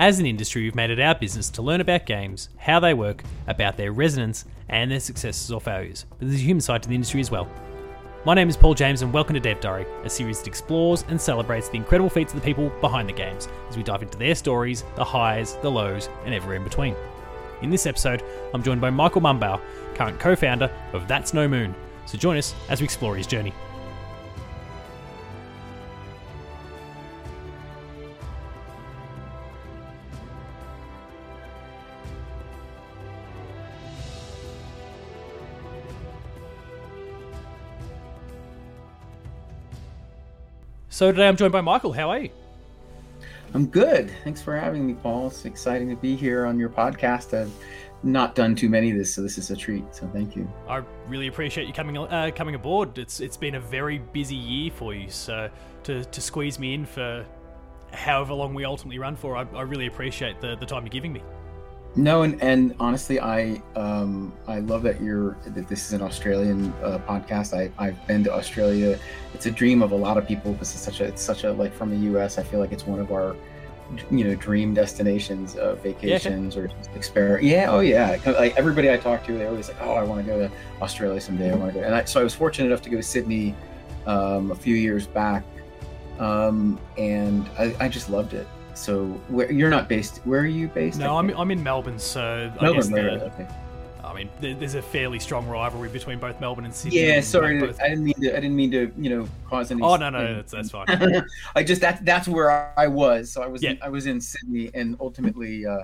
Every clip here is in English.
As an industry, we've made it our business to learn about games, how they work, about their resonance, and their successes or failures. But there's a human side to the industry as well. My name is Paul James, and welcome to Dev Diary, a series that explores and celebrates the incredible feats of the people behind the games as we dive into their stories, the highs, the lows, and everywhere in between. In this episode, I'm joined by Michael Mumbauer, current co founder of That's No Moon. So join us as we explore his journey. So today I'm joined by Michael. How are you? I'm good. Thanks for having me, Paul. It's exciting to be here on your podcast. I've not done too many of this, so this is a treat. So thank you. I really appreciate you coming uh, coming aboard. It's it's been a very busy year for you, so to, to squeeze me in for however long we ultimately run for, I, I really appreciate the, the time you're giving me. No, and, and honestly, I um, I love that you're that this is an Australian uh, podcast. I I've been to Australia. It's a dream of a lot of people. This is such a it's such a like from the U.S. I feel like it's one of our you know dream destinations of vacations yeah. or experiment. Yeah, oh yeah. Like everybody I talk to, they always like, oh, I want to go to Australia someday. I want to go. And I, so I was fortunate enough to go to Sydney um, a few years back, um, and I, I just loved it. So where you're not based? Where are you based? No, I'm, I'm in Melbourne. So Melbourne, I guess the, okay. I mean, there's a fairly strong rivalry between both Melbourne and Sydney. Yeah, sorry, both... I didn't mean to. I didn't mean to, you know, cause any. Oh no, no, that's, that's fine. I just that that's where I was. So I was yeah. in, I was in Sydney, and ultimately, uh,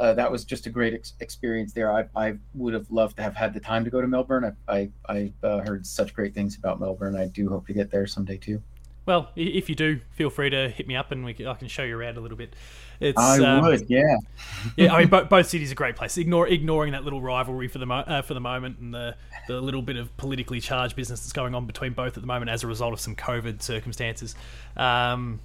uh, that was just a great ex- experience there. I, I would have loved to have had the time to go to Melbourne. I I, I uh, heard such great things about Melbourne. I do hope to get there someday too. Well, if you do, feel free to hit me up and we can, I can show you around a little bit. It's, I um, would, yeah. yeah, I mean, both, both cities are great places. Ignore, ignoring that little rivalry for the mo- uh, for the moment and the the little bit of politically charged business that's going on between both at the moment as a result of some COVID circumstances. Um,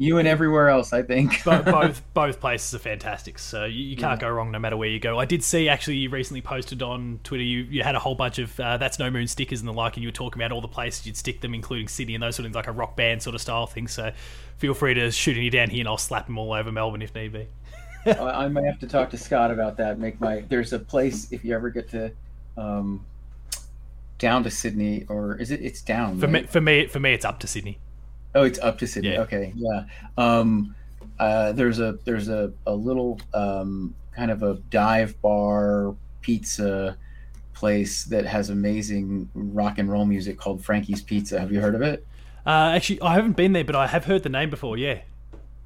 you and everywhere else, I think. both both places are fantastic, so you, you can't yeah. go wrong no matter where you go. I did see actually you recently posted on Twitter you, you had a whole bunch of uh, that's no moon stickers and the like, and you were talking about all the places you'd stick them, including Sydney and those sort of things, like a rock band sort of style thing. So feel free to shoot any down here, and I'll slap them all over Melbourne if need be. I might have to talk to Scott about that. Make my there's a place if you ever get to. Um, down to Sydney, or is it? It's down. For right? me, for me, for me, it's up to Sydney. Oh, it's up to Sydney. Yeah. Okay, yeah. Um, uh, there's a there's a a little um, kind of a dive bar pizza place that has amazing rock and roll music called Frankie's Pizza. Have you heard of it? Uh, actually, I haven't been there, but I have heard the name before. Yeah.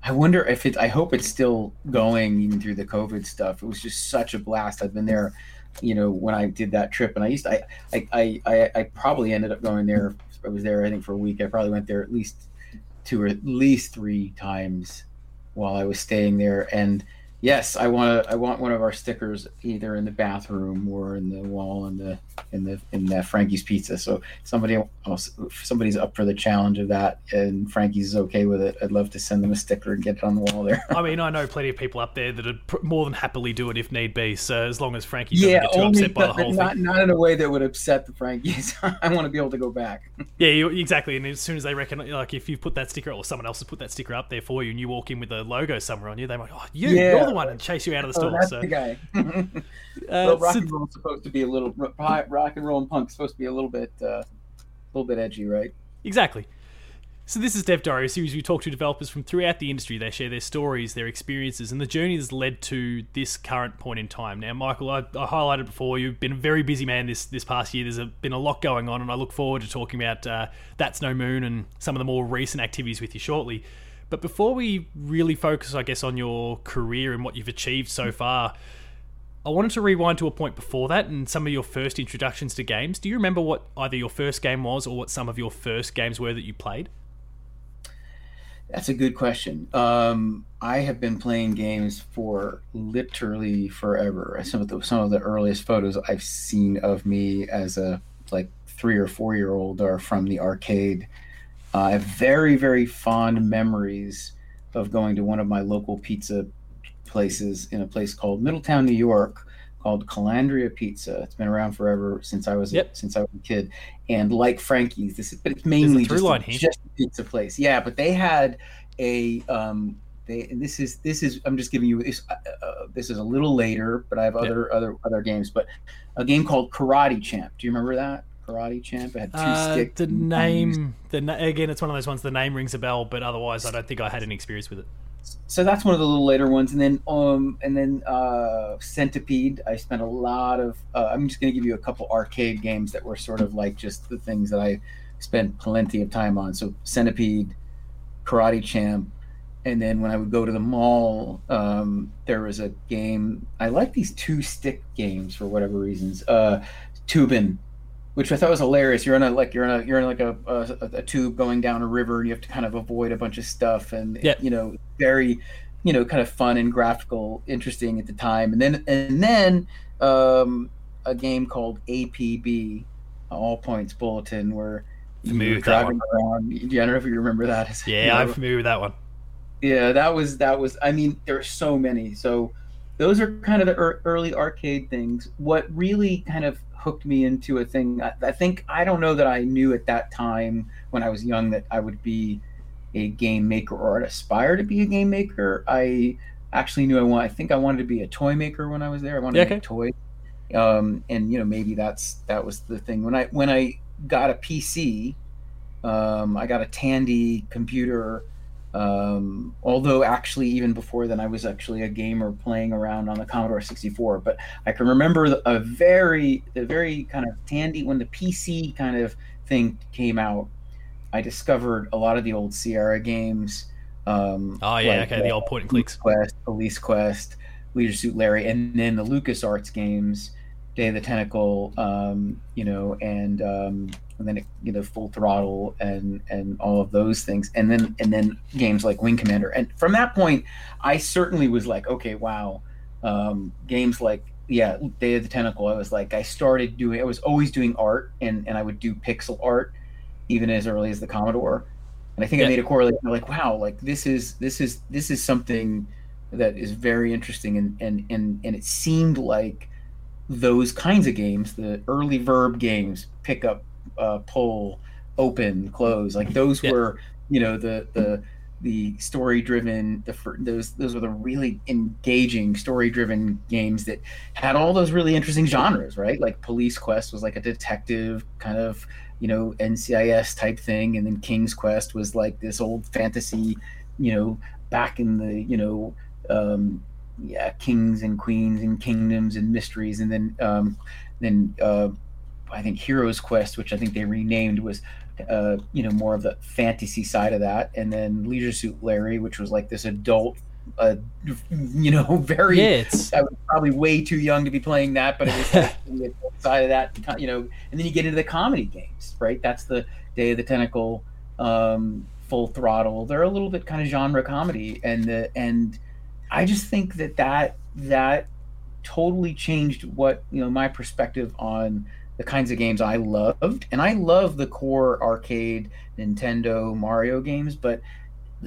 I wonder if it. I hope it's still going even through the COVID stuff. It was just such a blast. I've been there, you know, when I did that trip, and I used to, I I I, I probably ended up going there. I was there, I think, for a week. I probably went there at least or at least three times while I was staying there. And yes, I want to. I want one of our stickers either in the bathroom or in the wall in the in the in Frankie's Pizza. So somebody else, somebody's up for the challenge of that, and Frankie's is okay with it. I'd love to send them a sticker and get it on the wall there. I mean, I know plenty of people up there that would more than happily do it if need be. So as long as Frankie doesn't yeah, get too only, upset by the whole not, thing, not in a way that would upset the Frankies. I want to be able to go back. Yeah, you, exactly. And as soon as they reckon, like if you put that sticker or someone else has put that sticker up there for you, and you walk in with the logo somewhere on you, they might, like, "Oh, you, yeah. you're the one," and chase you out of the store. Oh, that's so. the guy. uh, well, rock so, and supposed to be a little rock and roll and punk supposed to be a little bit uh, a little bit edgy, right? Exactly. So this is Dev Diary, a series we talk to developers from throughout the industry. They share their stories, their experiences, and the journey that's led to this current point in time. Now, Michael, I, I highlighted before you've been a very busy man this this past year. There's a, been a lot going on, and I look forward to talking about uh, That's No Moon and some of the more recent activities with you shortly. But before we really focus, I guess, on your career and what you've achieved so far, I wanted to rewind to a point before that and some of your first introductions to games. Do you remember what either your first game was or what some of your first games were that you played? That's a good question. Um, I have been playing games for literally forever. Some of the some of the earliest photos I've seen of me as a like three or four year old are from the arcade uh, I have very, very fond memories of going to one of my local pizza places in a place called Middletown, New York, called Calandria Pizza. It's been around forever since I was yep. a, since I was a kid. And like Frankie's, this is but it's mainly just a, just a pizza place. Yeah, but they had a um, they and this is this is I'm just giving you this. Uh, uh, this is a little later, but I have other yeah. other other games. But a game called Karate Champ. Do you remember that? Karate Champ. It had two uh, sticks. The name, the again, it's one of those ones. The name rings a bell, but otherwise, I don't think I had any experience with it. So that's one of the little later ones, and then um, and then uh, Centipede. I spent a lot of. Uh, I'm just going to give you a couple arcade games that were sort of like just the things that I spent plenty of time on. So Centipede, Karate Champ, and then when I would go to the mall, um, there was a game. I like these two stick games for whatever reasons. Uh, Toobin' which I thought was hilarious. You're in a like you're in a you're in like a, a, a tube going down a river, and you have to kind of avoid a bunch of stuff, and yeah. you know, very, you know, kind of fun and graphical, interesting at the time. And then and then um, a game called APB, All Points Bulletin, where you're driving around. Yeah, I don't know if you remember that. Yeah, you know, I'm familiar with that one. Yeah, that was that was. I mean, there are so many. So those are kind of the early arcade things. What really kind of hooked me into a thing. I, I, think I don't know that I knew at that time when I was young that I would be a game maker or I'd aspire to be a game maker. I actually knew I want. I think I wanted to be a toy maker when I was there. I wanted yeah, to make toys, um, and you know maybe that's that was the thing when I when I got a PC. Um, I got a Tandy computer um, although actually, even before then, I was actually a gamer playing around on the Commodore 64. But I can remember a very, the very kind of Tandy when the PC kind of thing came out. I discovered a lot of the old Sierra games. Um, oh yeah, like, okay, the old point and clicks. Quest, Police Quest, Leisure Suit Larry, and then the LucasArts games, Day of the Tentacle, um, you know, and um, and then it, you know full throttle and and all of those things. And then and then games like wing commander. And from that point i certainly was like okay wow. Um, games like yeah day of the tentacle i was like i started doing i was always doing art and and i would do pixel art even as early as the commodore. And i think yeah. i made a correlation like wow like this is this is this is something that is very interesting. And and and, and it seemed like those kinds of games the early verb games pick up uh, pull, open, close. Like those yeah. were, you know, the the the story driven the those those were the really engaging story driven games that had all those really interesting genres right like police quest was like a detective kind of you know ncis type thing and then king's quest was like this old fantasy you know back in the you know um yeah kings and queens and kingdoms and mysteries and then um then uh I think Heroes Quest, which I think they renamed, was uh, you know more of the fantasy side of that, and then Leisure Suit Larry, which was like this adult, uh, you know, very. Yeah, it's... I was probably way too young to be playing that, but it was like the side of that, you know, and then you get into the comedy games, right? That's the Day of the Tentacle, um, Full Throttle. They're a little bit kind of genre comedy, and the and I just think that that that totally changed what you know my perspective on the kinds of games I loved. And I love the core arcade Nintendo Mario games, but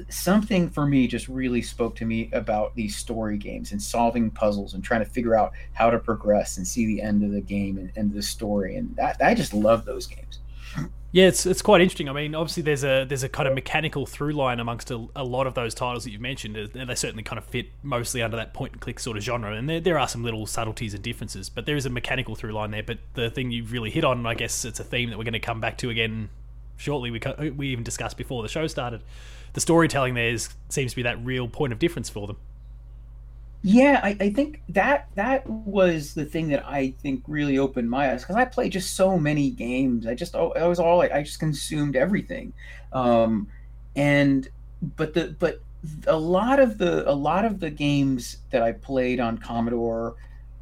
something for me just really spoke to me about these story games and solving puzzles and trying to figure out how to progress and see the end of the game and, and the story. And that I just love those games. Yeah, it's it's quite interesting. I mean, obviously there's a there's a kind of mechanical through line amongst a, a lot of those titles that you've mentioned, and they certainly kind of fit mostly under that point and click sort of genre. And there there are some little subtleties and differences, but there is a mechanical through line there. But the thing you've really hit on, I guess, it's a theme that we're going to come back to again shortly. We we even discussed before the show started. The storytelling there is, seems to be that real point of difference for them. Yeah, I, I think that that was the thing that I think really opened my eyes because I played just so many games. I just I was all I just consumed everything, um, and but the but a lot of the a lot of the games that I played on Commodore,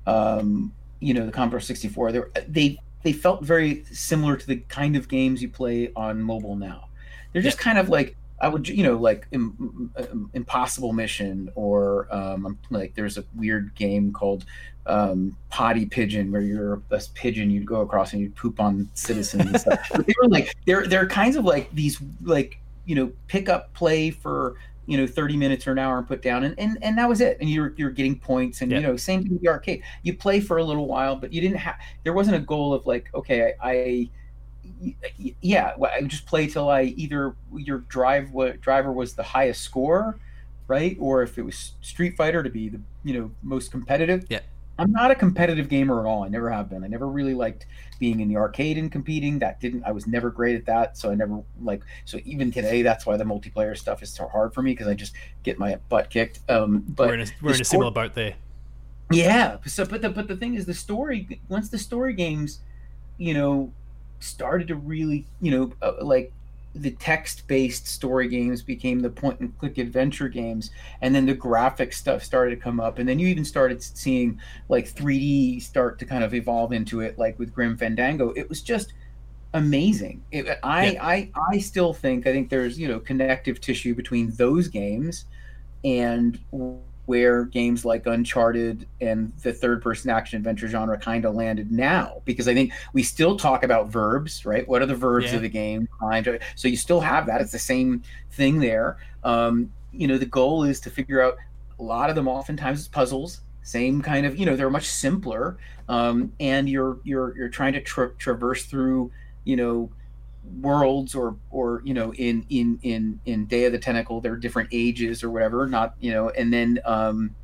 um, you know, the Commodore sixty four, they they they felt very similar to the kind of games you play on mobile now. They're just kind of like I would, you know, like Im, Im, Impossible Mission, or um, like there's a weird game called um, Potty Pigeon, where you're a pigeon, you'd go across and you'd poop on citizens and stuff. they were like, they're they're kinds of like these like you know pick up play for you know 30 minutes or an hour and put down and and, and that was it and you're you're getting points and yeah. you know same thing with the arcade you play for a little while but you didn't have there wasn't a goal of like okay I, I yeah, I just play till I either your drive what driver was the highest score, right? Or if it was Street Fighter to be the you know most competitive. Yeah. I'm not a competitive gamer at all. I never have been. I never really liked being in the arcade and competing. That didn't. I was never great at that. So I never like. So even today, that's why the multiplayer stuff is so hard for me because I just get my butt kicked. Um, but we're in a, we're in a similar boat there. Yeah. So, but the but the thing is, the story once the story games, you know, started to really, you know, uh, like the text-based story games became the point-and-click adventure games, and then the graphic stuff started to come up, and then you even started seeing like 3D start to kind of evolve into it, like with Grim Fandango. It was just amazing. It, I, yeah. I I still think I think there's you know connective tissue between those games and where games like Uncharted and the third person action adventure genre kind of landed now. Because I think we still talk about verbs, right? What are the verbs yeah. of the game? So you still have that. It's the same thing there. Um, you know, the goal is to figure out a lot of them oftentimes is puzzles. Same kind of, you know, they're much simpler, um, and you're you're you're trying to tra- traverse through, you know, worlds or or you know in in in in day of the tentacle there are different ages or whatever not you know and then um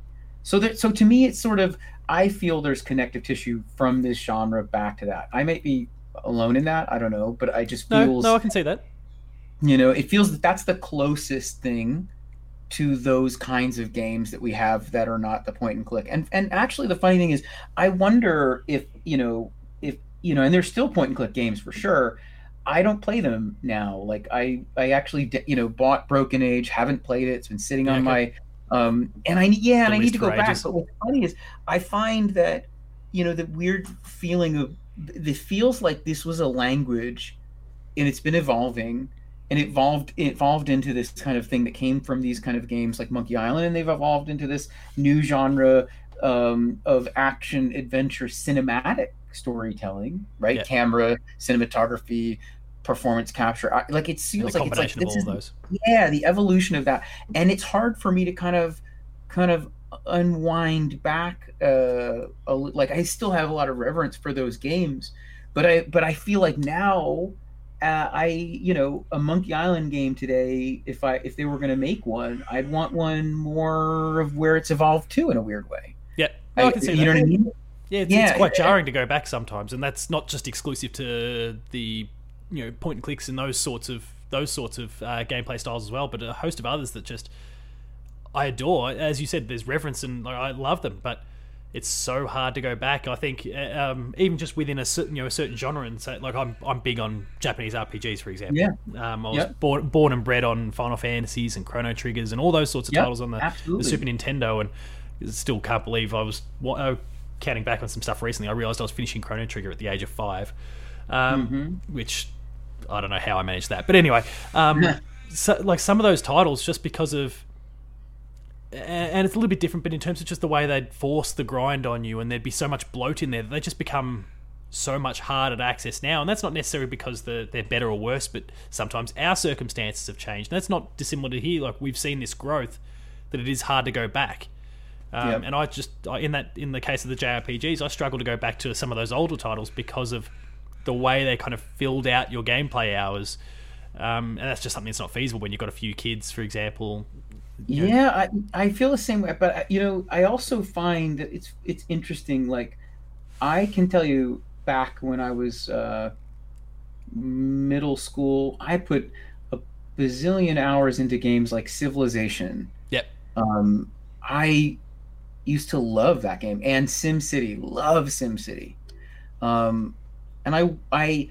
so that so to me it's sort of i feel there's connective tissue from this genre back to that. I might be alone in that i don't know but i just feels no, no i can say that. You know it feels that that's the closest thing to those kinds of games that we have that are not the point and click. And and actually the funny thing is i wonder if you know if you know and there's still point and click games for sure I don't play them now. Like I, I actually, you know, bought Broken Age, haven't played it. It's been sitting yeah, on my, um, and I, yeah, and I need to go back. But what's funny is I find that, you know, the weird feeling of, it feels like this was a language, and it's been evolving, and it evolved, it evolved into this kind of thing that came from these kind of games like Monkey Island, and they've evolved into this new genre um, of action adventure cinematic storytelling, right? Yeah. Camera, cinematography, performance capture. Like it feels like it's like this is, those. yeah, the evolution of that, and it's hard for me to kind of, kind of unwind back. Uh, a, like I still have a lot of reverence for those games, but I but I feel like now. Uh, I, you know, a Monkey Island game today. If I if they were going to make one, I'd want one more of where it's evolved to in a weird way. No, I, I can see you that. know what I mean. Yeah, it's, yeah, it's quite jarring to go back sometimes, and that's not just exclusive to the you know point and clicks and those sorts of those sorts of uh, gameplay styles as well, but a host of others that just I adore. As you said, there's reference and like, I love them, but it's so hard to go back. I think uh, um, even just within a certain you know a certain genre and say like I'm I'm big on Japanese RPGs for example. Yeah. Um, I was yep. born born and bred on Final Fantasies and Chrono Triggers and all those sorts of yep, titles on the, the, Super Nintendo and still can't believe I was uh, counting back on some stuff recently, I realized I was finishing Chrono Trigger at the age of five, um, mm-hmm. which I don't know how I managed that. But anyway, um, so, like some of those titles, just because of and it's a little bit different, but in terms of just the way they'd force the grind on you, and there'd be so much bloat in there, that they just become so much harder to access now. And that's not necessarily because they're, they're better or worse, but sometimes our circumstances have changed. And that's not dissimilar to here. Like we've seen this growth that it is hard to go back. Um, yep. And I just in that in the case of the JRPGs, I struggle to go back to some of those older titles because of the way they kind of filled out your gameplay hours. Um, and that's just something that's not feasible when you've got a few kids, for example. Yeah, I, I feel the same way, but you know, I also find that it's it's interesting. Like, I can tell you back when I was uh, middle school, I put a bazillion hours into games like Civilization. Yep. Um, I used to love that game and SimCity, love SimCity. Um, and I, I,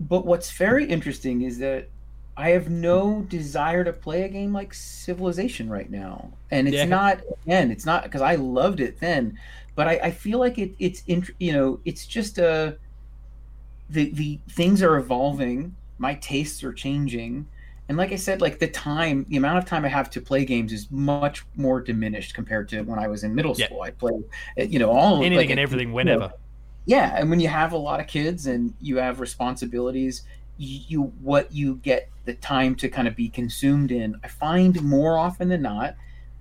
but what's very interesting is that I have no desire to play a game like Civilization right now, and it's yeah. not again, it's not because I loved it then, but I, I feel like it, it's int- you know, it's just a, uh, the the things are evolving, my tastes are changing, and like I said, like the time, the amount of time I have to play games is much more diminished compared to when I was in middle school. Yeah. I played, eh, you know, all anything like, and everything, whenever. Know, yeah, and when you have a lot of kids and you have responsibilities, you, you what you get the time to kind of be consumed in. I find more often than not,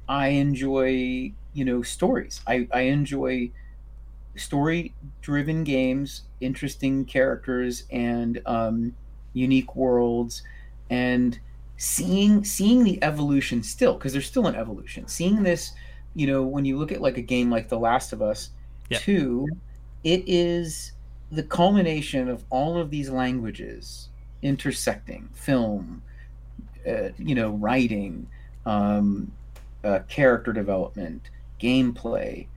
I enjoy you know stories. I, I enjoy story-driven games, interesting characters, and um, unique worlds and seeing seeing the evolution still because there's still an evolution. Seeing this, you know, when you look at like a game like The Last of Us Yep. 2, it is the culmination of all of these languages intersecting film, uh, you know, writing, um, uh, character development, gameplay,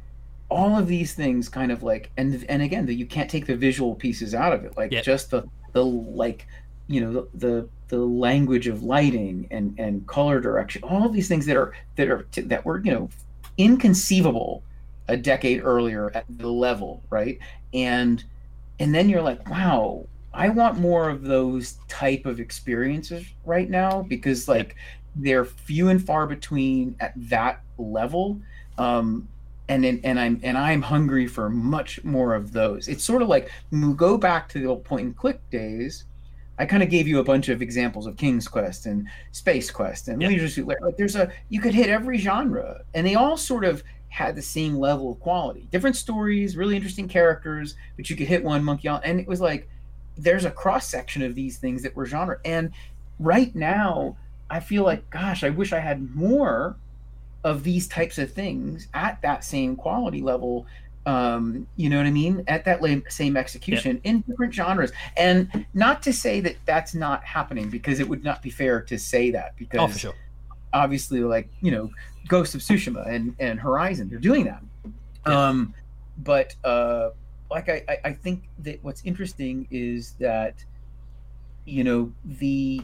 all of these things kind of like and and again that you can't take the visual pieces out of it like Yep. just the the like you know the, the the language of lighting and and color direction all these things that are that are that were you know inconceivable a decade earlier at the level right? And and then you're like wow i want more of those type of experiences right now because like they're few and far between at that level um and and, and i'm and i'm hungry for much more of those. It's sort of like when we go back to the old point and click days I kind of gave you a bunch of examples of King's Quest and Space Quest and Yep. Leisure Suit Larry. Like there's a you could hit every genre, and they all sort of had the same level of quality. Different stories, really interesting characters, but you could hit one Monkey on, and it was like there's a cross section of these things that were genre. And right now, I feel like, gosh, I wish I had more of these types of things at that same quality level. Um, you know what I mean? At that same execution in different genres, and not to say that that's not happening because it would not be fair to say that because Oh, sure. obviously like you know ghost of tsushima and and horizon they're doing that Yeah. um but uh like I, I i think that what's interesting is that you know the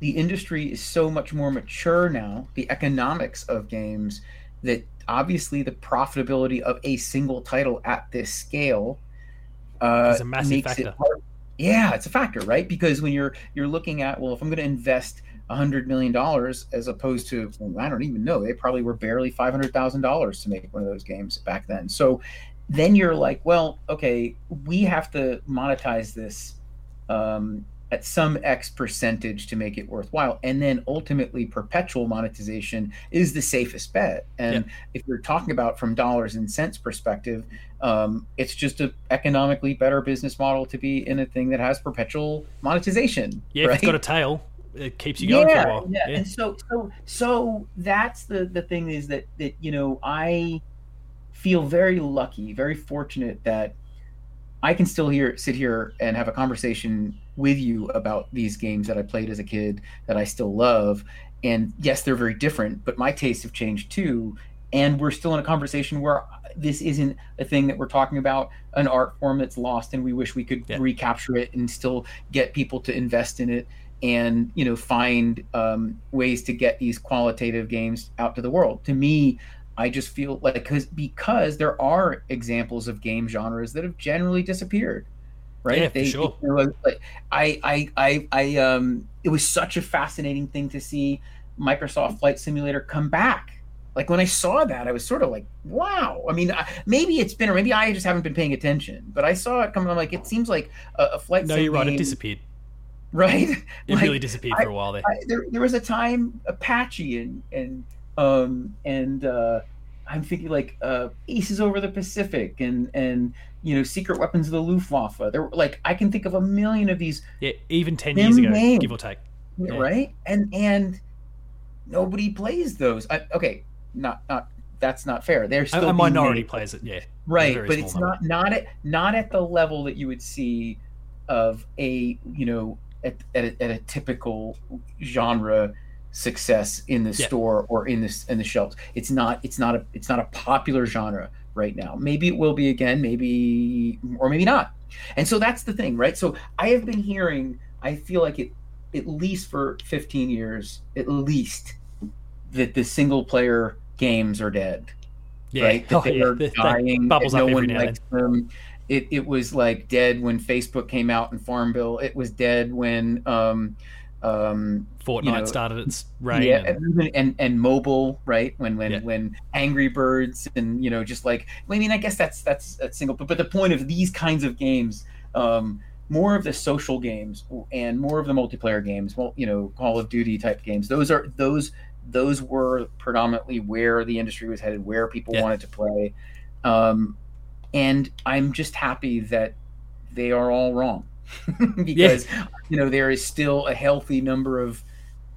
the industry is so much more mature now the economics of games that obviously the profitability of a single title at this scale uh Is a massive makes factor. it hard. yeah it's a factor right because when you're you're looking at well if i'm going to invest a hundred million dollars as opposed to well, I don't even know they probably were barely five hundred thousand dollars to make one of those games back then. So then you're like, well, okay, we have to monetize this um, at some X percentage to make it worthwhile, and then ultimately perpetual monetization is the safest bet. And if you're talking about from dollars and cents perspective, um, it's just an economically better business model to be in a thing that has perpetual monetization. Yeah, if right? it's got a tail, it keeps you going yeah, for a while. Yeah. Yeah. and so so so that's the the thing is that that you know I feel very lucky, very fortunate that I can still here sit here and have a conversation with you about these games that I played as a kid that I still love. And yes, they're very different, but my tastes have changed too. And we're still in a conversation where this isn't a thing that we're talking about an art form that's lost and we wish we could Yeah. recapture it and still get people to invest in it and you know find um, ways to get these qualitative games out to the world. To me, I just feel like because because there are examples of game genres that have generally disappeared, right? Yeah, for sure. you know, like, I I I I um, it was such a fascinating thing to see Microsoft Flight Simulator come back. Like when I saw that, I was sort of like, "Wow!" I mean, I, maybe it's been, or maybe I just haven't been paying attention. But I saw it coming. I'm like, it seems like a, a flight. No, you're right. It disappeared. right? It Like, really disappeared for a while there. I, there, there was a time Apache and and um and uh I'm thinking like uh Aces over the Pacific and and you know Secret Weapons of the Luftwaffe. There were like I can think of a million of these, Yeah, even ten years ago, names. give or take. Yeah. right? And and nobody plays those. I, okay, not not that's not fair. They're A, still a being minority made. plays it. Yeah, right but it's number. not not at not at the level that you would see of a you know at, at, a, at a typical genre success in the Yeah. store or in this in the shelves it's not it's not a it's not a popular genre right now maybe it will be again maybe or maybe not and so that's the thing right so i have been hearing i feel like it at least for 15 years at least that the single player games are dead yeah. right? That Oh, they yeah. are dying. bubbles no one likes them. It, it was like dead when Facebook came out and FarmVille. It was dead when um, um, Fortnite you know, started its reign. yeah, and- and, and and mobile, right? When when Yeah. when Angry Birds and you know just like I mean, I guess that's that's that's single. But but the point of these kinds of games, um, more of the social games and more of the multiplayer games, well, you know, Call of Duty type games. Those are those those were predominantly where the industry was headed, where people Yeah. wanted to play. Um, and I'm just happy that they are all wrong because you know there is still a healthy number of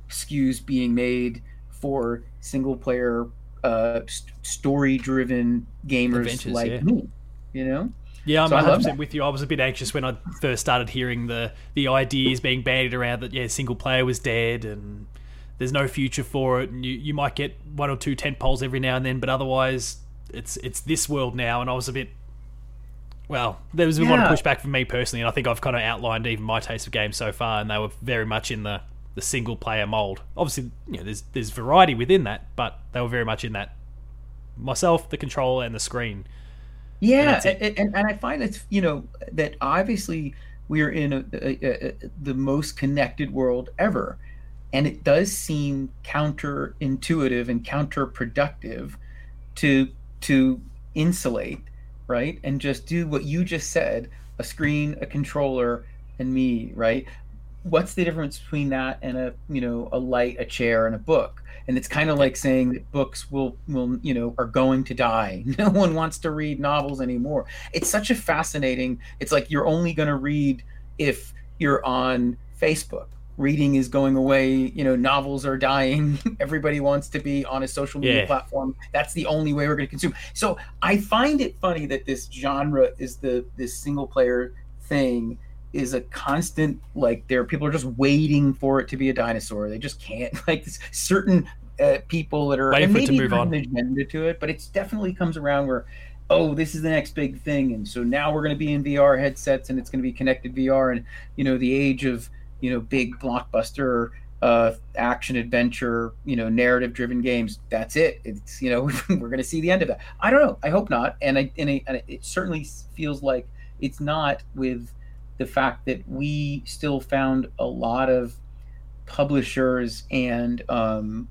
SKUs being made for single player uh, st- story driven gamers Adventures, like yeah. me. You know, Yeah, I'm So 100% with you. I was a bit anxious when I first started hearing the the ideas being bandied around that yeah, single player was dead and there's no future for it, and you, you might get one or two tent poles every now and then, but otherwise it's it's this world now. And I was a bit well, there was a lot of pushback from me personally, and I think I've kind of outlined even my taste of games so far, and they were very much in the the single player mold. Obviously, you know, there's there's variety within that, but they were very much in that myself, the controller, and the screen. Yeah, and, it. and, and I find that you know that obviously we're in a, a, a, the most connected world ever, and it does seem counterintuitive and counterproductive to to insulate, right, and just do what you just said: a screen, a controller, and me, right? What's the difference between that and a you know a light, a chair, and a book? and it's kind of like saying that books will will you know are going to die no one wants to read novels anymore it's such a fascinating it's like you're only going to read if you're on facebook reading is going away you know novels are dying everybody wants to be on a social media Yeah. platform that's the only way we're going to consume so i find it funny that this genre is the this single player thing is a constant like there people are just waiting for it to be a dinosaur they just can't like certain uh, people that are Waiting and for it to maybe move on. an agenda to it but it's definitely comes around where oh this is the next big thing and so now we're going to be in vr headsets and it's going to be connected vr and you know the age of you know big blockbuster uh action adventure you know narrative driven games. That's it. It's you know we're going to see the end of that. I don't know. I hope not. And i and, I, and it certainly feels like it's not with the fact that we still found a lot of publishers and um,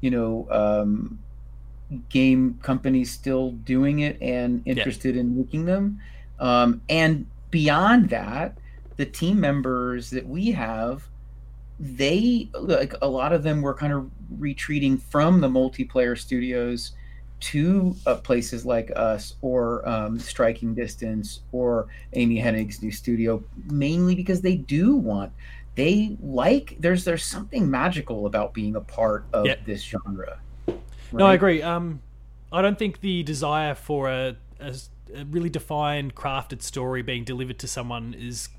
you know um, game companies still doing it and interested in making them. Um, and beyond that the team members that we have they like a lot of them were kind of retreating from the multiplayer studios to uh, places like us or um, Striking Distance or Amy Hennig's new studio, mainly because they do want, they like, there's there's something magical about being a part of Yeah. this genre. No, I agree. Um, I don't think the desire for a, a, a really defined, crafted story being delivered to someone is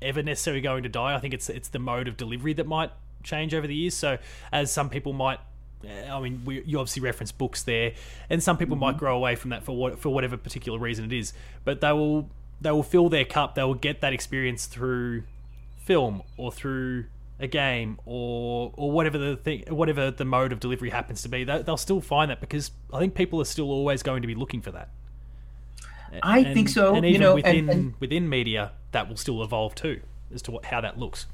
ever necessarily going to die. I think it's it's the mode of delivery that might change over the years. So, as some people might, eh, I mean, we, you obviously reference books there, and some people might grow away from that for what for whatever particular reason it is. But they will they will fill their cup. They will get that experience through film or through a game or or whatever the thing whatever the mode of delivery happens to be they, they'll still find that because i think people are still always going to be looking for that I And- think so, and you even know, and- within and- within media that will still evolve too as to what how that looks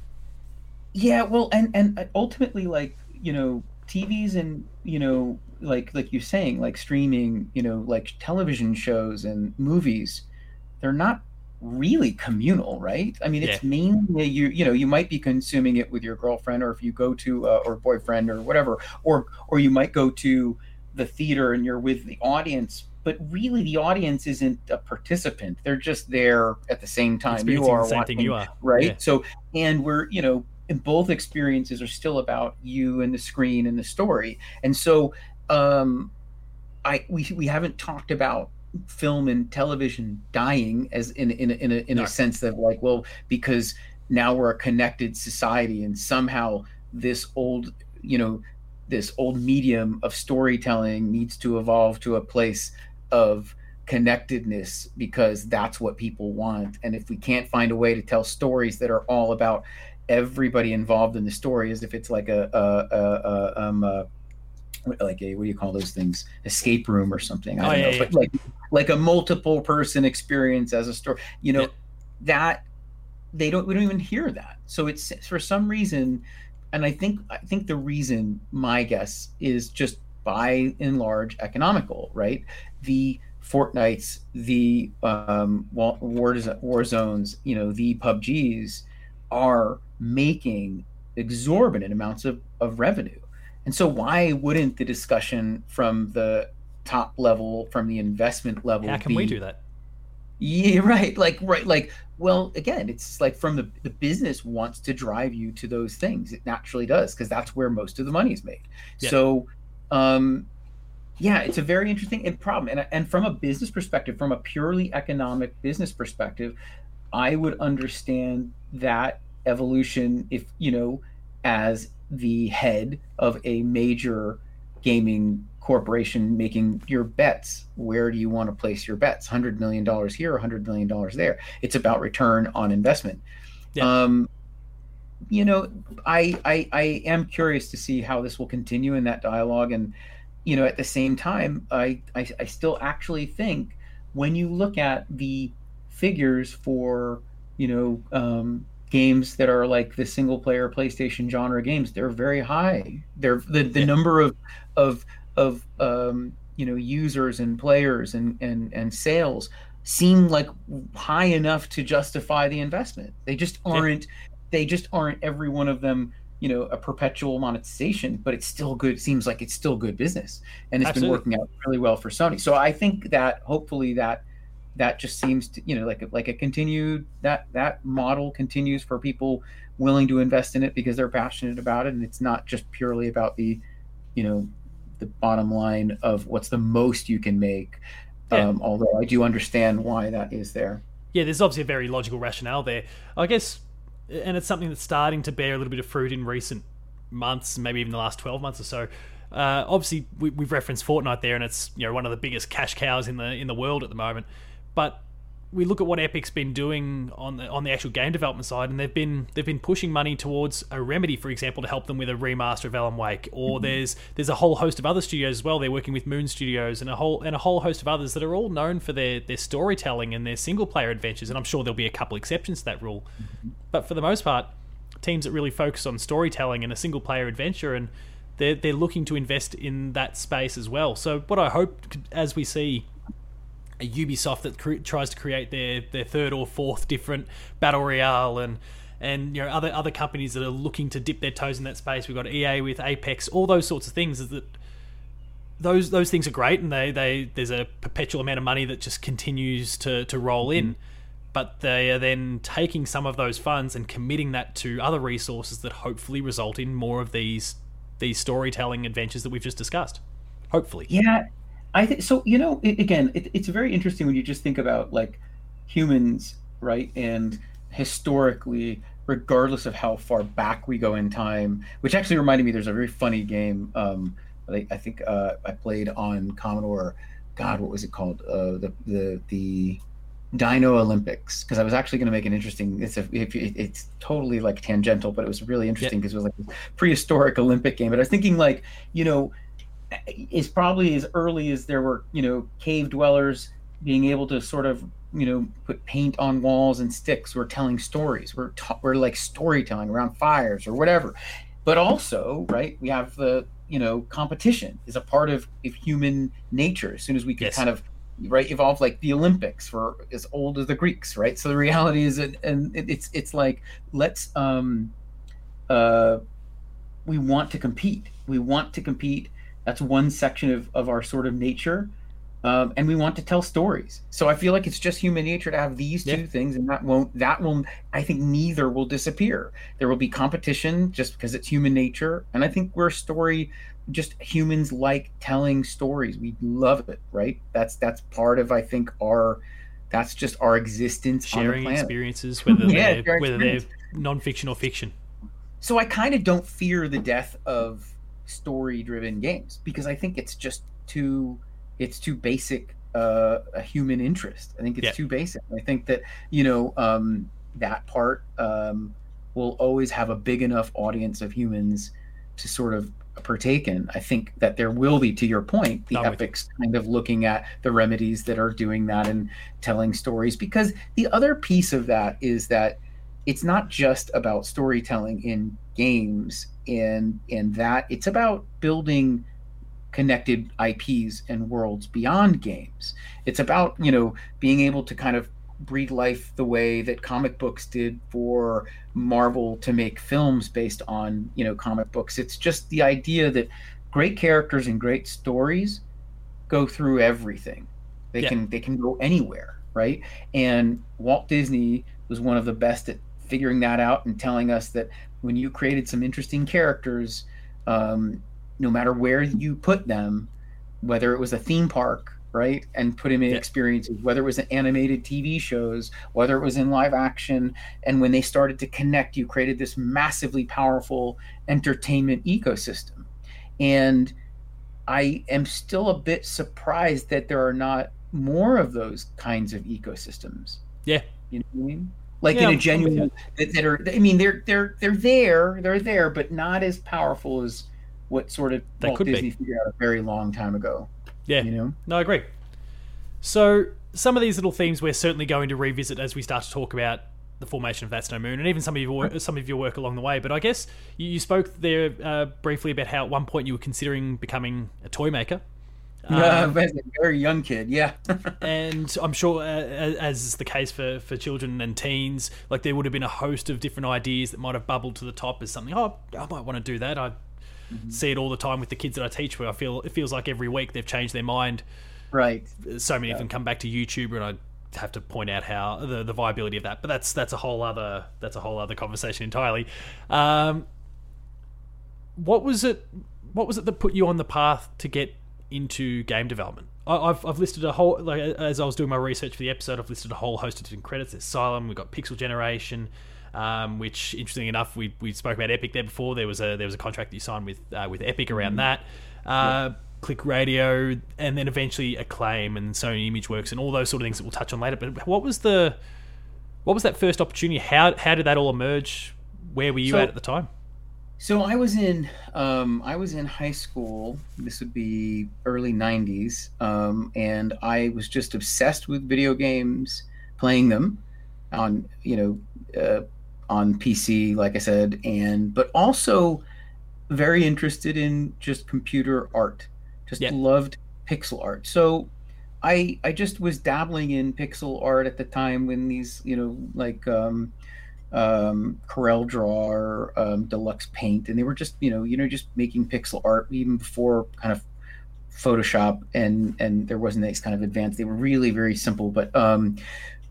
Yeah, well, and and ultimately, like you know, TVs and you know, like like you're saying, like streaming, you know, like television shows and movies, they're not really communal, right? I mean, it's Yeah. mainly you you know, you might be consuming it with your girlfriend, or if you go to uh, or boyfriend or whatever, or or you might go to the theater and you're with the audience. But really, the audience isn't a participant; they're just there at the same time you are watching you are right? Yeah. So, and we're, you know, both experiences are still about you and the screen and the story. And so, um, I we we haven't talked about film and television dying as in in a, in a, in No. a sense that like well because now we're a connected society and somehow this old you know this old medium of storytelling needs to evolve to a place of connectedness because that's what people want and if we can't find a way to tell stories that are all about everybody involved in the story as if it's like a, a, a, a um like a what do you call those things escape room or something i Oh, don't yeah, know yeah. but like like a multiple person experience as a story you know Yeah. that they don't we don't even hear that so it's for some reason and i think i think the reason my guess is just by and large economical right the fortnites the um war, war, war zones you know the pubgs are making exorbitant amounts of, of revenue and so why wouldn't the discussion from the top level from the investment level how can be, we do that Yeah, right. Like right, like well, again, it's like from the the business wants to drive you to those things. It naturally does because that's where most of the money is made. Yeah. So, um, yeah, it's a very interesting problem. And and from a business perspective, from a purely economic business perspective, I would understand that evolution if you know as the head of a major gaming corporation making your bets. Where do you want to place your bets? $100 million here, $100 million there. It's about return on investment. Yeah. Um, you know, I, I, I am curious to see how this will continue in that dialogue. And, you know, at the same time, I, I, I still actually think when you look at the figures for, you know, um, games that are like the single player PlayStation genre games, they're very high. They're the, the yeah. number of, of, of um, you know users and players and and and sales seem like high enough to justify the investment. They just aren't. They just aren't every one of them. You know, a perpetual monetization, but it's still good. Seems like it's still good business, and it's Absolutely. been working out really well for Sony. So I think that hopefully that that just seems to you know like like a continued that that model continues for people willing to invest in it because they're passionate about it, and it's not just purely about the you know the bottom line of what's the most you can make. Yeah. Um, although I do understand why that is there. Yeah, there's obviously a very logical rationale there. I guess, and it's something that's starting to bear a little bit of fruit in recent months, maybe even the last 12 months or so. Uh, obviously, we, have referenced Fortnite there, and it's you know one of the biggest cash cows in the in the world at the moment. But we look at what Epic's been doing on the on the actual game development side, and they've been they've been pushing money towards a Remedy, for example, to help them with a remaster of Alan Wake. Or mm-hmm. there's there's a whole host of other studios as well. They're working with Moon Studios and a whole and a whole host of others that are all known for their their storytelling and their single player adventures. And I'm sure there'll be a couple exceptions to that rule, mm-hmm. but for the most part, teams that really focus on storytelling and a single player adventure and they're, they're looking to invest in that space as well. So what I hope as we see a Ubisoft that cre- tries to create their their third or fourth different battle royale and and you know other other companies that are looking to dip their toes in that space. We've got EA with Apex, all those sorts of things. Is that those those things are great, and they, they there's a perpetual amount of money that just continues to to roll in. Mm. But they are then taking some of those funds and committing that to other resources that hopefully result in more of these these storytelling adventures that we've just discussed. Hopefully, yeah, I think so. You know, it, again, it, it's very interesting when you just think about like humans, right? And historically, regardless of how far back we go in time, which actually reminded me, there's a very funny game. Um, I, I think uh, I played on Commodore. God, what was it called? Uh, the the the Dino Olympics because I was actually going to make an interesting. It's a it, it's totally like tangential, but it was really interesting because it was like a prehistoric Olympic game. But I was thinking like you know is probably as early as there were, you know, cave dwellers being able to sort of, you know, put paint on walls and sticks. We're telling stories. We're ta- we're like storytelling around fires or whatever. But also, right, we have the, you know, competition is a part of, of human nature. As soon as we can yes. kind of right evolve like the olympics for as old as the greeks right so the reality is and, and it's it's like let's um uh we want to compete we want to compete that's one section of, of our sort of nature. Um, and we want to tell stories. So I feel like it's just human nature to have these two things, and that won't that will I think neither will disappear. There will be competition just because it's human nature, and I think we're story just humans like telling stories. We love it, right? That's that's part of I think our that's just our existence sharing experiences, whether yeah, they're whether they're nonfiction or fiction. So I kind of don't fear the death of story driven games because I think it's just too it's too basic uh, a human interest. I think it's yeah. too basic. I think that you know um, that part um, will always have a big enough audience of humans to sort of partake in. I think that there will be, to your point, the Not epics kind of looking at the remedies that are doing that and telling stories. Because the other piece of that is that it's not just about storytelling in games and and that it's about building connected IPs and worlds beyond games. It's about, you know, being able to kind of breathe life the way that comic books did for Marvel to make films based on, you know, comic books. It's just the idea that great characters and great stories go through everything. They yeah. can they can go anywhere right? And Walt Disney was one of the best at figuring that out and telling us that when you created some interesting characters, um, no matter where you put them, whether it was a theme park, right, and put them in yeah. experiences, whether it was in animated TV shows, whether it was in live action, and when they started to connect, you created this massively powerful entertainment ecosystem. And I am still a bit surprised that there are not more of those kinds of ecosystems. Yeah. You know what I mean? Like yeah, in a genuine that, that, are I mean they're they're they're there, they're there, but not as powerful as what sort of they Walt Disney be. figured out a very long time ago. Yeah. You know? No, I agree. So some of these little themes we're certainly going to revisit as we start to talk about the formation of That's No Moon, and even some of your some of your work along the way. But I guess you, you spoke there uh, briefly about how at one point you were considering becoming a toy maker. Yeah, um, as a very young kid, yeah. and I'm sure, uh, as is the case for, for children and teens, like there would have been a host of different ideas that might have bubbled to the top as something. Oh, I might want to do that. I mm-hmm. see it all the time with the kids that I teach, where I feel it feels like every week they've changed their mind. Right. So many yeah. of them come back to YouTube, and I have to point out how the, the viability of that. But that's that's a whole other that's a whole other conversation entirely. Um, what was it? What was it that put you on the path to get into game development? I, have I've listed a whole like as I was doing my research for the episode, I've listed a whole host of different credits. There's Asylum, we've got Pixel Generation. Um, which, interestingly enough, we, we spoke about Epic there before. There was a there was a contract that you signed with uh, with Epic around mm-hmm. that. Uh, Click Radio, and then eventually Acclaim and Sony ImageWorks and all those sort of things that we'll touch on later. But what was the what was that first opportunity? How how did that all emerge? Where were you so, at at the time? So I was in um, I was in high school. This would be early '90s, um, and I was just obsessed with video games, playing them on you know uh, on PC, like I said, and but also very interested in just computer art just yep. loved pixel art. So I I just was dabbling in pixel art at the time when these you know like um, um, Corel Draw or um, Deluxe Paint, and they were just you know you know just making pixel art even before kind of Photoshop and and there wasn't this kind of advanced. They were really very simple, but um,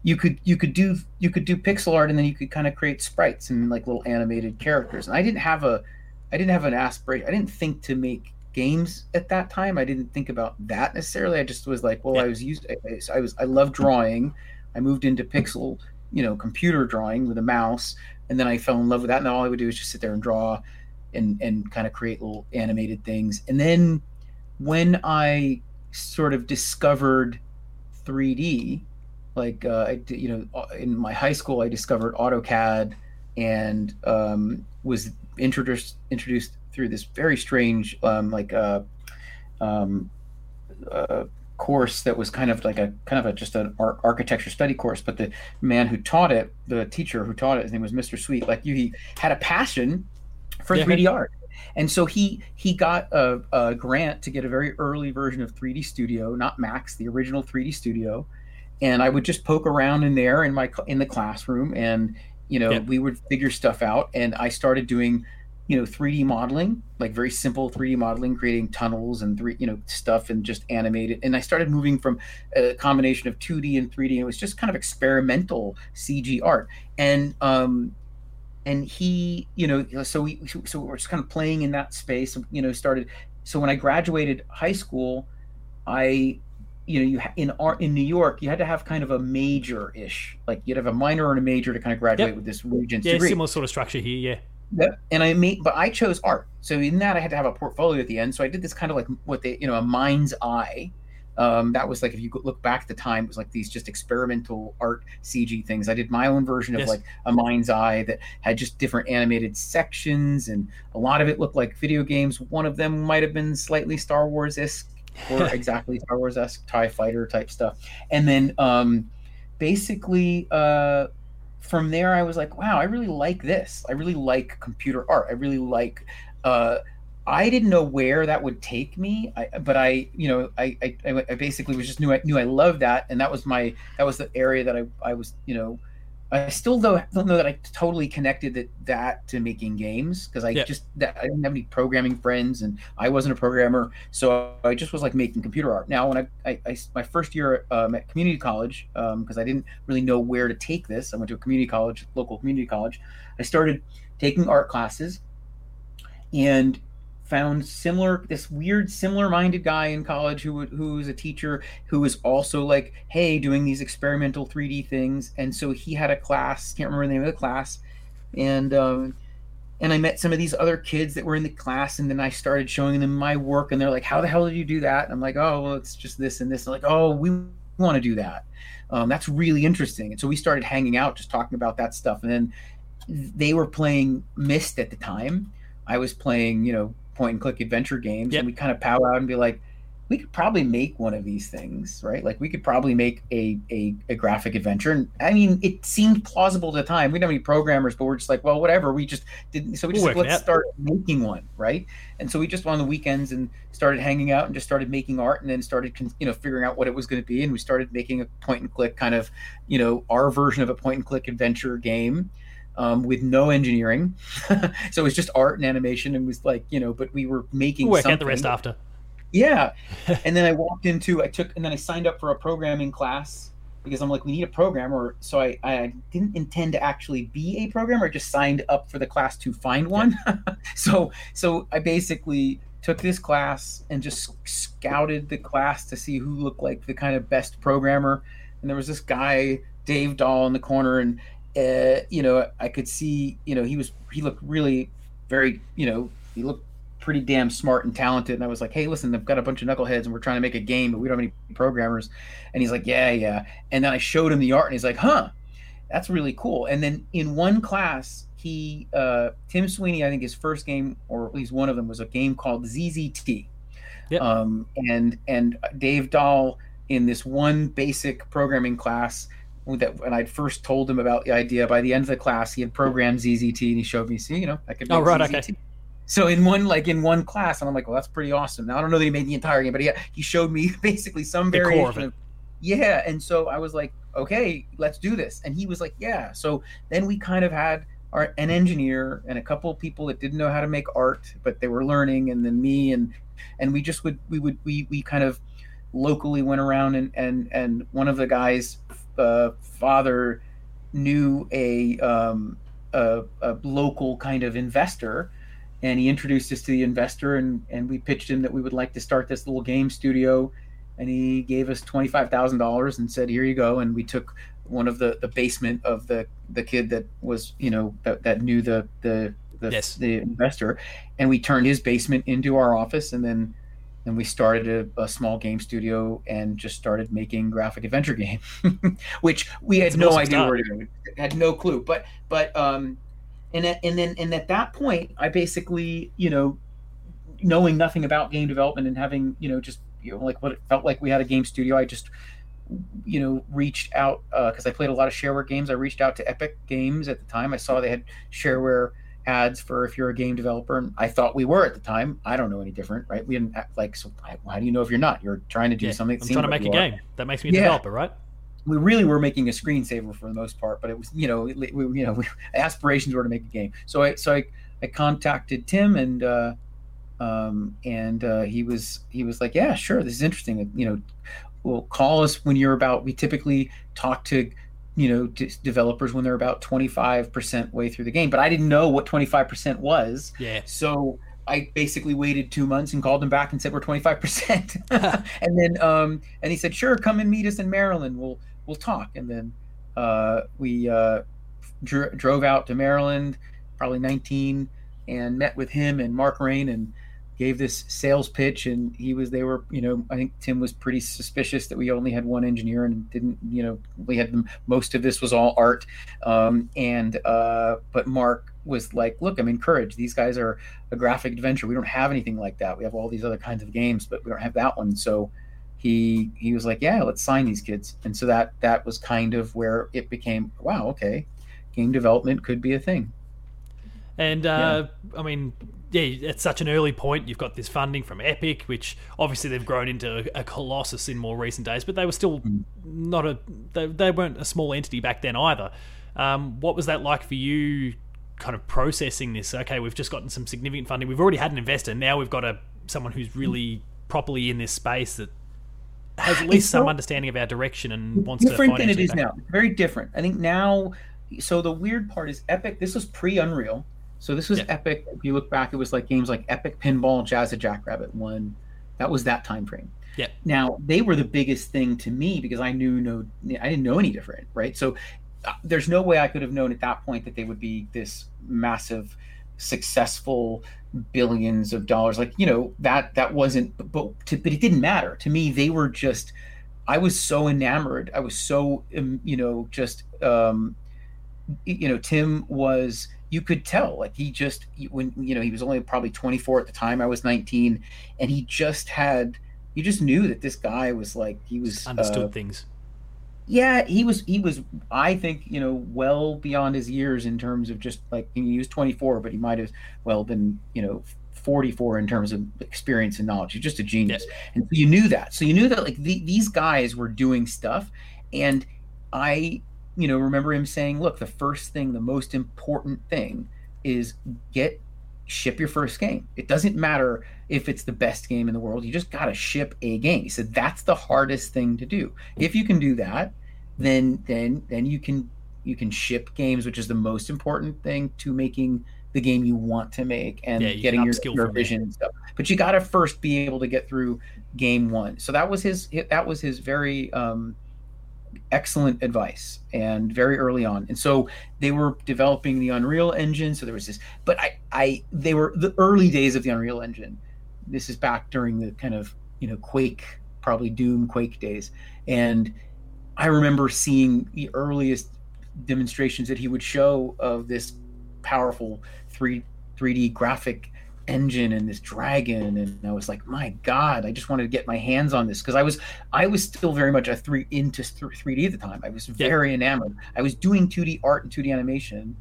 you could you could do you could do pixel art and then you could kind of create sprites and like little animated characters. And I didn't have a I didn't have an aspiration. I didn't think to make games at that time. I didn't think about that necessarily. I just was like, well, yeah. I was used. I, I was. I love drawing. I moved into pixel, you know, computer drawing with a mouse, and then I fell in love with that. And all I would do is just sit there and draw, and and kind of create little animated things. And then when I sort of discovered 3D, like uh, I, you know, uh, in my high school, I discovered AutoCAD and um, was introduced introduced through this very strange um, like uh, um, uh, course that was kind of like a kind of a just an architecture study course but the man who taught it the teacher who taught it his name was mr sweet like you he had a passion for yeah. 3d art. And so he he got a, a, grant to get a very early version of 3d studio not max the original 3d studio. And i would just poke around in there in my in the classroom and you know we would figure stuff out. And i started doing you know 3d modeling like very simple 3d modeling creating tunnels and three you know stuff and just animated and i started moving from a combination of 2d and 3d and it was just kind of experimental cg art and um and he you know so we so we're just kind of playing in that space you know started so when i graduated high school i you know you in art in new york you had to have kind of a major ish like you'd have a minor and a major to kind of graduate yep. with this regents yeah degree. similar sort of structure here yeah Yep. And I made, but I chose art. So in that, I had to have a portfolio at the end. So I did this kind of like what they, you know, a mind's eye. Um, that was like if you look back at the time, it was like these just experimental art CG things. I did my own version of yes. like a mind's eye that had just different animated sections, and a lot of it looked like video games. One of them might have been slightly Star Wars esque or exactly Star Wars esque Tie Fighter type stuff. And then um, basically. Uh, from there, I was like, wow, I really like this. I really like computer art. I really like. Uh, I didn't know where that would take me, I, but I, you know, I, I, I, basically was just knew I knew I loved that, and that was my that was the area that I, I was, you know, I still though don't know that I totally connected that that to making games because I Yeah. just that I didn't have any programming friends and I wasn't a programmer, so I just was like making computer art. Now when I, I, I my first year um, at community college because I didn't really know where to take this, I went to a community college, local community college. I started taking art classes and found similar this weird similar minded guy in college who would- who was a teacher who was also like hey doing these experimental 3d things. And so he had a class can't remember the name of the class. And um and i met some of these other kids that were in the class and then i started showing them my work and they're like how the hell did you do that? And i'm like oh well it's just this and this. And like oh we want to do that. Um, that's really interesting. And so we started hanging out just talking about that stuff. And then they were playing Myst at the time. I was playing you know point and click adventure games Yep. and we kind of pow out and be like we could probably make one of these things right? Like we could probably make a, a, a graphic adventure and i mean it seemed plausible at the time. We didn't have any programmers but we're just like well whatever we just didn't so we just We'll like, let's start making one right? And so we just went on the weekends and started hanging out and just started making art and then started you know figuring out what it was going to be and we started making a point and click kind of you know our version of a point and click adventure game um, with no engineering so it was just art and animation and was like you know but we were making work something the rest after. yeah. and then I walked into, I took, and then I signed up for a programming class because I'm like, we need a programmer. So I, I didn't intend to actually be a programmer. I just signed up for the class to find one. so, so I basically took this class and just scouted the class to see who looked like the kind of best programmer. And there was this guy, Dave Dahl, in the corner, and uh, you know, I could see, you know, he was he looked really very, you know, he looked pretty damn smart and talented. And I was like, hey, listen, I've got a bunch of knuckleheads and we're trying to make a game, but we don't have any programmers. And he's like, yeah, yeah. And then I showed him the art and he's like, huh, that's really cool. And then in one class, he, uh, Tim Sweeney, I think his first game, or at least one of them, was a game called ZZT. Yep. Um, and and Dave Dahl in this one basic programming class that when I first told him about the idea, by the end of the class, he had programmed ZZT and he showed me, see, you know, I could Oh, make right, ZZT. okay. So in one like in one class, and I'm like, well, that's pretty awesome. Now I don't know that he made the entire game, but he he showed me basically some The variation of of, yeah. And so I was like, okay, let's do this. And he was like, yeah. So then we kind of had our an engineer and a couple of people that didn't know how to make art, but they were learning, and then me and and we just would we would we we kind of locally went around and and and one of the guys uh, father knew a um a, a local kind of investor and he introduced us to the investor and and we pitched him that we would like to start this little game studio and he gave us $25,000 and said here you go and we took one of the the basement of the the kid that was you know that, that knew the the the, Yes. the investor and we turned his basement into our office and then and we started a, a small game studio and just started making graphic adventure game which we had It's no idea where to go had no clue. But but um and at, and then and at that point i basically you know knowing nothing about game development and having you know just you know like what it felt like we had a game studio i just you know reached out because i played a lot of shareware games. I reached out to epic games at the time. I saw they had shareware ads for if you're a game developer and i thought we were at the time i don't know any different right we didn't act like so how- do you know if you're not you're trying to do Yeah, something I'm trying to make a are game. That makes me a Yeah. developer, right? we really were making a screensaver for the most part, but it was you know we- you know we, aspirations were to make a game. So I so I, I contacted Tim and uh, um, and uh, he was he was like yeah sure this is interesting you know well call us when you're about we typically talk to you know to developers when they're about 25% way through the game but I didn't know what 25% was Yeah. so I basically waited two months and called him back and said we're twenty five percent, and then um, and he said sure, come and meet us in Maryland. We'll we'll talk. And then uh, we uh, dr- drove out to Maryland, probably nineteen, and met with him and Mark Rein and gave this sales pitch. And he was they were you know I think Tim was pretty suspicious that we only had one engineer and didn't you know we had most of this was all art, um, and uh, but Mark was like, look, I'm encouraged. These guys are a graphic adventure. We don't have anything like that. We have all these other kinds of games, but we don't have that one. So he he was like, yeah, let's sign these kids. And so that that was kind of where it became, wow, okay, game development could be a thing. And uh, I mean, yeah, at such an early point, you've got this funding from Epic, which obviously they've grown into a colossus in more recent days, but they were still Mm. not a they, they weren't a small entity back then either. Um, what was that like for you? Kind of processing this. Okay, we've just gotten some significant funding. We've already had an investor. Now we've got a someone who's really properly in this space that has at least some understanding of our direction and wants to. different than it is now. Very different. I think now. So the weird part is Epic. This was pre Unreal. So this was Yeah. Epic. If you look back, it was like games like Epic Pinball, Jazz of Jackrabbit One. That was that time frame. Yeah. Now they were the biggest thing to me because I knew no, I didn't know any different, right? So uh, there's no way I could have known at that point that they would be this massive, successful billions of dollars. Like you know that that wasn't, but to, but it didn't matter to me. They were just. I was so enamored. I was so um, you know just um, you know Tim was. You could tell like he just when you know he was only probably 24 at the time. I was 19, and he just had. You just knew that this guy was like he was understood uh, things. yeah, he was he was I think, you know, well beyond his years in terms of just like he was 24, but he might have well been, you know, 44 in terms of experience and knowledge. He's just a genius. And so you knew that. So you knew that like the, these guys were doing stuff and I, you know, remember him saying, "Look, the first thing, the most important thing is get ship your first game. It doesn't matter if it's the best game in the world. You just got to ship a game." He said that's the hardest thing to do. If you can do that, then then then you can you can ship games, which is the most important thing to making the game you want to make and Yeah, you getting your, your vision and stuff. But you got to first be able to get through game one. So that was his that was his very um, excellent advice and very early on. And so they were developing the Unreal Engine. So there was this, but I I they were the early days of the Unreal Engine. This is back during the kind of you know Quake, probably Doom Quake days, and I remember seeing the earliest demonstrations that he would show of this powerful 3 3D graphic engine and this dragon and I was like my god I just wanted to get my hands on this. Because I was I was still very much a 3 into 3D at the time. I was very enamored. I was doing 2D art and 2D animation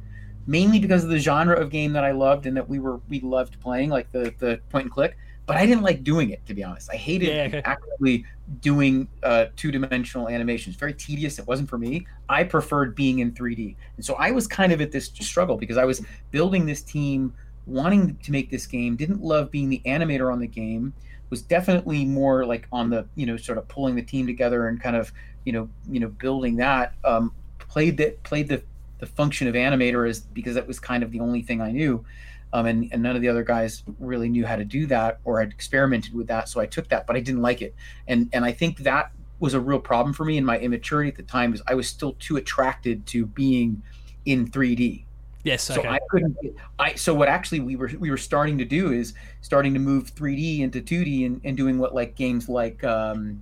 mainly because of the genre of game that I loved and that we were we loved playing like the the point and click but I didn't like doing it to be honest. I hated Yeah, okay. actively doing uh, two-dimensional animations. Very tedious. It wasn't for me. I preferred being in 3D and so I was kind of at this struggle because I was building this team wanting to make this game didn't love being the animator on the game was definitely more like on the you know sort of pulling the team together and kind of you know you know building that. Um played that played the the function of animator is because that was kind of the only thing I knew. Um, and, and none of the other guys really knew how to do that or had experimented with that so I took that but I didn't like it. And and I think that was a real problem for me in my immaturity at the time is I was still too attracted to being in 3D Yes. so Okay. I couldn't. I so what actually we were we were starting to do is starting to move 3D into 2D and, and doing what like games like um,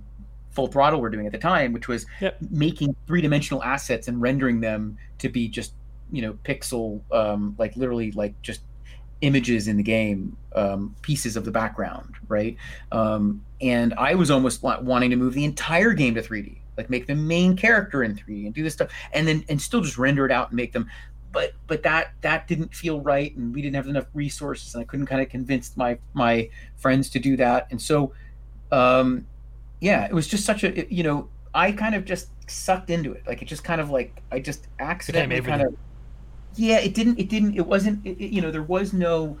Full Throttle were doing at the time, which was Yep. making three dimensional assets and rendering them to be just you know pixel um, like literally like just images in the game, um, pieces of the background, right? Um, and I was almost wanting to move the entire game to 3D, like make the main character in 3D and do this stuff, and then and still just render it out and make them but but that that didn't feel right and we didn't have enough resources and i couldn't kind of convince my my friends to do that and so um yeah it was just such a it- you know i kind of just sucked into it like it just kind of like i just accidentally kind of yeah it didn't it didn't it wasn't it, it- you know there was no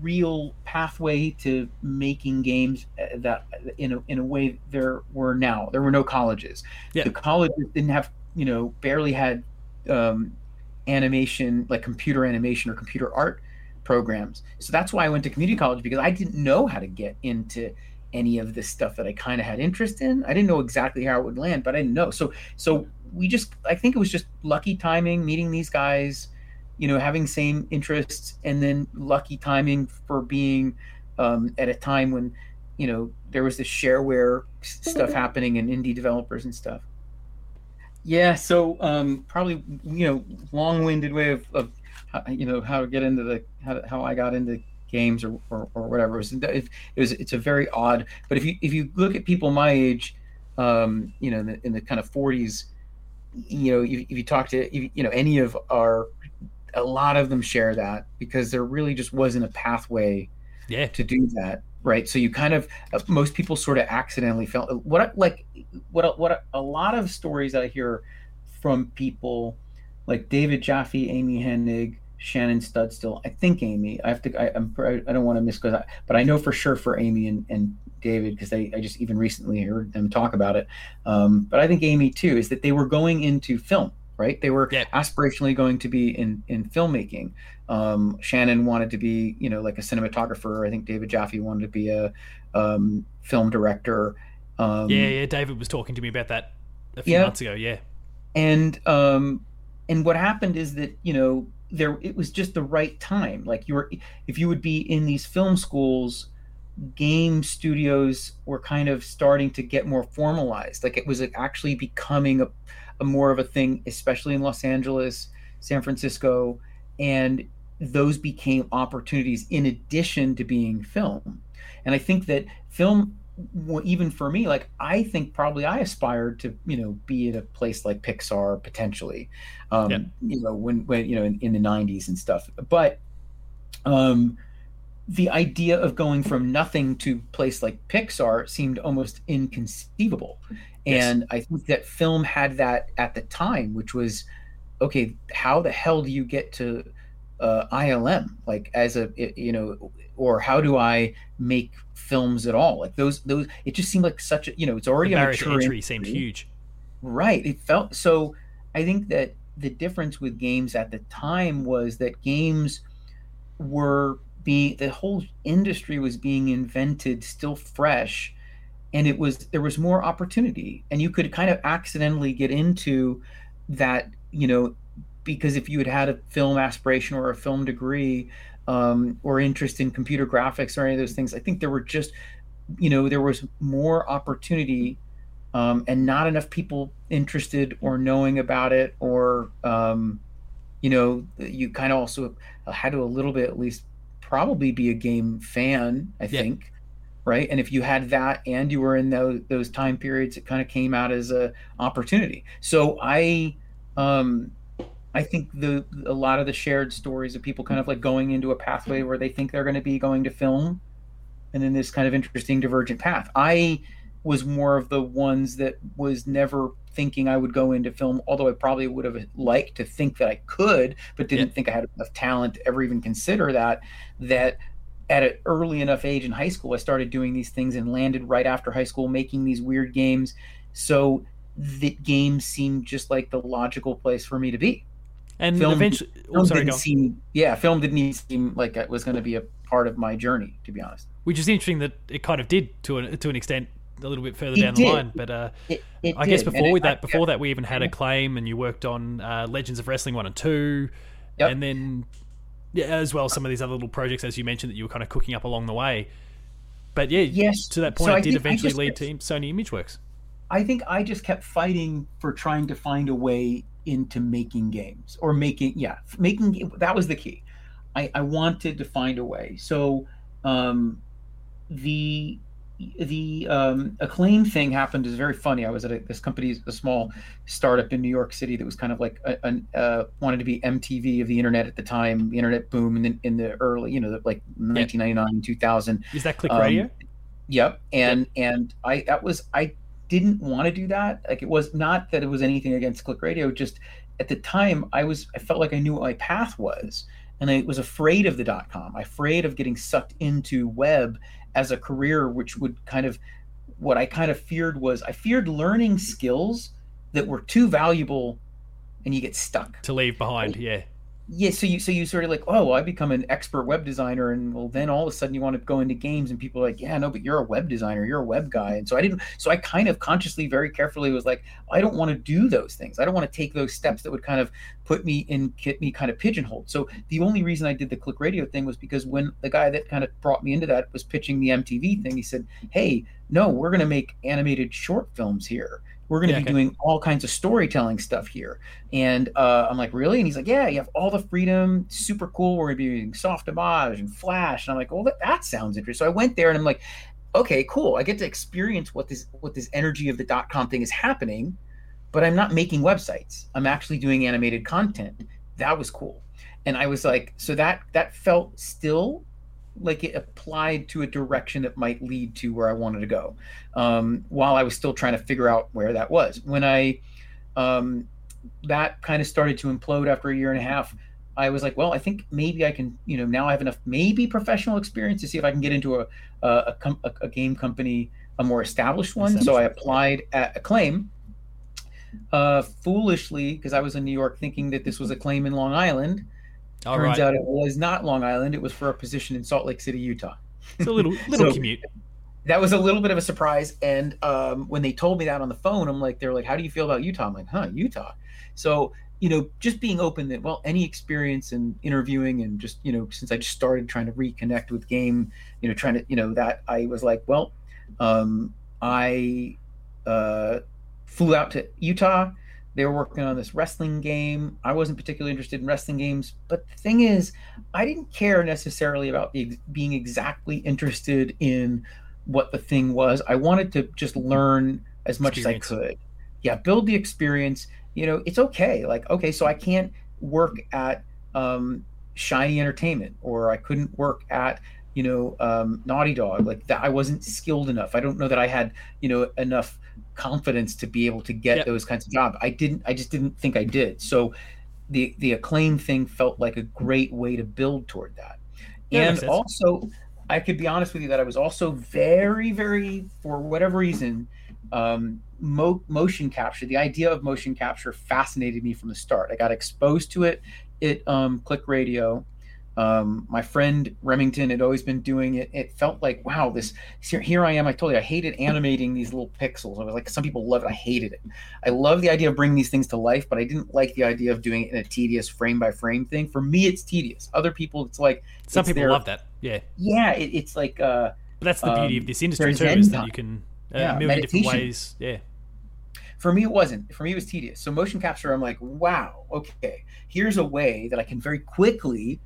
real pathway to making games uh, that in a, in a way there were now. There were no colleges. Yeah. the colleges didn't have you know barely had um, animation like computer animation or computer art programs. So that's why i went to community college because i didn't know how to get into any of this stuff that i kind of had interest in. I didn't know exactly how it would land but i didn't know. So so we just i think it was just lucky timing meeting these guys you know having same interests and then lucky timing for being um, at a time when you know there was this shareware stuff happening and indie developers and stuff yeah so um, probably you know long-winded way of, of you know how to get into the how, how i got into games or, or, or whatever it was, it, it was it's a very odd but if you if you look at people my age um, you know in the, in the kind of 40s you know if, if you talk to if, you know any of our a lot of them share that because there really just wasn't a pathway Yeah. to do that right so you kind of uh, most people sort of accidentally felt what like what what a, lot of stories that i hear from people like David Jaffe, Amy Hennig, Shannon Studstill. I think Amy. I have to. I, I'm. I don't want to miss because, but I know for sure for Amy and, and David because I, I just even recently heard them talk about it. Um, but I think Amy too is that they were going into film. Right, they were aspirationally going to be in in filmmaking. Um, Shannon wanted to be, you know, like a cinematographer. I think David Jaffe wanted to be a um, film director. Um, yeah, yeah. David was talking to me about that a few Yeah. months ago. Yeah, and um and what happened is that you know there it was just the right time like you were if you would be in these film schools game studios were kind of starting to get more formalized like it was actually becoming a, a more of a thing especially in los angeles san francisco and those became opportunities in addition to being film. And i think that film even for me like i think probably i aspired to you know be at a place like pixar potentially um Yeah. you know when when you know in, in the 90s and stuff. But um the idea of going from nothing to place like pixar seemed almost inconceivable Yes. and i think that film had that at the time which was okay how the hell do you get to uh, ilm like as a you know or how do i make films at all like those those it just seemed like such a you know it's the already a mature entry seemed huge. Right. It felt so. I think that the difference with games at the time was that games were being the whole industry was being invented still fresh and it was there was more opportunity and you could kind of accidentally get into that you know because if you had had a film aspiration or a film degree um, or interest in computer graphics or any of those things i think there were just you know there was more opportunity um, and not enough people interested or knowing about it or um, you know you kind of also had to a little bit at least probably be a game fan i Yeah. think right and if you had that and you were in those, those time periods it kind of came out as a opportunity so i um i think the a lot of the shared stories of people kind of like going into a pathway where they think they're going to be going to film and then this kind of interesting divergent path i was more of the ones that was never thinking I would go into film, although I probably would have liked to think that I could, but didn't Yeah. think I had enough talent to ever even consider that. That at an early enough age in high school, I started doing these things and landed right after high school making these weird games. So the games seemed just like the logical place for me to be. And Film- eventually, oh, sorry, didn't seem, yeah, film didn't even seem like it was going to be a part of my journey, to be honest. which is interesting that it kind of did to an, to an extent a little bit further It down the line. But uh, It, it I guess did, before that, I- before that, we even had Acclaim, and you worked on uh, Legends of Wrestling one and two, Yep. and then yeah, as well some of these other little projects as you mentioned that you were kind of cooking up along the way. But yeah, Yes. to that So point, I it did eventually lead to Sony ImageWorks. I think I just kept fighting for trying to find a way into making games or making yeah making that was the key. I, I wanted to find a way. So um, the the um, acclaim thing happened is very funny. I was at a, this company, a small startup in New York City that was kind of like a, an uh, wanted to be MTV of the internet at the time, the internet boom in the, in the early, you know, like 1999, 2000. Is that Click Um, Radio? Yep. And and I that was I didn't want to do that. Like it was not that it was anything against Click Radio. Just at the time I was I felt like I knew what my path was. And I was afraid of the dot com. I Afraid of getting sucked into web as a career, which would kind of what I kind of feared was I feared learning skills that were too valuable and you get stuck To leave behind, yeah. Yeah so you so you sort of like oh well i become an expert web designer and well then all of a sudden you want to go into games and people are like yeah no but you're a web designer you're a web guy and so i didn't so i kind of consciously very carefully was like i don't want to do those things. I don't want to take those steps that would kind of put me in get me kind of pigeonholed. So the only reason i did the click radio thing was because when the guy that kind of brought me into that was pitching the mtv thing he said hey no we're going to make animated short films here we're going to Yeah, be okay. doing all kinds of storytelling stuff here and uh, I'm like, really? And he's like, yeah, you have all the freedom, super cool. We're gonna be using Softimage and flash. And I'm like, well, that, that sounds interesting. So I went there and I'm like, okay, cool. I get to experience what this what this energy of the dot com thing is happening, but I'm not making websites. I'm actually doing animated content. That was cool. And I was like, so that that felt still like it applied to a direction that might lead to where I wanted to go. Um, while I was still trying to figure out where that was. When I um, that kind of started to implode after a year and a half, I was like, well, I think maybe I can, you know, now I have enough maybe professional experience to see if I can get into a a, a, a game company, a more established one. So I applied at Acclaim. Uh, foolishly, because I was in New York thinking that this was Acclaim in Long Island. All Turns right. out it was not Long Island. It was for a position in Salt Lake City, Utah. It's a little little so, commute that was a little bit of a surprise. And um, when they told me that on the phone, I'm like, they're like, how do you feel about Utah? I'm like, huh, Utah. So, you know, just being open that, well, any experience in interviewing and just, you know, since I just started trying to reconnect with game, you know, trying to, you know, that I was like, well, um, I uh, flew out to Utah. They were working on this wrestling game. I wasn't particularly interested in wrestling games, but the thing is, I didn't care necessarily about the, being exactly interested in what the thing was. I wanted to just learn as much experience. as I could. Yeah, build the experience. You know, it's okay. Like, okay, so I can't work at um, Shiny Entertainment, or I couldn't work at you know um, Naughty Dog. Like that, I wasn't skilled enough. I don't know that I had you know enough confidence to be able to get yep. those kinds of jobs. I didn't. I just didn't think I did. So the the acclaim thing felt like a great way to build toward that. Yeah, and also I could be honest with you that I was also very, very, for whatever reason, um, mo- motion capture. The idea of motion capture fascinated me from the start. I got exposed to it at um, Click Radio. Um, my friend Remington had always been doing it. It felt like, wow, this here, here I am. I told you I hated animating these little pixels. I was like, some people love it. I hated it. I love the idea of bringing these things to life, but I didn't like the idea of doing it in a tedious frame by frame thing. For me, it's tedious. Other people, it's like some it's people their, love that. Yeah. Yeah, it, it's like. Uh, but that's the beauty um, of this industry too, is that you can uh, yeah, a million meditation. different ways. Yeah. For me, it wasn't. For me, it was tedious. So motion capture, I'm like, wow, okay, here's a way that I can very quickly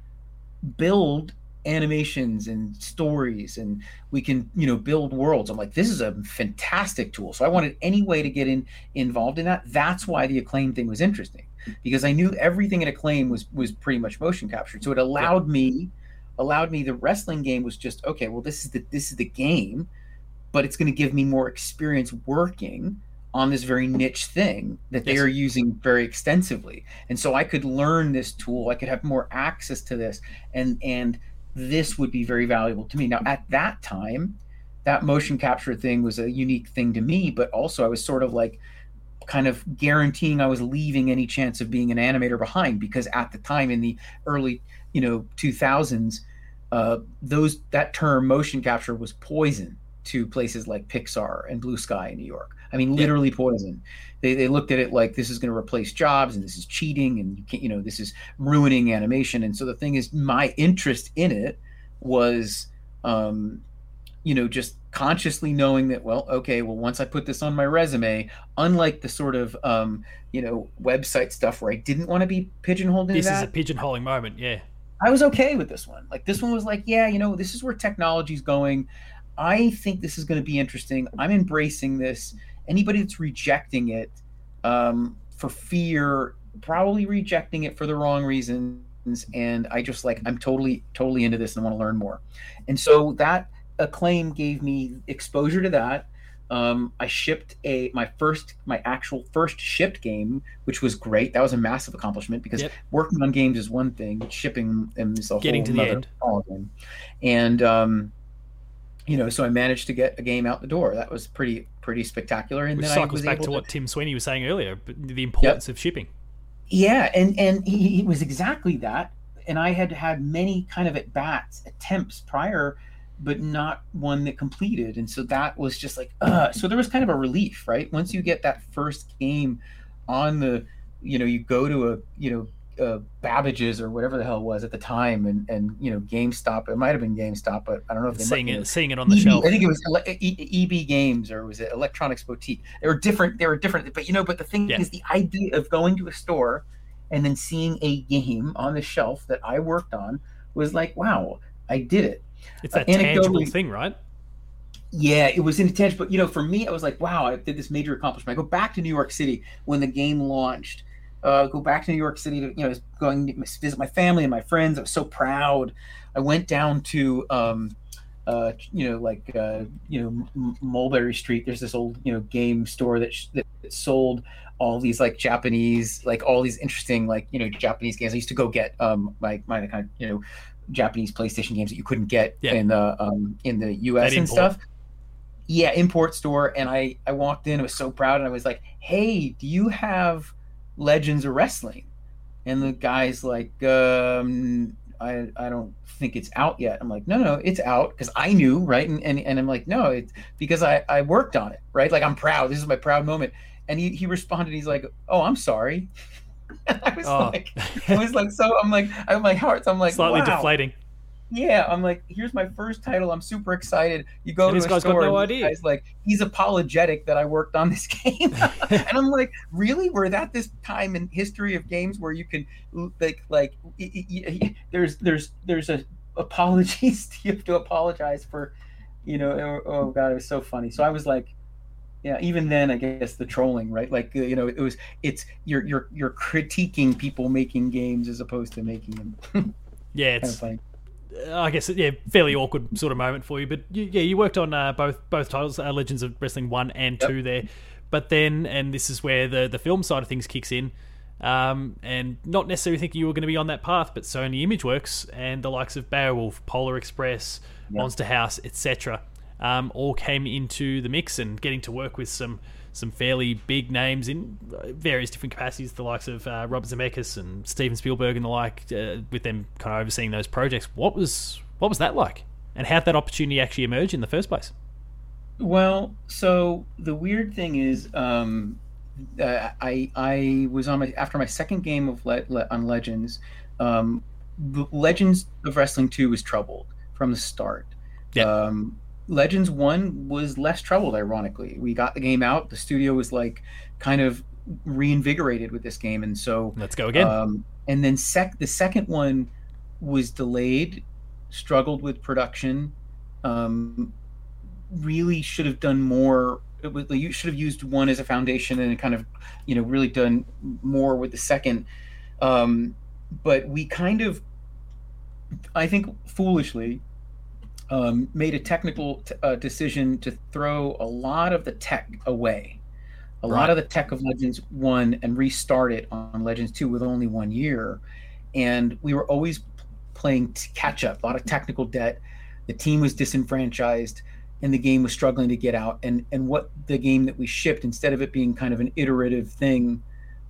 build animations and stories and we can you know build worlds. I'm like this is a fantastic tool. So i wanted any way to get in involved in that. That's why the acclaim thing was interesting because i knew everything in acclaim was was pretty much motion captured so it allowed yeah. me allowed me the wrestling game was just okay well this is the this is the game but it's going to give me more experience working on this very niche thing that they yes. are using very extensively. And so i could learn this tool i could have more access to this and and this would be very valuable to me. Now at that time that motion capture thing was a unique thing to me but also i was sort of like kind of guaranteeing i was leaving any chance of being an animator behind because at the time in the early you know 2000s uh, those that term motion capture was poison to places like pixar and blue sky in new york i mean literally yeah. poison they, they looked at it like this is going to replace jobs and this is cheating and you can't you know this is ruining animation and so the thing is my interest in it was um, you know just consciously knowing that well okay well once i put this on my resume unlike the sort of um, you know website stuff where i didn't want to be pigeonholed this that, is a pigeonholing moment yeah I was okay with this one. Like this one was like, yeah, you know, this is where technology's going. I think this is going to be interesting. I'm embracing this. Anybody that's rejecting it um, for fear, probably rejecting it for the wrong reasons. And I just like, I'm totally, totally into this and want to learn more. And so that acclaim gave me exposure to that. Um, I shipped a my first my actual first shipped game, which was great. That was a massive accomplishment because yep. working on games is one thing, shipping them is a Getting to the end. And um, you know, so I managed to get a game out the door. That was pretty pretty spectacular. And Which then cycles back to, to, what Tim Sweeney was saying earlier, the importance yep. of shipping. Yeah, and and he, he was exactly that. And I had had many kind of at bats attempts prior but not one that completed. And so that was just like, uh, so there was kind of a relief, right? Once you get that first game on the, you know, you go to a, you know, uh, Babbage's or whatever the hell it was at the time, and and you know GameStop. It might have been GameStop, but I don't know if they seeing it, seeing it on the EB, shelf. I think it was EB Games or was it Electronics Boutique? They were different. They were different, but you know, but the thing yeah. is, the idea of going to a store and then seeing a game on the shelf that I worked on was like, wow, I did it. It's that uh, tangible thing, right? Yeah, it was intangible. But you know, for me, I was like, wow, I did this major accomplishment. I go back to New York City when the game launched. Uh, go back to New York City to you know going to visit my family and my friends. I was so proud. I went down to um, uh, you know, like uh, you know, Mulberry Street. There's this old you know game store that sh- that sold all these like Japanese, like all these interesting like you know Japanese games. I used to go get um my my kind of you know Japanese PlayStation games that you couldn't get yeah. in the um in the U.S. and stuff. Yeah, import store, and I I walked in. I was so proud, and I was like, "Hey, do you have Legends of Wrestling?" And the guy's like, um, I, I don't think it's out yet. I'm like, no, no, it's out because I knew, right? And, and and I'm like, no, it's because I I worked on it, right? Like I'm proud. This is my proud moment. And he he responded, he's like, oh, I'm sorry. And I was oh. like, I was like, so I'm like, I'm like, hearts. I'm like, slightly wow. deflating. Yeah, I'm like, here's my first title. I'm super excited. You go and to a store, got no idea. Guy's like, he's apologetic that I worked on this game, and I'm like, really? We're at this time in history of games where you can like, like, there's, there's, there's a apologies. you have to apologize for, you know. Oh, oh god, it was so funny. So I was like, yeah. Even then, I guess the trolling, right? Like, uh, you know, it was, it's you're you're you're critiquing people making games as opposed to making them. yeah, it's. Kind of I guess yeah, fairly awkward sort of moment for you. But you, yeah, you worked on uh, both both titles, uh, Legends of Wrestling one and yep. two there. But then, and this is where the the film side of things kicks in. Um, and not necessarily thinking you were going to be on that path, but Sony ImageWorks and the likes of Beowulf, Polar Express, yep. Monster House, etc., um, all came into the mix and getting to work with some some fairly big names in various different capacities, the likes of uh, Robert Zemeckis and Steven Spielberg and the like, uh, with them kind of overseeing those projects. What was what was that like, and how did that opportunity actually emerge in the first place? Well, so the weird thing is, um, uh, I I was on my after my second game of Le- Le- on Legends. Um, Legends of Wrestling Two was troubled from the start. Yeah. Um, Legends One was less troubled. Ironically, we got the game out. The studio was like kind of reinvigorated with this game, and so let's go again. Um, and then sec the second one was delayed, struggled with production. Um, really should have done more. Was, you should have used one as a foundation and kind of, you know, really done more with the second. Um, but we kind of, I think, foolishly um, made a technical t- uh, decision to throw a lot of the tech away, a right. lot of the tech of Legends 1 and restart it on Legends 2 with only one year. And we were always playing t- catch up, a lot of technical debt. The team was disenfranchised and the game was struggling to get out. And, and what the game that we shipped, instead of it being kind of an iterative thing,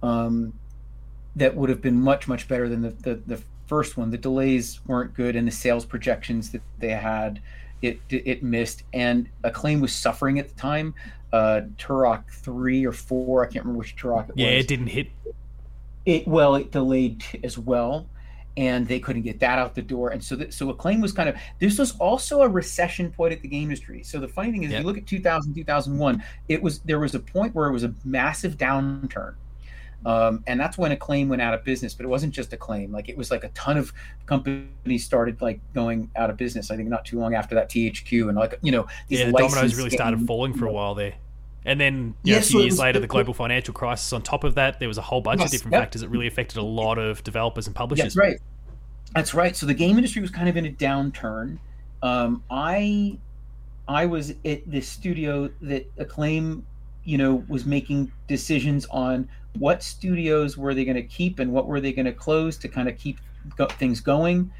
um, that would have been much, much better than the, the, the first one, the delays weren't good, and the sales projections that they had, it it missed. And Acclaim was suffering at the time. Uh, Turok three or four, I can't remember which Turok it yeah, was. Yeah, it didn't hit. It well, it delayed as well, and they couldn't get that out the door. And so, that, so Acclaim was kind of. This was also a recession point at the game industry. So the funny thing is, yep. if you look at 2000, 2001, it was there was a point where it was a massive downturn um, and that's when Acclaim went out of business. But it wasn't just Acclaim; like it was like a ton of companies started like going out of business. I think not too long after that, THQ and like you know these yeah, the dominoes really started falling for a while there. And then you know, a few years was, later, the global financial crisis. On top of that, there was a whole bunch yes, of different yep. factors that really affected a lot of developers and publishers. That's right. That's right. So the game industry was kind of in a downturn. Um, I I was at this studio that Acclaim, you know, was making decisions on what studios were they going to keep and what were they going to close to kind of keep go- things going.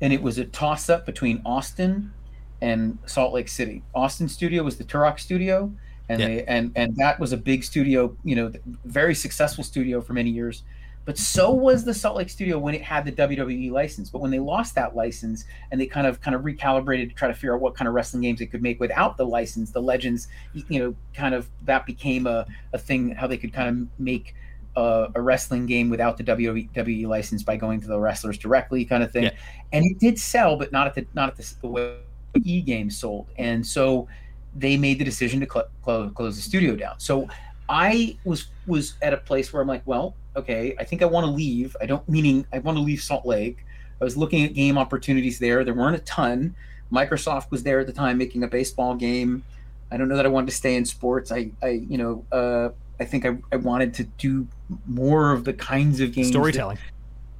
And it was a toss up between Austin and Salt Lake City. Austin studio was the Turok studio, and yeah. they, and and that was a big studio, you know, very successful studio for many years. But so was the Salt Lake studio when it had the WWE license. But when they lost that license and they kind of kind of recalibrated to try to figure out what kind of wrestling games they could make without the license, the Legends, you know, kind of that became a, a thing how they could kind of make a, a, wrestling game without the WWE license by going to the wrestlers directly, kind of thing. Yeah. And it did sell, but not at the not at the, the way e game sold. And so they made the decision to cl- close, close the studio down. So I was was at a place where I'm like, well, okay, I think I want to leave. I don't meaning I want to leave Salt Lake. I was looking at game opportunities there. There weren't a ton. Microsoft was there at the time making a baseball game. I don't know that I wanted to stay in sports. I, I you know, uh, I think I, I wanted to do more of the kinds of games. Storytelling. That,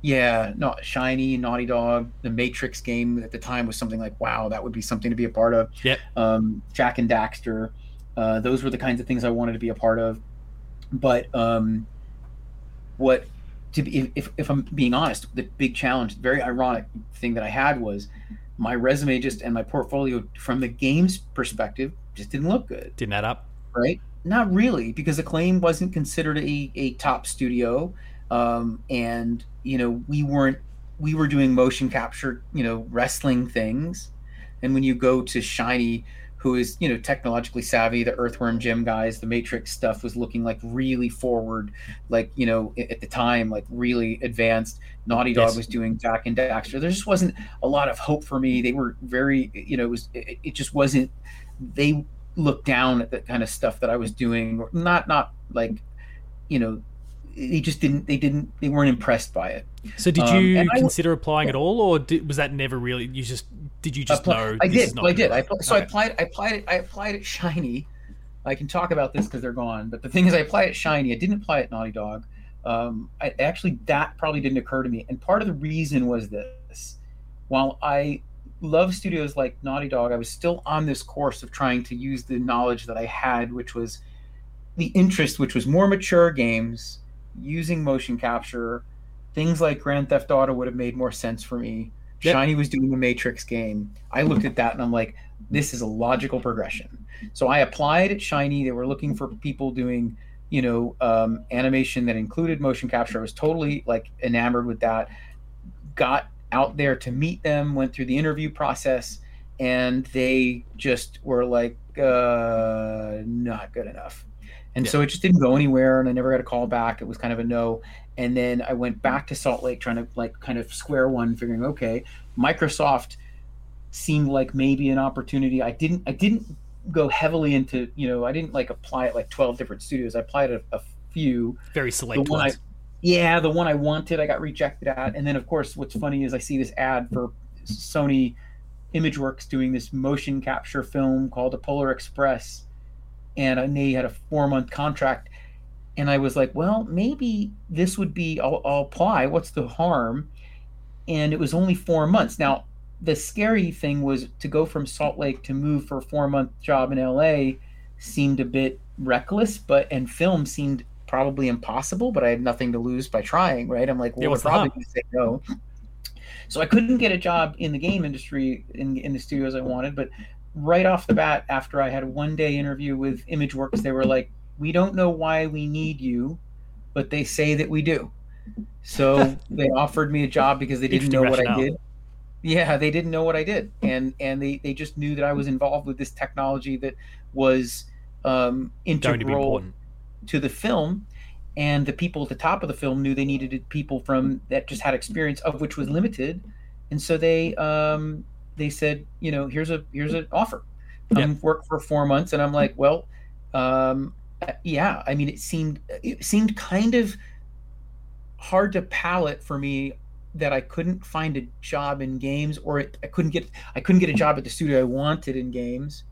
Yeah, not Shiny, Naughty Dog, the Matrix game at the time was something like, wow, that would be something to be a part of. Yep. Um, Jak and Daxter, uh, those were the kinds of things I wanted to be a part of. But um, what, to be, if, if I'm being honest, the big challenge, very ironic thing that I had was my resume just and my portfolio from the games perspective just didn't look good. Didn't add up. Right? Not really, because Acclaim wasn't considered a, a top studio um, and you know we weren't we were doing motion capture you know wrestling things. And when you go to shiny who is you know technologically savvy the earthworm jim guys the matrix stuff was looking like really forward like you know at the time like really advanced. Naughty dog yes. was doing Jak and daxter. There just wasn't a lot of hope for me. They were very you know it was it, it just wasn't they looked down at the kind of stuff that i was doing or not not like you know they just didn't they didn't they weren't impressed by it. So did um, you um, consider I, applying at all or did, was that never really you just did you just Apply, know i did well, i did. I, so okay. i applied i applied it i applied it shiny. I can talk about this because they're gone but the thing is i applied it shiny. I didn't apply it naughty dog. Um, I, actually that probably didn't occur to me. And part of the reason was this. While i love studios like naughty dog i was still on this course of trying to use the knowledge that i had which was the interest which was more mature games using motion capture, things like Grand Theft Auto would have made more sense for me. Yep. Shiny was doing the Matrix game. I looked at that and I'm like, this is a logical progression. So I applied at Shiny. They were looking for people doing, you know, um, animation that included motion capture. I was totally like enamored with that. Got out there to meet them, went through the interview process, and they just were like, uh, not good enough. And yeah. so it just didn't go anywhere and I never got a call back. It was kind of a no. And then I went back to Salt Lake trying to like kind of square one, figuring, okay, Microsoft seemed like maybe an opportunity. I didn't I didn't go heavily into, you know, I didn't like apply at like 12 different studios. I applied at a, a few. Very select ones. I, yeah, the one I wanted, I got rejected at. And then of course what's funny is I see this ad for Sony Imageworks doing this motion capture film called The Polar Express and they had a four month contract. And I was like, well, maybe this would be, I'll, I'll apply. What's the harm? And it was only four months. Now, the scary thing was to go from Salt Lake to move for a four month job in LA seemed a bit reckless, but and film seemed probably impossible, but I had nothing to lose by trying, right? I'm like, well, yeah, probably going to say no. So I couldn't get a job in the game industry in, in the studios I wanted, but right off the bat, after I had a one day interview with ImageWorks, they were like, "We don't know why we need you, but they say that we do." So they offered me a job because they didn't know what I did. Yeah, they didn't know what I did, and and they they just knew that I was involved with this technology that was um, integral to, the film. And the people at the top of the film knew they needed people from that just had experience, of which was limited, and so they um, they said, you know, here's a here's an offer. Come work for four months, and I'm like, well, um, yeah. I mean, it seemed it seemed kind of hard to palate for me that I couldn't find a job in games, or it, I couldn't get I couldn't get a job at the studio I wanted in games.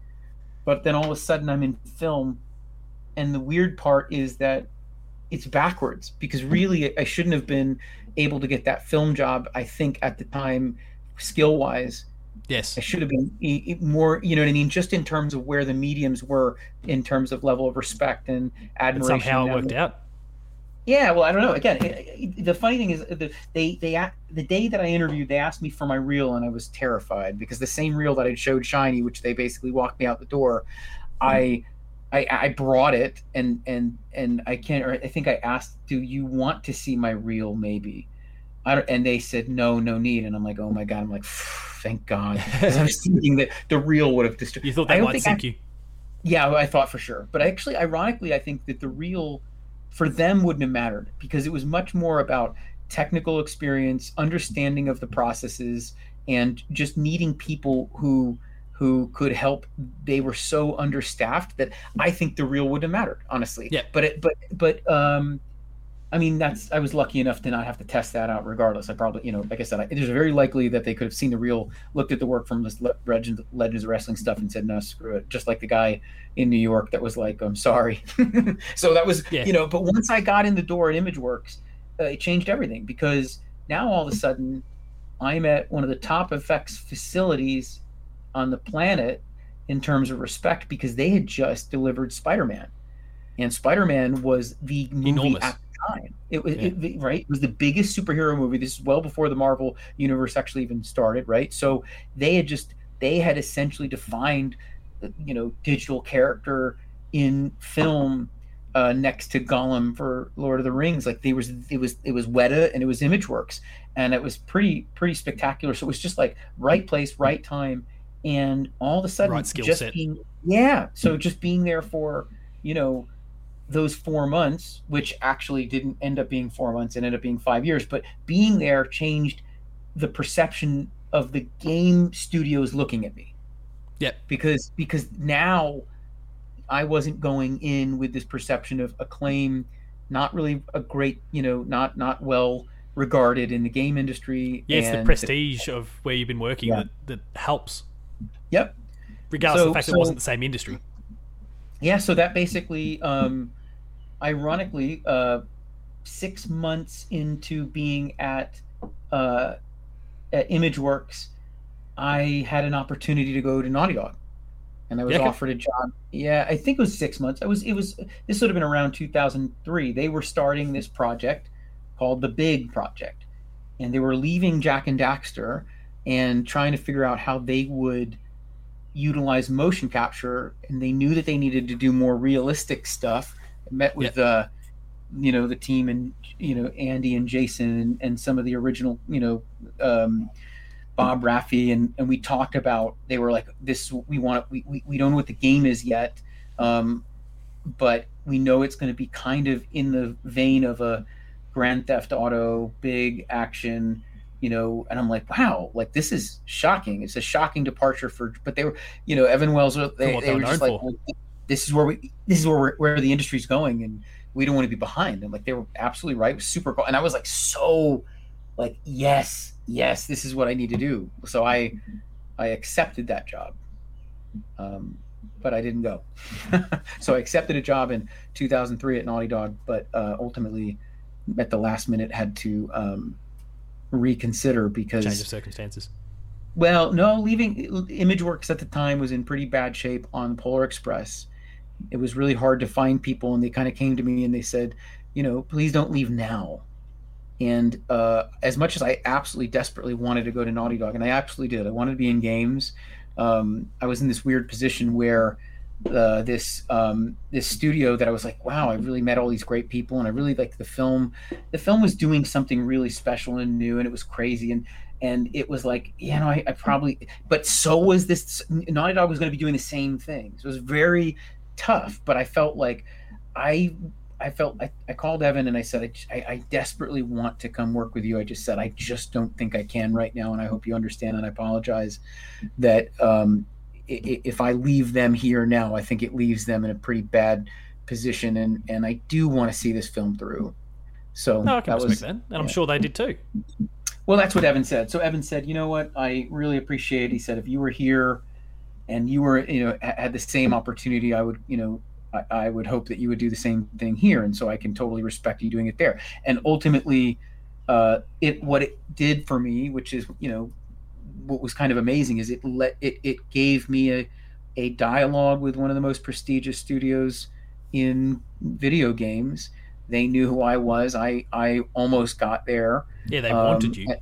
But then all of a sudden, I'm in film, and the weird part is that it's backwards because really I shouldn't have been able to get that film job. I think at the time, skill wise, Yes. I should have been more, you know what I mean, just in terms of where the mediums were in terms of level of respect and admiration. somehow it worked out. Yeah, well, I don't know. Again, it, it, the funny thing is, the, they they the day that I interviewed, they asked me for my reel, and I was terrified because the same reel that I showed Shiny, which they basically walked me out the door, mm-hmm. I. I, I brought it and and and I can't. Or I think I asked, "Do you want to see my reel?" Maybe, I don't, and they said no, no need. And I'm like, oh my god. I'm like, thank God. I was thinking that the reel would have destroyed. You thought that might sink I, you. Yeah, I thought for sure. But actually, ironically, I think that the reel for them wouldn't have mattered because it was much more about technical experience, understanding of the processes, and just needing people who who could help. They were so understaffed that I think the real would have mattered, honestly. Yeah. But it, but but um, I mean, that's I was lucky enough to not have to test that out. Regardless, I probably, you know, like I said, I, it is very likely that they could have seen the real, looked at the work from this Legends, Legends of Wrestling stuff, and said, "No, screw it." Just like the guy in New York that was like, "I'm sorry." so that was, yeah. you know. But once I got in the door at ImageWorks, uh, it changed everything because now all of a sudden, I'm at one of the top effects facilities on the planet in terms of respect because they had just delivered Spider-Man, and Spider-Man was the movie Enormous. at the time. It was Yeah. it, right. It was the biggest superhero movie. This is well before the Marvel universe actually even started. Right. So they had just they had essentially defined, you know, digital character in film uh, next to Gollum for Lord of the Rings. Like there was it was it was Weta and it was ImageWorks, and it was pretty pretty spectacular. So it was just like right place, right time, and all of a sudden, Right just set. being yeah. So just being there for you know those four months, which actually didn't end up being four months, it ended up being five years, but being there changed the perception of the game studios looking at me. Yep. Because because now I wasn't going in with this perception of acclaim, not really a great, you know, not not well regarded in the game industry. Yeah, it's the prestige of where you've been working Yeah. that, that helps, Yep. regardless of the fact so- it wasn't the same industry. Yeah, so that basically, um, ironically, uh, six months into being at, uh, at ImageWorks, I had an opportunity to go to Naughty Dog, and I was Yeah, offered a job. Yeah, I think it was six months. I was. It was. This would have been around 2003. They were starting this project called the Big Project, and they were leaving Jak and Daxter and trying to figure out how they would utilize motion capture and they knew that they needed to do more realistic stuff. I met with uh you know the team and you know andy and jason and, and some of the original you know um bob rafei and and we talked about they were like this we want we, we, we don't know what the game is yet um but we know it's going to be kind of in the vein of a grand theft auto big action you know and i'm like wow like this is shocking. It's a shocking departure for but they were you know evan wells they, they were just like this is where we this is where we're, where the industry's going and we don't want to be behind. And like they were absolutely right. It was super cool. And i was like so like yes yes this is what i need to do. So i i accepted that job. Um but i didn't go. So i accepted a job in 2003 at naughty dog but uh ultimately at the last minute had to um reconsider because Change of circumstances. well, no, leaving ImageWorks at the time was in pretty bad shape on Polar Express. It was really hard to find people, and they kind of came to me and they said, you know, please don't leave now. And uh, as much as I absolutely desperately wanted to go to Naughty Dog, and I absolutely did, I wanted to be in games. Um, I was in this weird position where uh, this um, this studio that I was like, wow, I really met all these great people, and I really liked the film. The film was doing something really special and new, and it was crazy. And and it was like, you know, I, I probably, but so was this. Naughty Dog was going to be doing the same thing. So it was very tough, but I felt like I, I felt I, I called Evan and I said, I desperately want to come work with you. I just said, I just don't think I can right now, and I hope you understand. And I apologize that um, i- i- if I leave them here now, I think it leaves them in a pretty bad position, and and I do want to see this film through. So No, I can that was that, and I'm sure they did too. well, that's what Evan said. So Evan said, you know what? I really appreciate. He said, if you were here, and you were, you know, had the same opportunity, I would, you know, I, I would hope that you would do the same thing here. And so I can totally respect you doing it there. And ultimately, uh, it what it did for me, which is, you know, what was kind of amazing, is it let it it gave me a a dialogue with one of the most prestigious studios in video games. They knew who I was. I I almost got there. Yeah, they Um, wanted you.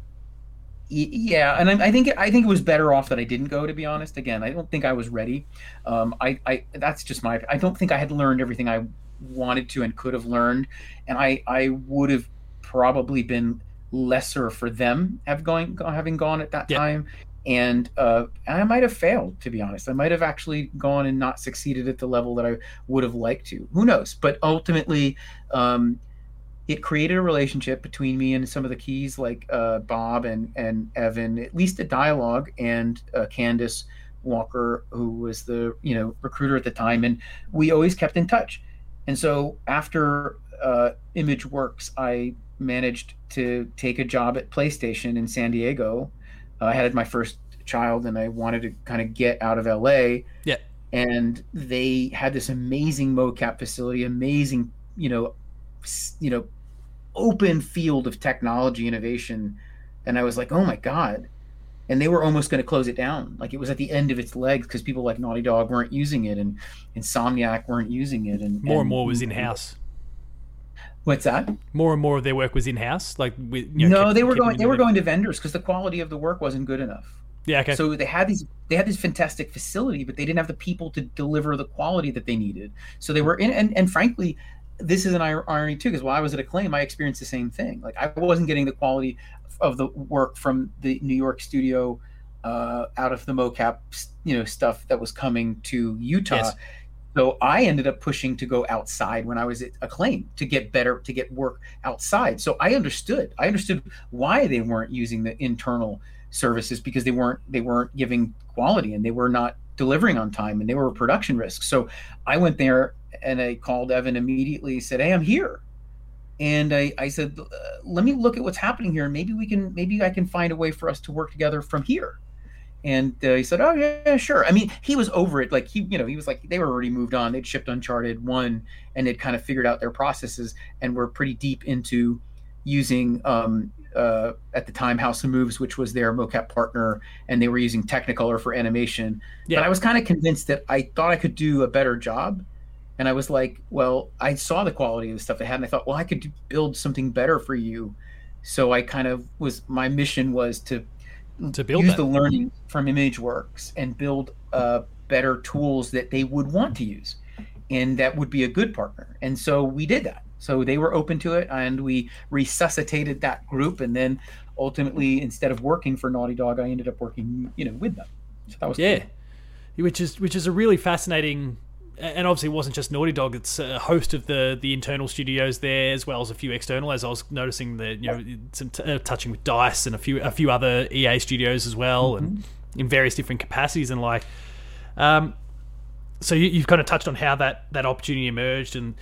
Yeah, and I, I think I think it was better off that I didn't go. To be honest, again, I don't think I was ready. Um, I, I that's just my. I don't think I had learned everything I wanted to and could have learned, and I I would have probably been lesser for them have going having gone at that time, and uh, I might have failed. To be honest, I might have actually gone and not succeeded at the level that I would have liked to. Who knows? But ultimately. Um, it created a relationship between me and some of the keys like uh, Bob and and Evan, at least a dialogue, and uh, Candace Walker, who was the you know recruiter at the time, and we always kept in touch. And so after uh, Image Works, I managed to take a job at PlayStation in San Diego. Uh, I had my first child, and I wanted to kind of get out of LA. Yeah. And they had this amazing mocap facility, amazing, you know, you know open field of technology innovation, and I was like, oh my god. And they were almost going to close it down. Like it was at the end of its legs because people like Naughty Dog weren't using it and Insomniac weren't using it. And more and, and more was in house. What's that? More and more of their work was in house. Like with, you know, no, kept, they were going. They were going to vendors because the quality of the work wasn't good enough. Yeah. Okay. So they had these. They had this fantastic facility, but they didn't have the people to deliver the quality that they needed. So they were in, and and frankly, this is an irony too, because while I was at Acclaim, I experienced the same thing. Like I wasn't getting the quality of the work from the New York studio uh, out of the mocap, you know, stuff that was coming to Utah. Yes. So I ended up pushing to go outside when I was at Acclaim to get better, to get work outside. So I understood. I understood why they weren't using the internal services because they weren't they weren't giving quality and they were not delivering on time and they were production risks. So I went there and I called Evan immediately. Said, "Hey, I'm here." And I, I said, "Let me look at what's happening here. Maybe we can. Maybe I can find a way for us to work together from here." And uh, he said, "Oh yeah, sure." I mean, he was over it. Like he, you know, he was like they were already moved on. They'd shipped Uncharted one, and they'd kind of figured out their processes, and were pretty deep into using um, uh, at the time House of Moves, which was their mocap partner, and they were using Technicolor for animation. Yeah. But I was kind of convinced that I thought I could do a better job, and I was like, well, I saw the quality of the stuff they had, and I thought, well, I could build something better for you. So I kind of was my mission was to to build use that. the learning from ImageWorks and build uh, better tools that they would want to use, and that would be a good partner. And so we did that. So they were open to it, and we resuscitated that group. And then ultimately, instead of working for Naughty Dog, I ended up working, you know, with them. So that was yeah, cool. which is which is a really fascinating. And obviously, it wasn't just Naughty Dog; it's a host of the the internal studios there, as well as a few external. As I was noticing, that you know, some t- uh, touching with Dice and a few a few other EA studios as well, mm-hmm. and in various different capacities. And like, um, so you, you've kind of touched on how that that opportunity emerged, and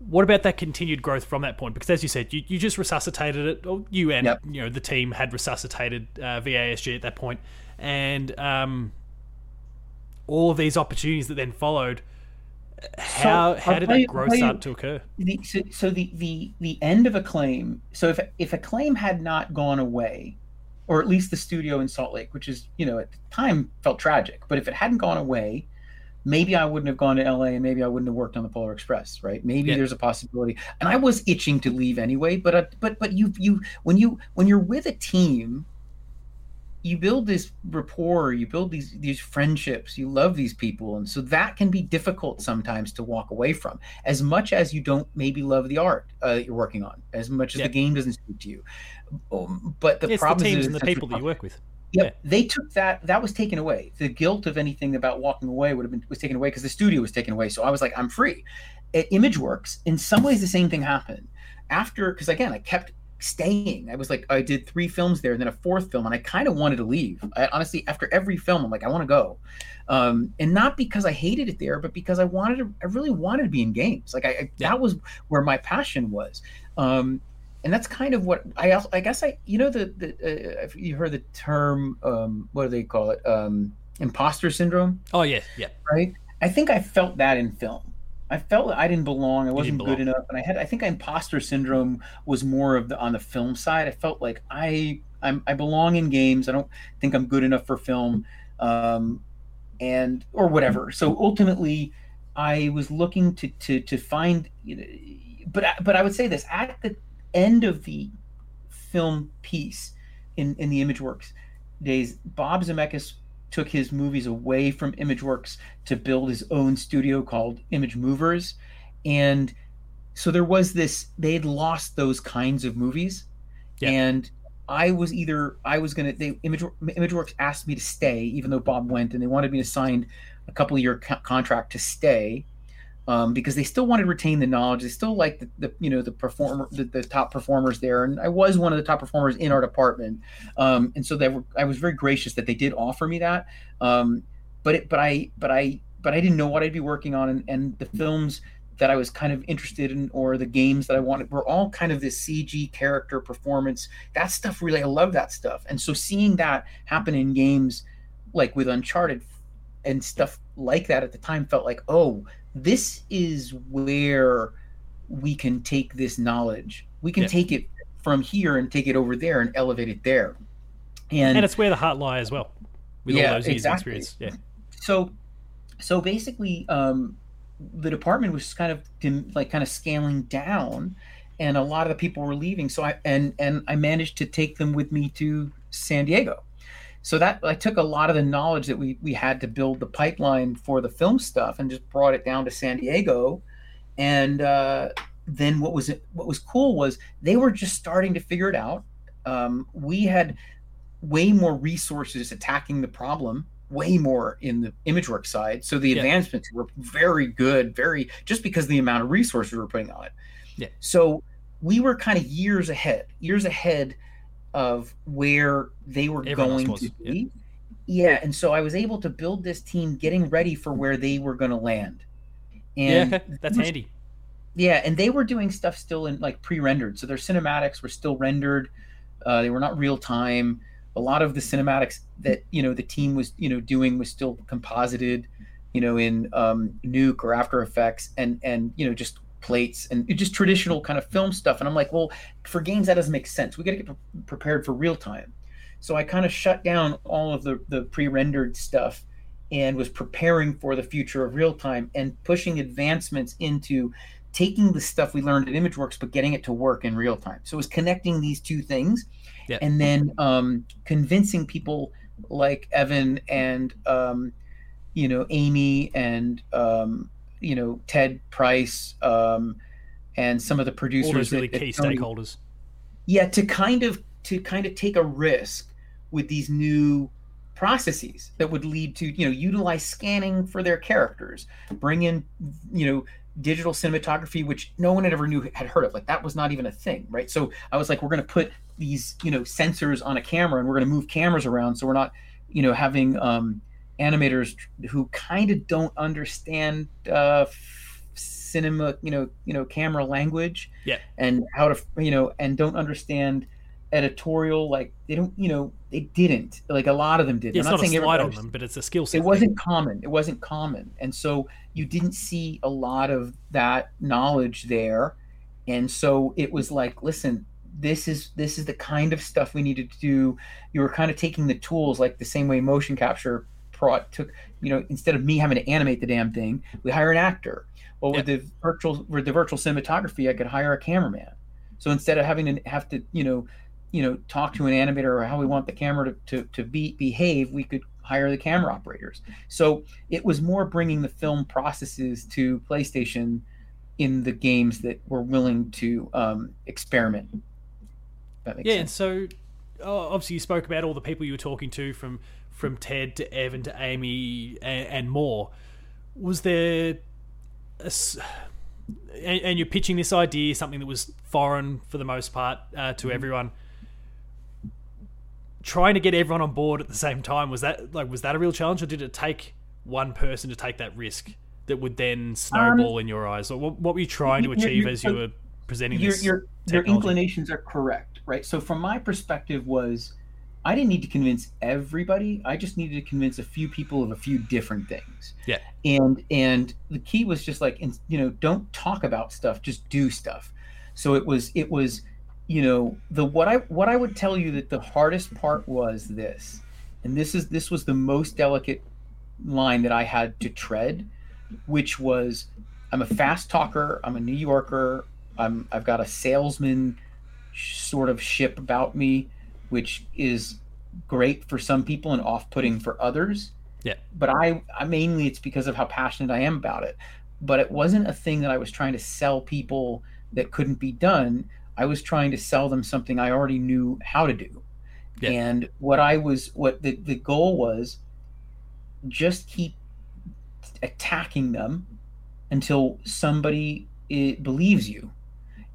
what about that continued growth from that point? Because as you said, you, you just resuscitated it, or you and yep. you know the team had resuscitated uh, VASG at that point, and um, all of these opportunities that then followed. How so, how did that growth start to occur? The, so, so the, the the end of Acclaim. So if if Acclaim had not gone away, or at least the studio in Salt Lake, which is you know at the time felt tragic, but if it hadn't gone away, maybe I wouldn't have gone to LA and maybe I wouldn't have worked on the Polar Express, right? Maybe yeah. there's a possibility. And I was itching to leave anyway, but uh, but but you you when you when you're with a team, you build this rapport, you build these these friendships, you love these people, and so that can be difficult sometimes to walk away from. As much as you don't maybe love the art uh, that you're working on, as much as yeah. the game doesn't speak to you, um, but the it's problem the teams is and the people that you work with. Yep. Yeah. They took that. That was taken away. The guilt of anything about walking away would have been was taken away because the studio was taken away. So I was like, I'm free. At ImageWorks, in some ways, the same thing happened. After, because again, I kept staying. I was like, I did three films there, and then a fourth film, and I kind of wanted to leave. I, honestly, after every film, I'm like, I want to go, um, and not because I hated it there, but because I wanted to. I really wanted to be in games. Like I, I yeah. that was where my passion was. Um, and that's kind of what I also, I guess I you know the the uh, you heard the term um, what do they call it um, imposter syndrome? Oh yeah, yeah. Right. I think I felt that in film. I felt I didn't belong. I wasn't belong. good enough, and I had. I think imposter syndrome was more of the on the film side. I felt like I I'm, I belong in games. I don't think I'm good enough for film, um, and or whatever. So ultimately, I was looking to to to find. You know, but but I would say this at the end of the film piece in, in the ImageWorks days, Bob Zemeckis took his movies away from ImageWorks to build his own studio called Image Movers. And so there was this, they had lost those kinds of movies. Yeah. And I was either, I was going to, they, Image, ImageWorks asked me to stay, even though Bob went, and they wanted me to sign a couple year co- contract to stay um, because they still wanted to retain the knowledge. They still liked the, the you know the performer the, the, top performers there, and I was one of the top performers in our department, um, and so they were, I was very gracious that they did offer me that. Um, but it, but I but I but I didn't know what I'd be working on, and, and the films that I was kind of interested in or the games that I wanted were all kind of this CG character performance. That stuff really I love that stuff. And so seeing that happen in games like with Uncharted and stuff like that at the time felt like, oh, this is where we can take this knowledge, we can Yeah. take it from here and take it over there and elevate it there. And, And it's where the heart lie as well. With Yeah, all those years exactly. of experience. Yeah. so so basically um the department was kind of dim- like kind of scaling down and a lot of the people were leaving so i and and i managed to take them with me to san diego so that i took a lot of the knowledge that we we had to build the pipeline for the film stuff and just brought it down to san diego and uh then what was what was cool was they were just starting to figure it out um, we had way more resources attacking the problem way more in the image work side so the Yeah. advancements were very good very just because of the amount of resources we were putting on it Yeah. so we were kind of years ahead years ahead of where they were Everyone going to be yeah and so i was able to build this team getting ready for where they were going to land and yeah. That's was- handy. yeah, and they were doing stuff still in like pre-rendered, so their cinematics were still rendered. Uh, they were not real time. A lot of the cinematics that you know the team was you know doing was still composited, you know, in um, Nuke or After Effects, and and you know just plates and just traditional kind of film stuff. And I'm like, well, for games that doesn't make sense. We got to get pre- prepared for real time. So I kind of shut down all of the the pre-rendered stuff and was preparing for the future of real time and pushing advancements into taking the stuff we learned at ImageWorks but getting it to work in real time. So it was connecting these two things, Yeah. and then um, convincing people like Evan and um, you know Amy and um, you know Ted Price um, and some of the producers. Really at- at key stakeholders. yeah to kind of to kind of take a risk with these new processes that would lead to you know utilize scanning for their characters bring in you know digital cinematography which no one had ever knew had heard of like that was not even a thing right so i was like we're going to put these you know sensors on a camera and we're going to move cameras around so we're not you know having um animators who kind of don't understand uh cinema you know you know camera language Yeah. and how to you know and don't understand editorial like they don't you know they didn't like a lot of them did Yeah, it's I'm not, a slide on them, but it's a skill set. it thing. wasn't common it wasn't common and so you didn't see a lot of that knowledge there and so it was like listen this is this is the kind of stuff we needed to do you were kind of taking the tools like the same way motion capture brought took you know instead of me having to animate the damn thing we hire an actor. Well with the virtual with the virtual cinematography i could hire a cameraman. So instead of having to have to you know you know talk to an animator or how we want the camera to, to, to be behave we could hire the camera operators. So it was more bringing the film processes to playstation in the games that were willing to um, experiment. Yeah, and so obviously you spoke about all the people you were talking to from from Ted to Evan to Amy and, and more. Was there a and, and you're pitching this idea, something that was foreign for the most part uh, to Mm-hmm. everyone. Trying to get everyone on board at the same time was that like was that a real challenge, or did it take one person to take that risk that would then snowball in your eyes? Or what, what were you trying to Um, you're- achieve you're- as you were presenting your this? your your inclinations are correct, right? So from my perspective was I didn't need to convince everybody. I just needed to convince a few people of a few different things. Yeah. And and the key was just like in- you know, don't talk about stuff, just do stuff. So it was it was you know, the what I what I would tell you that the hardest part was this. And this is this was the most delicate line that I had to tread, which was I'm a fast talker, I'm a New Yorker, I'm I've got a salesman sort of ship about me, which is great for some people and off-putting for others. Yeah. But I, I mainly it's because of how passionate I am about it. But it wasn't a thing that I was trying to sell people that couldn't be done. I was trying to sell them something I already knew how to do. Yeah. And what I was what the, the goal was just keep attacking them until somebody i believes you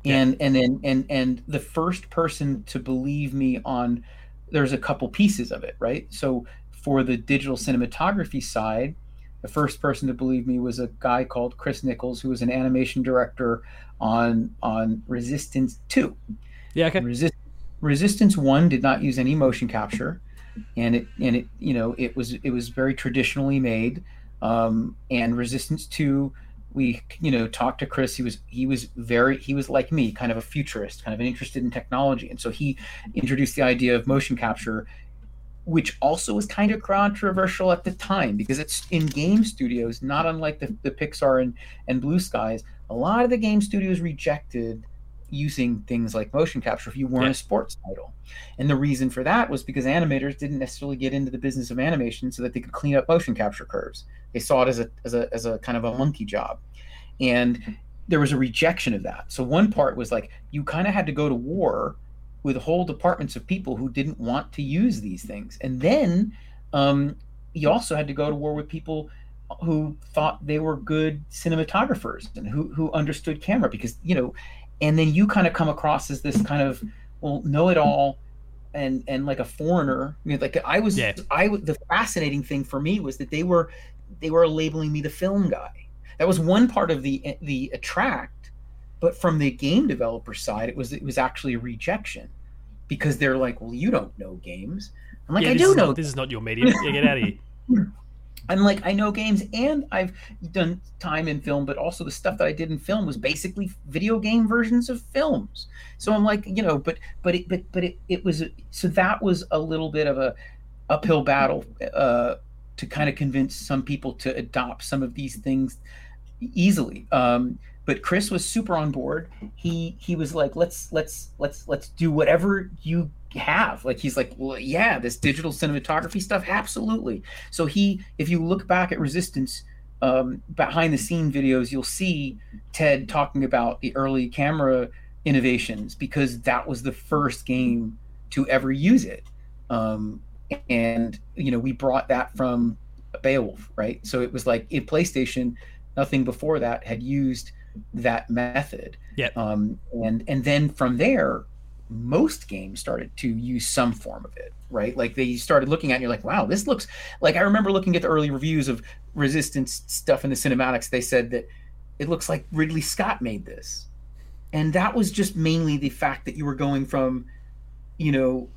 Yeah. and and then and and the first person to believe me on there's a couple pieces of it right so for the digital cinematography side the first person to believe me was a guy called chris nichols who was an animation director on on resistance 2 yeah, okay. Resist, Resistance One did not use any motion capture, and it and it you know it was it was very traditionally made. Um, and Resistance Two, we you know talked to Chris. He was he was very he was like me, kind of a futurist, kind of interested in technology, and so he introduced the idea of motion capture, which also was kind of controversial at the time because it's in game studios, not unlike the, the Pixar and and Blue Skies. A lot of the game studios rejected using things like motion capture if you weren't yeah. a sports title. And the reason for that was because animators didn't necessarily get into the business of animation so that they could clean up motion capture curves. They saw it as a as a as a kind of a monkey job. And there was a rejection of that. So one part was like you kind of had to go to war with whole departments of people who didn't want to use these things. And then um, you also had to go to war with people who thought they were good cinematographers and who who understood camera because you know and then you kind of come across as this kind of well know it all and and like a foreigner you know, like i was yeah. i the fascinating thing for me was that they were they were labeling me the film guy that was one part of the the attract but from the game developer side it was it was actually a rejection because they're like well you don't know games. I'm like yeah, i do know not, this is not your medium. Yeah, get out of here. I'm like, I know games and I've done time in film, but also the stuff that I did in film was basically video game versions of films. So I'm like, you know, but but it but but it, it was so that was a little bit of a uphill battle uh, to kind of convince some people to adopt some of these things easily. Um, but Chris was super on board. He he was like, let's let's let's let's do whatever you have. Like he's like, well, yeah, this digital cinematography stuff, absolutely. So he, if you look back at Resistance um, behind the scene videos, you'll see Ted talking about the early camera innovations because that was the first game to ever use it. Um, and you know, we brought that from Beowulf, right? So it was like in PlayStation, nothing before that had used that method. Yeah. Um, and and then from there, most games started to use some form of it, right? Like they started looking at it and you're like, wow, this looks like I remember looking at the early reviews of Resistance stuff in the cinematics. They said that it looks like Ridley Scott made this. And that was just mainly the fact that you were going from, you know,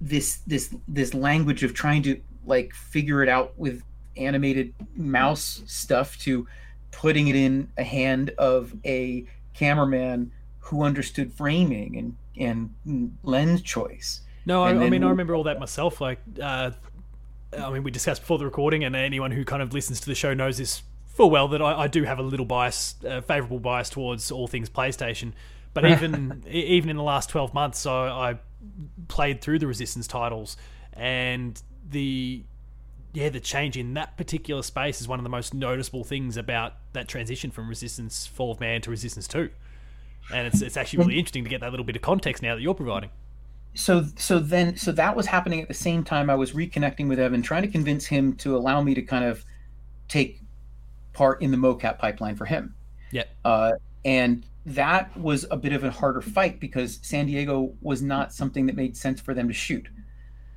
this this this language of trying to like figure it out with animated mouse stuff to putting it in a hand of a cameraman who understood framing and and lens choice. No, I, I, mean I remember all that myself. Like, uh, I mean, we discussed before the recording, and anyone who kind of listens to the show knows this full well that I, I do have a little bias, uh, favorable bias towards all things PlayStation. But even even in the last twelve months, I, I played through the Resistance titles, and the yeah, the change in that particular space is one of the most noticeable things about that transition from Resistance Fall of Man to Resistance Two and it's it's actually really interesting to get that little bit of context now that you're providing. So so then so that was happening at the same time I was reconnecting with Evan, trying to convince him to allow me to kind of take part in the mocap pipeline for him. Yeah. Uh, and that was a bit of a harder fight because San Diego was not something that made sense for them to shoot.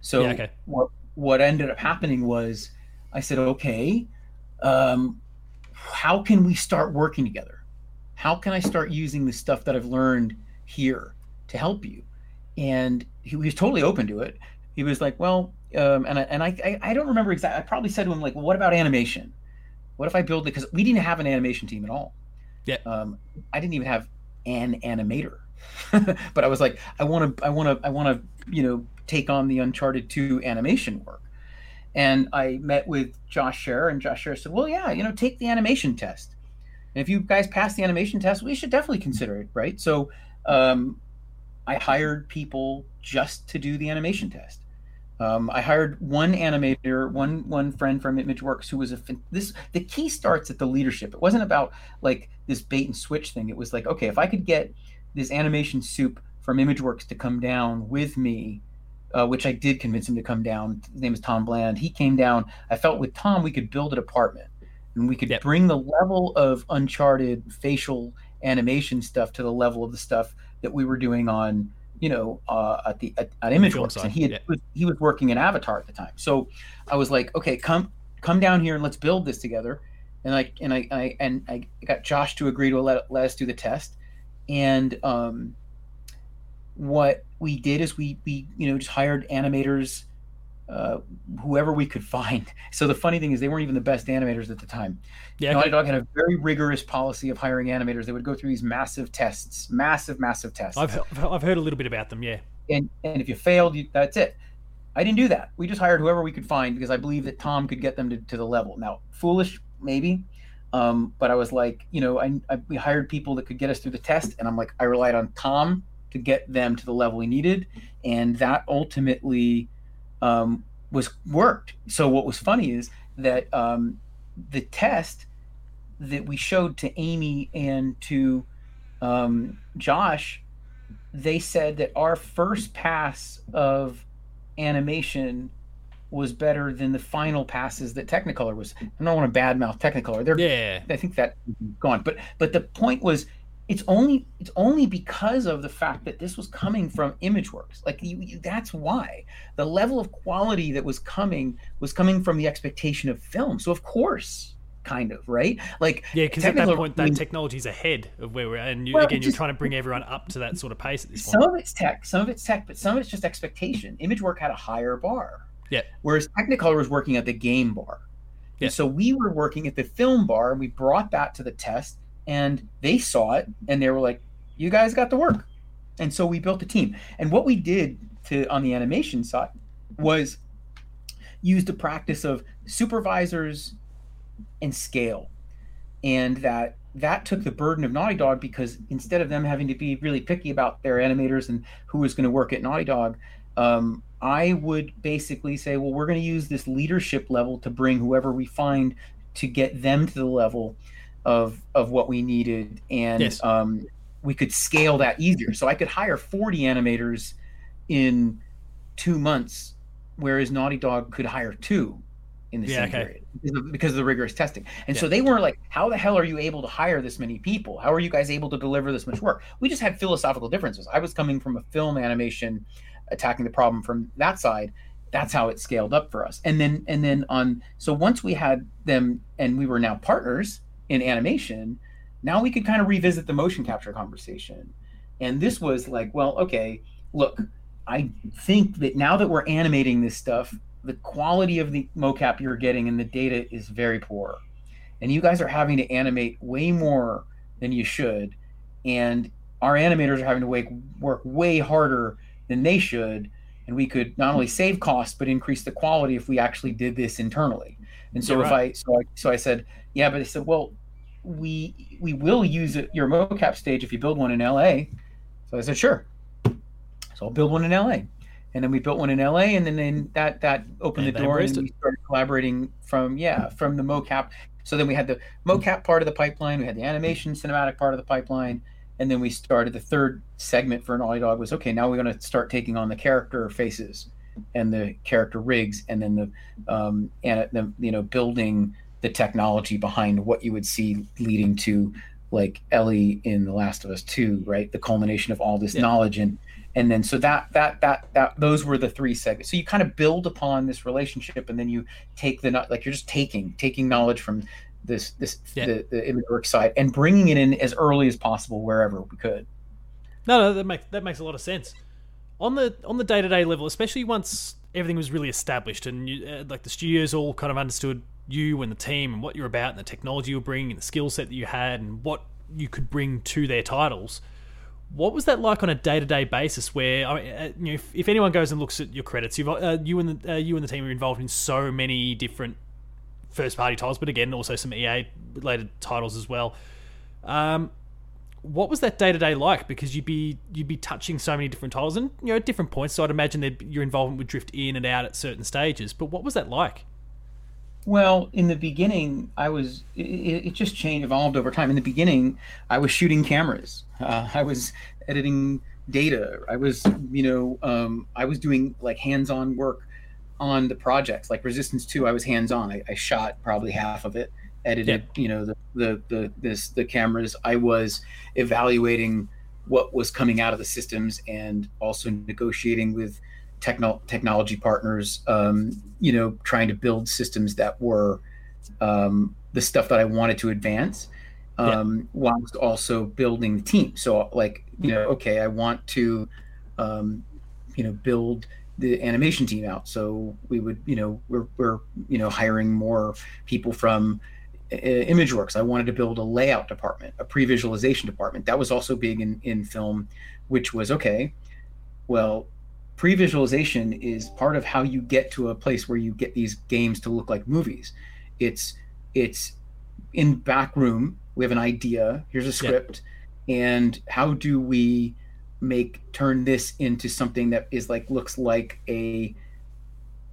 So yeah, okay. what what ended up happening was I said, okay, um, how can we start working together? how can I start using the stuff that I've learned here to help you? And he was totally open to it. He was like, well, um, and I, and I, I don't remember exactly. I probably said to him like, well, what about animation? What if I build it? Because we didn't have an animation team at all. Yeah. Um, I didn't even have an animator, but I was like, I want to, I want to, I want to, you know, take on the Uncharted 2 animation work. And I met with Josh Scherr, and Josh Scherr said, well, yeah, you know, take the animation test. And if you guys pass the animation test, we should definitely consider it, right? So um, I hired people just to do the animation test. Um, I hired one animator, one one friend from ImageWorks who was a this. The key starts at the leadership. It wasn't about like this bait and switch thing. It was like, okay, if I could get this animation soup from ImageWorks to come down with me, uh, which I did convince him to come down. His name is Tom Bland. He came down. I felt with Tom we could build a department and we could yep. bring the level of uncharted facial animation stuff to the level of the stuff that we were doing on you know uh, at the at, at imageworks and he had, yeah. was, he was working in avatar at the time so i was like okay come come down here and let's build this together and i and i, I and i got josh to agree to let, let us do the test and um what we did is we we you know just hired animators uh, whoever we could find. So the funny thing is, they weren't even the best animators at the time. Yeah, Naughty. Dog had a very rigorous policy of hiring animators. They would go through these massive tests, massive, massive tests. I've I've heard a little bit about them. Yeah, and and if you failed, you, that's it. I didn't do that. We just hired whoever we could find because I believe that Tom could get them to, to the level. Now, foolish maybe, um, but I was like, you know, I, I we hired people that could get us through the test, and I'm like, I relied on Tom to get them to the level we needed, and that ultimately um, was worked. So what was funny is that um, the test that we showed to Amy and to um, Josh, they said that our first pass of animation was better than the final passes that Technicolor was. I don't want to badmouth Technicolor. They're yeah, I think that gone. But but the point was, it's only it's only because of the fact that this was coming from ImageWorks. Like you, you, that's why the level of quality that was coming was coming from the expectation of film. So of course, kind of right. Like yeah, because at that point, I mean, that mm. technology's ahead of where we're at, and you, Well, again, you're trying to bring everyone up to that sort of pace at this point some of it's tech, some of it's tech, but some of it's just expectation. ImageWork had a higher bar. Yeah. Whereas Technicolor was working at the game bar. Yeah. And so we were working at the film bar and we brought that to the test and they saw it and they were like, You guys got to work. And so we built a team. And what we did to on the animation side was use the practice of supervisors and scale. And that that took the burden of Naughty Dog because instead of them having to be really picky about their animators and who was going to work at Naughty Dog, um, I would basically say, well, we're going to use this leadership level to bring whoever we find to get them to the level of of what we needed, and Yes. um, we could scale that easier. So I could hire 40 animators in two months, whereas Naughty Dog could hire two in the Yeah, same okay. period because of, because of the rigorous testing. And so they weren't like, how the hell are you able to hire this many people? How are you guys able to deliver this much work? We just had philosophical differences. I was coming from a film animation, attacking the problem from that side. That's how it scaled up for us. And then and then on so once we had them and we were now partners in animation, now we could kind of revisit the motion capture conversation. And this was like, well, okay, look, I think that now that we're animating this stuff, the quality of the mocap you're getting and the data is very poor. And you guys are having to animate way more than you should. And our animators are having to wake, work way harder than they should. And we could not only save costs, but increase the quality if we actually did this internally. And so Yeah, if I so I so I said, yeah, but I said, well, we we will use it, your mocap stage if you build one in LA. So I said, sure. So I'll build one in LA. And then we built one in LA and then, then that that opened And the they door and we started collaborating from yeah, from the mocap. So then we had the mocap part of the pipeline, we had the animation cinematic part of the pipeline, and then we started the third segment for an Naughty Dog was okay, now we're gonna start taking on the character faces and the character rigs and then the um and the you know building the technology behind what you would see leading to like Ellie in The Last of Us 2, right? The culmination of all this Yeah. knowledge and and then so that that that that those were the three segments. So you kind of build upon this relationship and then you take the like you're just taking taking knowledge from this this Yeah. the, the image work side and bringing it in as early as possible wherever we could. No, no, that makes that makes a lot of sense. On the on the day to day level, especially once everything was really established and you, uh, like the studios all kind of understood you and the team and what you're about and the technology you're bringing and the skill set that you had and what you could bring to their titles. What was that like on a day to day basis? Where I mean, uh, you know, if, if anyone goes and looks at your credits, you've uh, you and the uh, you and the team are involved in so many different first party titles, but again, also some EA related titles as well. Um, what was that day to day like? Because you'd be you'd be touching so many different titles and you know at different points. So I'd imagine that your involvement would drift in and out at certain stages. But what was that like? Well, in the beginning, I was it, it just changed, evolved over time. In the beginning, I was shooting cameras. Uh, I was editing data. I was, you know, um, I was doing like hands-on work on the projects. Like Resistance Two, I was hands-on. I, I shot probably half of it, edited, you know, the the the this the cameras. I was evaluating what was coming out of the systems and also negotiating with techno- technology partners, um, you know, trying to build systems that were um, the stuff that I wanted to advance, um, whilst also building the team. So, like, you know, okay, I want to, um, you know, build the animation team out. So we would, you know, we're, we're you know, hiring more people from uh, ImageWorks. I wanted to build a layout department, a pre-visualization department. That was also big in, in film, which was okay. Well, pre-visualization is part of how you get to a place where you get these games to look like movies. It's it's in back room. We have an idea. Here's a script, yeah. and how do we make turn this into something that is like looks like a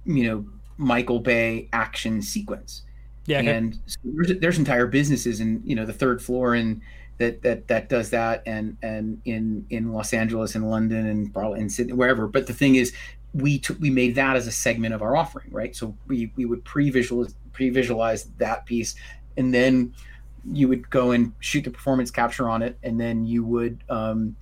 you know Michael Bay action sequence. Yeah, okay. and so there's, there's entire businesses and you know the third floor and that that that does that and and in in Los Angeles and London and probably in Sydney wherever. But the thing is, we took we made that as a segment of our offering, right? So we we would pre-visualize pre-visualize that piece, and then you would go and shoot the performance capture on it, and then you would um,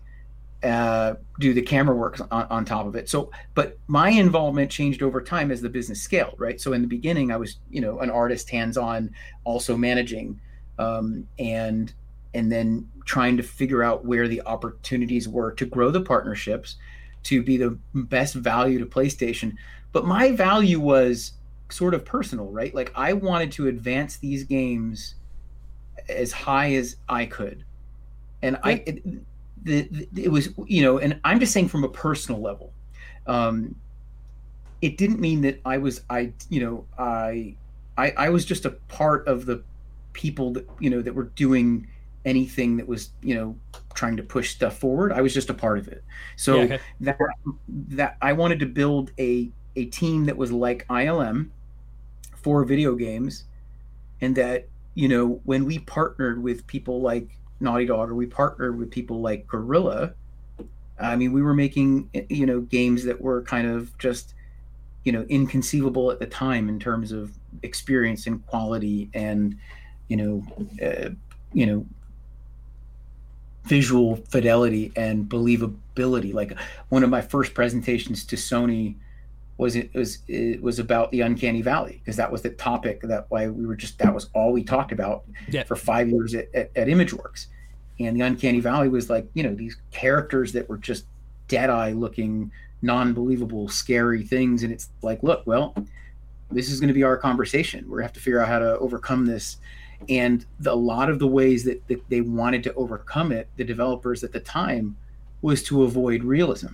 uh, do the camera work on, on top of it. So, but my involvement changed over time as the business scaled, right? So in the beginning, I was, you know, an artist, hands-on, also managing, um, and and then trying to figure out where the opportunities were to grow the partnerships, to be the best value to PlayStation. But my value was sort of personal, right? Like I wanted to advance these games as high as I could, and yeah. I. It, the, the, it was you know and i'm just saying from a personal level um it didn't mean that i was i you know i i i was just a part of the people that you know that were doing anything that was you know trying to push stuff forward i was just a part of it so yeah, okay. that that i wanted to build a a team that was like ilm for video games and that you know when we partnered with people like Naughty Dog or we partnered with people like Guerrilla. I mean, we were making you know games that were kind of just you know inconceivable at the time in terms of experience and quality and you know uh, you know visual fidelity and believability. Like one of my first presentations to Sony was it was it was about the uncanny valley because that was the topic that why we were just that was all we talked about yeah. for five years at, at, at imageworks and the uncanny valley was like you know these characters that were just dead eye looking non-believable scary things and it's like look well this is going to be our conversation we're going to have to figure out how to overcome this and the, a lot of the ways that, that they wanted to overcome it the developers at the time was to avoid realism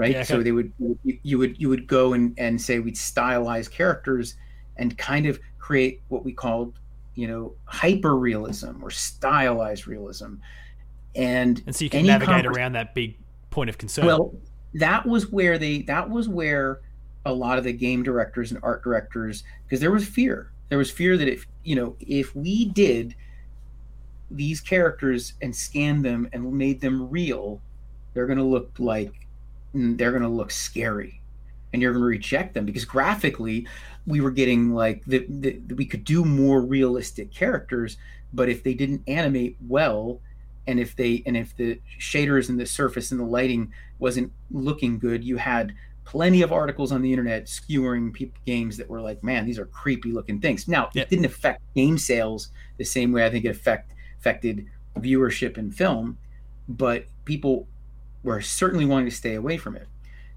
right? Yeah, so they would you, you would you would go and, and say we'd stylize characters and kind of create what we called you know hyper realism or stylized realism. And and so you can navigate around that big point of concern. Well that was where they that was where a lot of the game directors and art directors because there was fear there was fear that if you know if we did these characters and scanned them and made them real they're going to look like they're going to look scary. And you're going to reject them because graphically we were getting like the, the, we could do more realistic characters but if they didn't animate well and if they and if the shaders and the surface and the lighting wasn't looking good you had plenty of articles on the internet skewering people, games that were like man these are creepy looking things now yeah. it didn't affect game sales the same way i think it affect, affected viewership in film but people were certainly wanting to stay away from it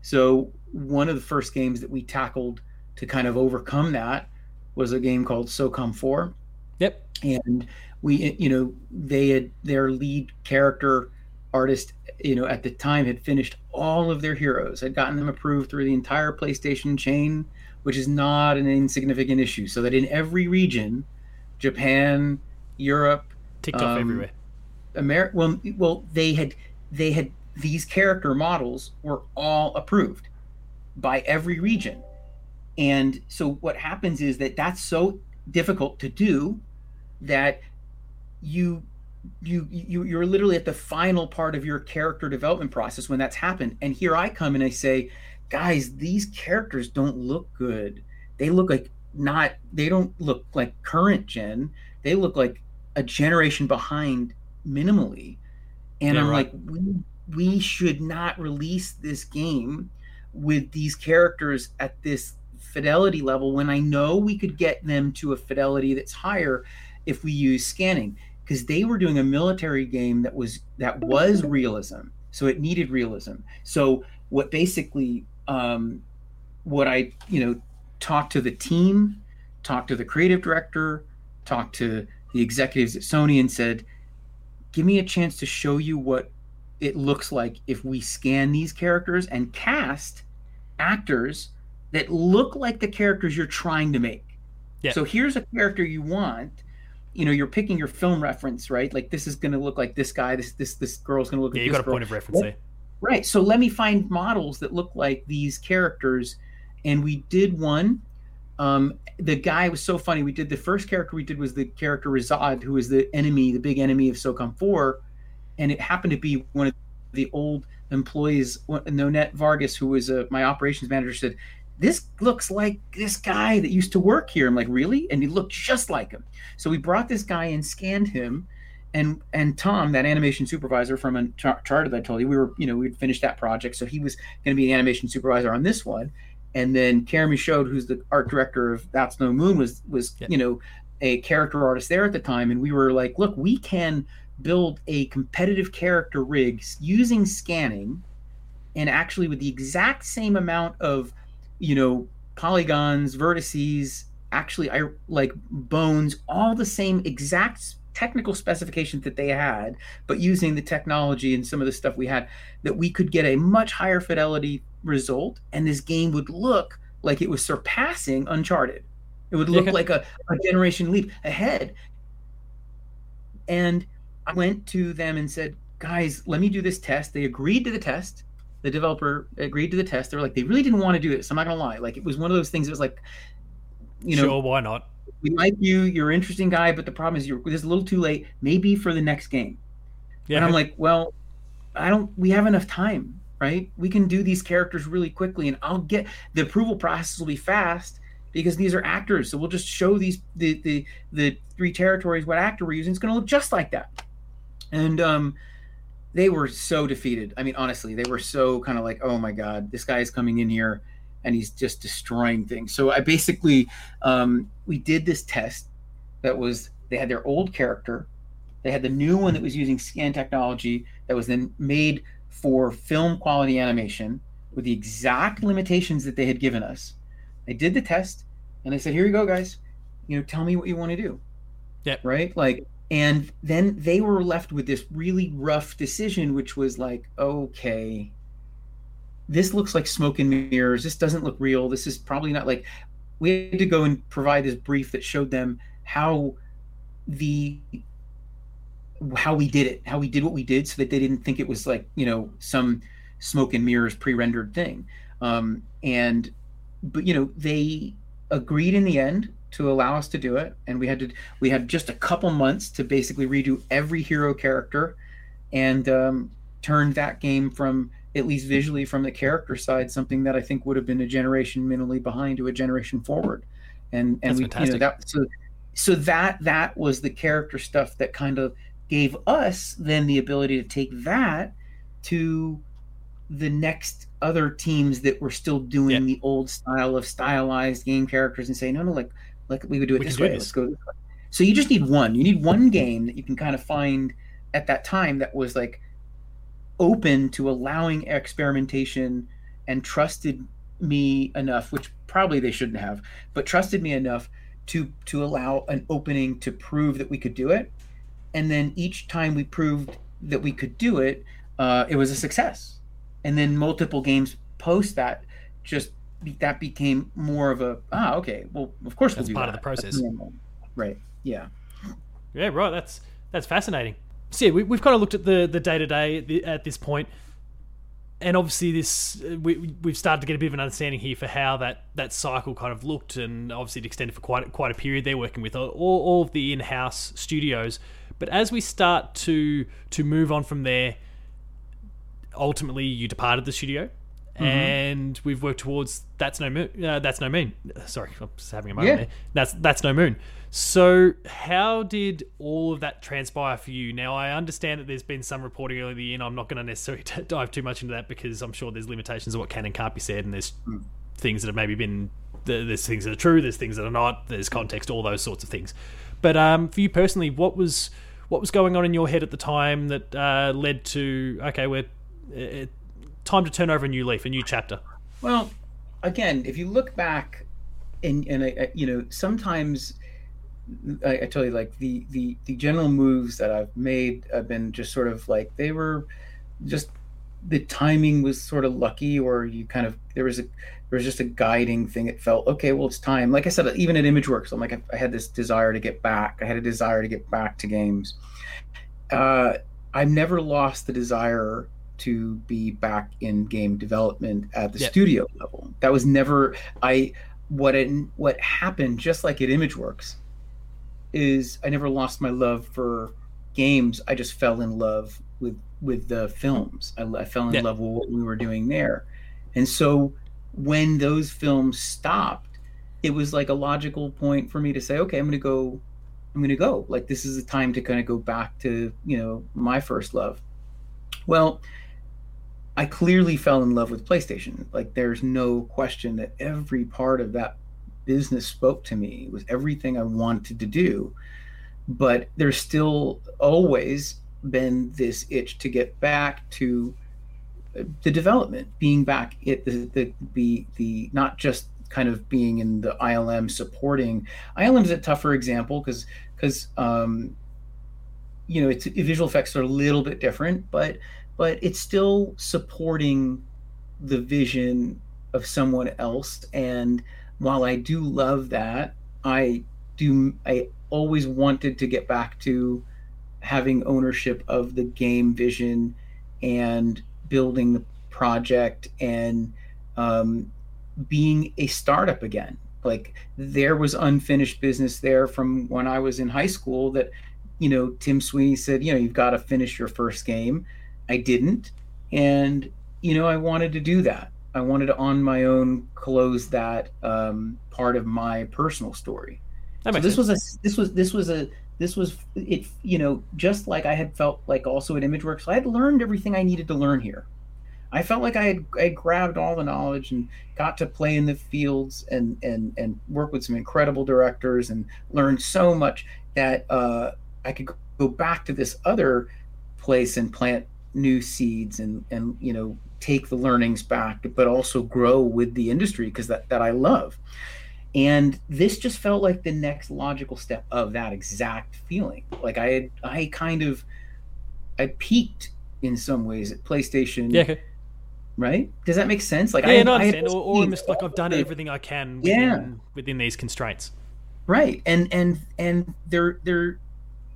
so one of the first games that we tackled to kind of overcome that was a game called SOCOM 4. Yep. And we, you know, they had their lead character artist, you know, at the time had finished all of their heroes, had gotten them approved through the entire PlayStation chain, which is not an insignificant issue. So that in every region, Japan, Europe, ticked off um, everywhere. America, well, well, they had they had these character models were all approved by every region. And so what happens is that that's so difficult to do that you you you you're literally at the final part of your character development process when that's happened. And here I come and I say, guys, these characters don't look good. They look like not they don't look like current gen. They look like a generation behind minimally. And yeah, I'm right. like, we we should not release this game with these characters at this fidelity level when I know we could get them to a fidelity that's higher if we use scanning because they were doing a military game that was that was realism so it needed realism so what basically um, what I, you know, talked to the team, talked to the creative director, talked to the executives at Sony, and said, "Give me a chance to show you what it looks like if we scan these characters and cast actors that look like the characters you're trying to make." Yeah. So here's a character you want. You know, you're picking your film reference, right? Like this is going to look like this guy. This this this girl's going to look. Yeah, like you got a girl. point of reference there. Right. So let me find models that look like these characters, and we did one. Um, the guy was so funny. We did the first character we did was the character Razad, who was the enemy, the big enemy of SOCOM Four, and it happened to be one of the old employees, Nonette Vargas, who was uh, my operations manager, said, this looks like this guy that used to work here. I'm like, really? And he looked just like him. So we brought this guy and scanned him. And and Tom, that animation supervisor from Uncharted that I told you, we were, you know, we'd finished that project. So he was going to be the animation supervisor on this one. And then Karen showed who's the art director of That's No Moon, was was, yeah. you know, a character artist there at the time. And we were like, look, we can build a competitive character rig using scanning and actually with the exact same amount of you know, polygons, vertices, actually I like bones, all the same exact technical specifications that they had, but using the technology and some of the stuff we had, that we could get a much higher fidelity result, and this game would look like it was surpassing Uncharted. It would look like a, a generation leap ahead. And I went to them and said, guys, let me do this test. They agreed to the test the developer agreed to the test. They were like, they really didn't want to do this. I'm not gonna lie. Like it was one of those things. It was like, you know, sure, why not? We like you. You're an interesting guy, but the problem is you're just a little too late. Maybe for the next game. Yeah. And I'm like, well, I don't. We have enough time, right? We can do these characters really quickly, and I'll get the approval process will be fast because these are actors. So we'll just show these the the the three territories what actor we're using. It's going to look just like that. And um, they were so defeated. I mean, honestly, they were so kind of like, oh my god, this guy is coming in here and he's just destroying things. So I basically um, we did this test that was they had their old character, they had the new one that was using scan technology that was then made for film quality animation with the exact limitations that they had given us. I did the test and I said, here you go, guys. You know, tell me what you want to do. Yeah. Right. Like and then they were left with this really rough decision, which was like, okay, this looks like smoke and mirrors. This doesn't look real. This is probably not like. We had to go and provide this brief that showed them how the how we did it, how we did what we did, so that they didn't think it was like you know some smoke and mirrors pre-rendered thing. Um, and but you know they agreed in the end to allow us to do it and we had to we had just a couple months to basically redo every hero character and um, turned that game from at least visually from the character side something that i think would have been a generation minimally behind to a generation forward and and That's we fantastic. you know that so so that that was the character stuff that kind of gave us then the ability to take that to the next other teams that were still doing yeah. the old style of stylized game characters and say no no like like we would do it we this way. This. Let's go this way. So you just need one. You need one game that you can kind of find at that time that was like open to allowing experimentation and trusted me enough, which probably they shouldn't have, but trusted me enough to to allow an opening to prove that we could do it. And then each time we proved that we could do it, uh, it was a success. And then multiple games post that just that became more of a ah okay well of course that's we'll part that. of the process. right yeah. Yeah right that's that's fascinating. So yeah we, have kind of looked at the the day to day at this point and obviously this we, we've started to get a bit of an understanding here for how that that cycle kind of looked and obviously it extended for quite quite a period they're working with all, all of the in-house studios. But as we start to to move on from there ultimately you departed the studio Mm-hmm. and we've worked towards that's no moon. Uh, that's no moon. Sorry, I'm just having a moment yeah. there. That's that's no moon. So, how did all of that transpire for you? Now, I understand that there's been some reporting early in the year, and I'm not going to necessarily t- dive too much into that because I'm sure there's limitations of what can and can't be said, and there's mm. things that have maybe been there's things that are true, there's things that are not, there's context, all those sorts of things. But um, for you personally, what was what was going on in your head at the time that uh, led to okay, we're it, time to turn over a new leaf, a new chapter? Well, again, if you look back, and and I, I, you know sometimes I, I tell you like the the the general moves that I've made have been just sort of like they were just the timing was sort of lucky or you kind of there was a there was just a guiding thing. It felt okay well it's time. Like i said even at imageworks i'm like i, I had this desire to get back. I had a desire to get back to games. Uh, i've never lost the desire to be back in game development at the yep. studio level that was never i what it what happened just like at imageworks is i never lost my love for games i just fell in love with with the films. I, I fell in yeah. love with what we were doing there, and so when those films stopped, it was like a logical point for me to say, okay, I'm going to go. I'm going to go. Like this is the time to kind of go back to you know my first love. Well, I clearly fell in love with PlayStation. Like there's no question that every part of that business spoke to me. It was everything I wanted to do. But there's still always been this itch to get back to the development, being back at the the the, the not just kind of being in the ILM supporting. ILM is a tougher example because because um, you know it's visual effects are a little bit different, but but it's still supporting the vision of someone else. And while I do love that, I do I always wanted to get back to having ownership of the game vision and building the project and um, being a startup again. Like there was unfinished business there from when I was in high school that, you know, Tim Sweeney said, you know, you've got to finish your first game. I didn't. And, you know, I wanted to do that. I wanted to on my own close that um, part of my personal story. so this sense. was a this was this was a this was it you know just like i had felt like also at imageworks i had learned everything i needed to learn here i felt like i had I grabbed all the knowledge and got to play in the fields and and and work with some incredible directors and learn so much that uh, i could go back to this other place and plant new seeds and and you know take the learnings back but also grow with the industry because that that i love. And this just felt like the next logical step of that exact feeling. Like i had i kind of i peaked in some ways at playstation yeah right? Does that make sense? Like yeah, I, no, I understand. or, or almost like i've done everything i can within, yeah. within these constraints. Right. And and and there there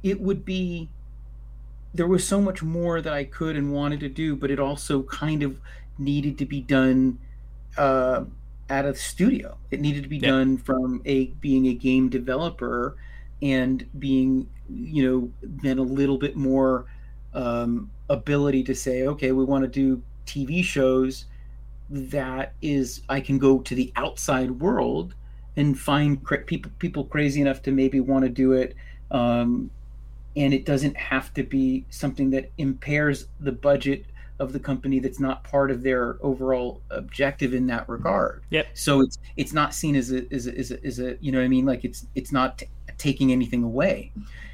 it would be there was so much more that i could and wanted to do but it also kind of needed to be done uh at a studio. It needed to be yeah. done from a being a game developer and being, you know, then a little bit more um, ability to say, okay, we want to do TV shows that is I can go to the outside world and find cra- people people crazy enough to maybe want to do it um, and it doesn't have to be something that impairs the budget of the company that's not part of their overall objective in that regard. Yep. So it's it's not seen as a as a, as a, as a you know what I mean like it's it's not t- taking anything away.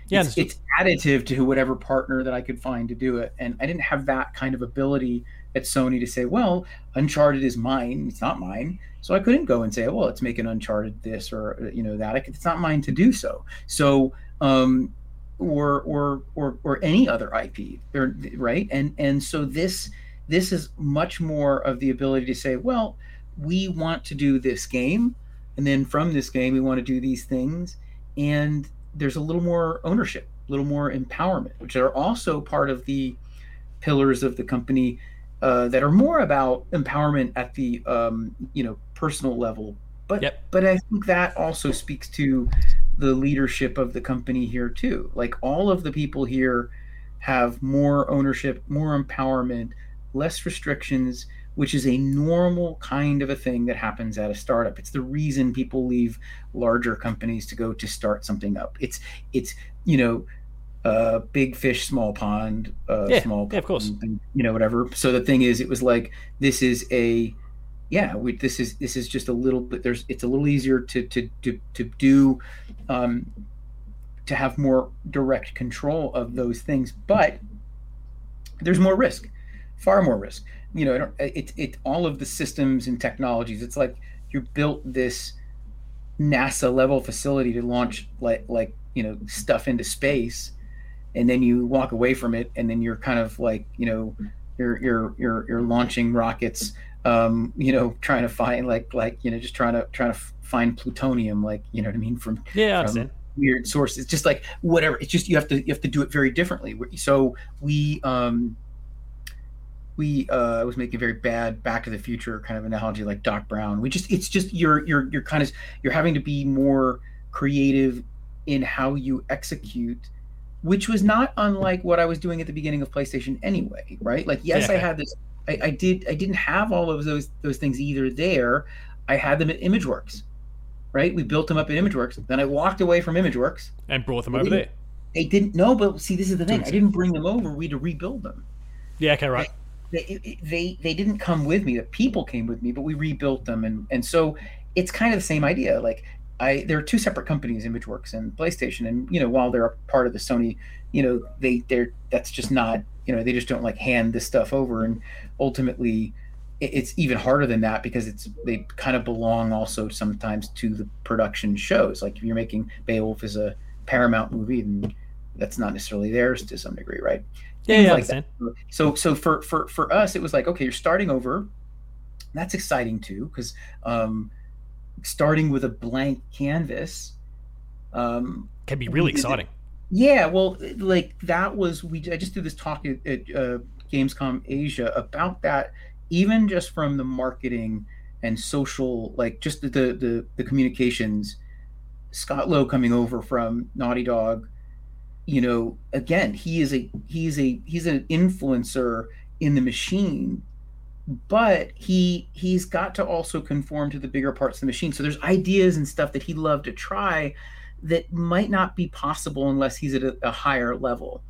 Yeah, it's, it's additive to whatever partner that I could find to do it, and I didn't have that kind of ability at Sony to say, well, Uncharted is mine. It's not mine. So I couldn't go and say, well, let's make an Uncharted this or you know that. It's not mine to do so. So um, or or or or any other IP, or, right? And and so this this is much more of the ability to say, well, we want to do this game, and then from this game we want to do these things, and there's a little more ownership, a little more empowerment, which are also part of the pillars of the company uh, that are more about empowerment at the um, you know personal level. But yep. but I think that also speaks to the leadership of the company here too. Like all of the people here have more ownership, more empowerment, less restrictions, which is a normal kind of a thing that happens at a startup. It's the reason people leave larger companies to go to start something up. It's it's you know uh, big fish, small pond, uh, yeah, small pond, yeah, of course, and, you know whatever. So the thing is, it was like this is a yeah, we, this is this is just a little bit. There's it's a little easier to to to to do, um, to have more direct control of those things, but there's more risk, far more risk. you know, I don't, it, it, all of the systems and technologies, it's like you built this NASA level facility to launch like, like, you know, stuff into space. And then you walk away from it and then you're kind of like, you know, you're, you're, you're, you're launching rockets, um, you know, trying to find like, like, you know, just trying to, trying to find plutonium, like, you know what I mean? From, yeah, from weird sources, just like whatever. It's just, you have to, you have to do it very differently. So we, um, we uh I was making a very bad back to the future kind of analogy like Doc Brown. We just it's just you're you're you're kind of you're having to be more creative in how you execute which was not unlike what I was doing at the beginning of PlayStation anyway, right? Like yes, yeah. I had this I, I did I didn't have all of those those things either there. I had them at ImageWorks. Right? We built them up at ImageWorks. Then I walked away from ImageWorks and brought them over there. They didn't know, but see, this is the thing. I didn't bring them over. We had to rebuild them. Yeah. Okay. Right they, they they didn't come with me. The people came with me, but we rebuilt them, and and so it's kind of the same idea. Like I, there are two separate companies, ImageWorks and PlayStation, and you know while they're a part of the Sony, you know they they're that's just not you know they just don't like hand this stuff over, and ultimately it's even harder than that because it's they kind of belong also sometimes to the production shows. Like if you're making Beowulf as a Paramount movie, then that's not necessarily theirs to some degree, right? yeah, yeah, like that. So so for for for us, it was like okay, you're starting over. That's exciting too because um, starting with a blank canvas um, can be really exciting. Yeah, well, like that was we. I just did this talk at, at uh, Gamescom Asia about that. Even just from the marketing and social, like just the the the communications. Scott Lowe coming over from Naughty Dog you know again he is a he's a he's an influencer in the machine but he he's got to also conform to the bigger parts of the machine so there's ideas and stuff that he'd love to try that might not be possible unless he's at a, a higher level.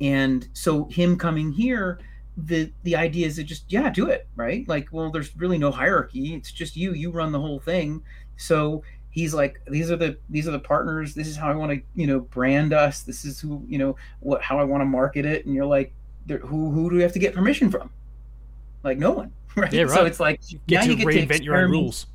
And so him coming here the the idea is to just yeah do it right? Like well there's really no hierarchy. It's just you. You run the whole thing. So he's like these are the these are the partners. This is how i want to you know brand us. This is who you know what how i want to market it. And you're like who who do we have to get permission from? Like no one right, yeah, right. so it's like you get now to you get reinvent to your own rules.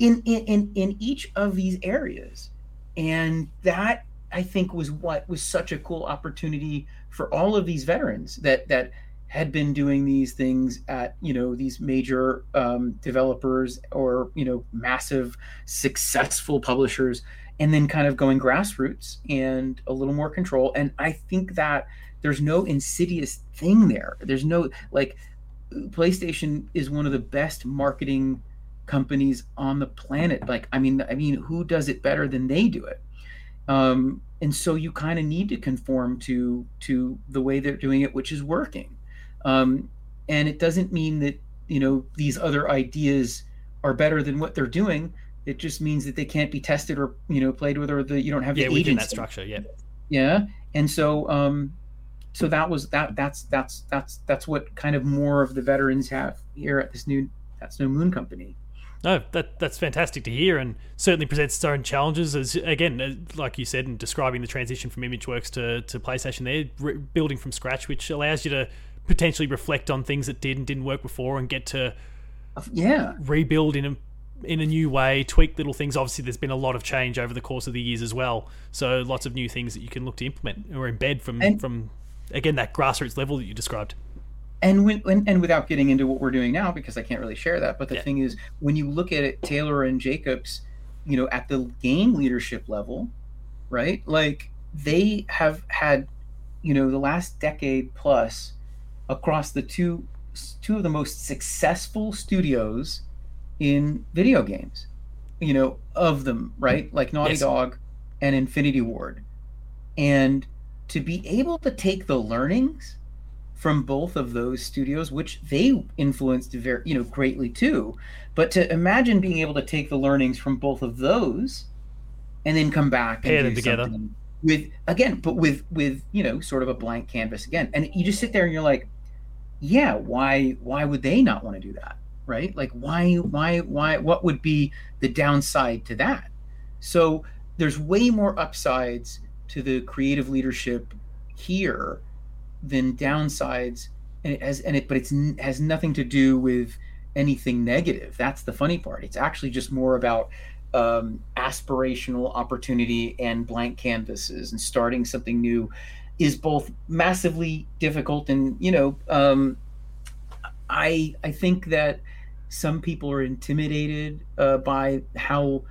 in, in in in each of these areas and that i think was what was such a cool opportunity for all of these veterans that that had been doing these things at you know these major um, developers or you know massive successful publishers and then kind of going grassroots and a little more control. And i think that there's no insidious thing there. There's no like playstation is one of the best marketing companies on the planet like i mean i mean who does it better than they do it um, and so you kind of need to conform to to the way they're doing it which is working um, and it doesn't mean that you know these other ideas are better than what they're doing. It just means that they can't be tested or you know played with, or that you don't have yeah the within that structure. Yeah, yeah. And so um, so that was that. That's that's that's that's what kind of more of the veterans have here at this new that's no moon company. No, that that's fantastic to hear, and certainly presents its own challenges. As again, like you said, in describing the transition from ImageWorks to, to PlayStation, there re- building from scratch, which allows you to potentially reflect on things that did and didn't work before and get to yeah rebuild in a in a new way, tweak little things. Obviously, there's been a lot of change over the course of the years as well. So lots of new things that you can look to implement or embed from and, from again that grassroots level that you described. And when, when, and without getting into what we're doing now, because I can't really share that. But the yeah. thing is, when you look at it, Taylor and Jacobs, you know, at the game leadership level, right? Like they have had, you know, the last decade plus across the two two of the most successful studios in video games. You know, of them, right? Like Naughty yes. Dog and Infinity Ward. And to be able to take the learnings from both of those studios, which they influenced very, you know, greatly too. But to imagine being able to take the learnings from both of those and then come back pair them together with again, but with with you know, sort of a blank canvas again. And you just sit there and you're like, yeah, why why would they not want to do that? Right? Like why why why what would be the downside to that? So there's way more upsides to the creative leadership here than downsides and it has and it but it's has nothing to do with anything negative. That's the funny part. It's actually just more about um, aspirational opportunity and blank canvases and starting something new is both massively difficult and you know um, i i think that some people are intimidated uh, by how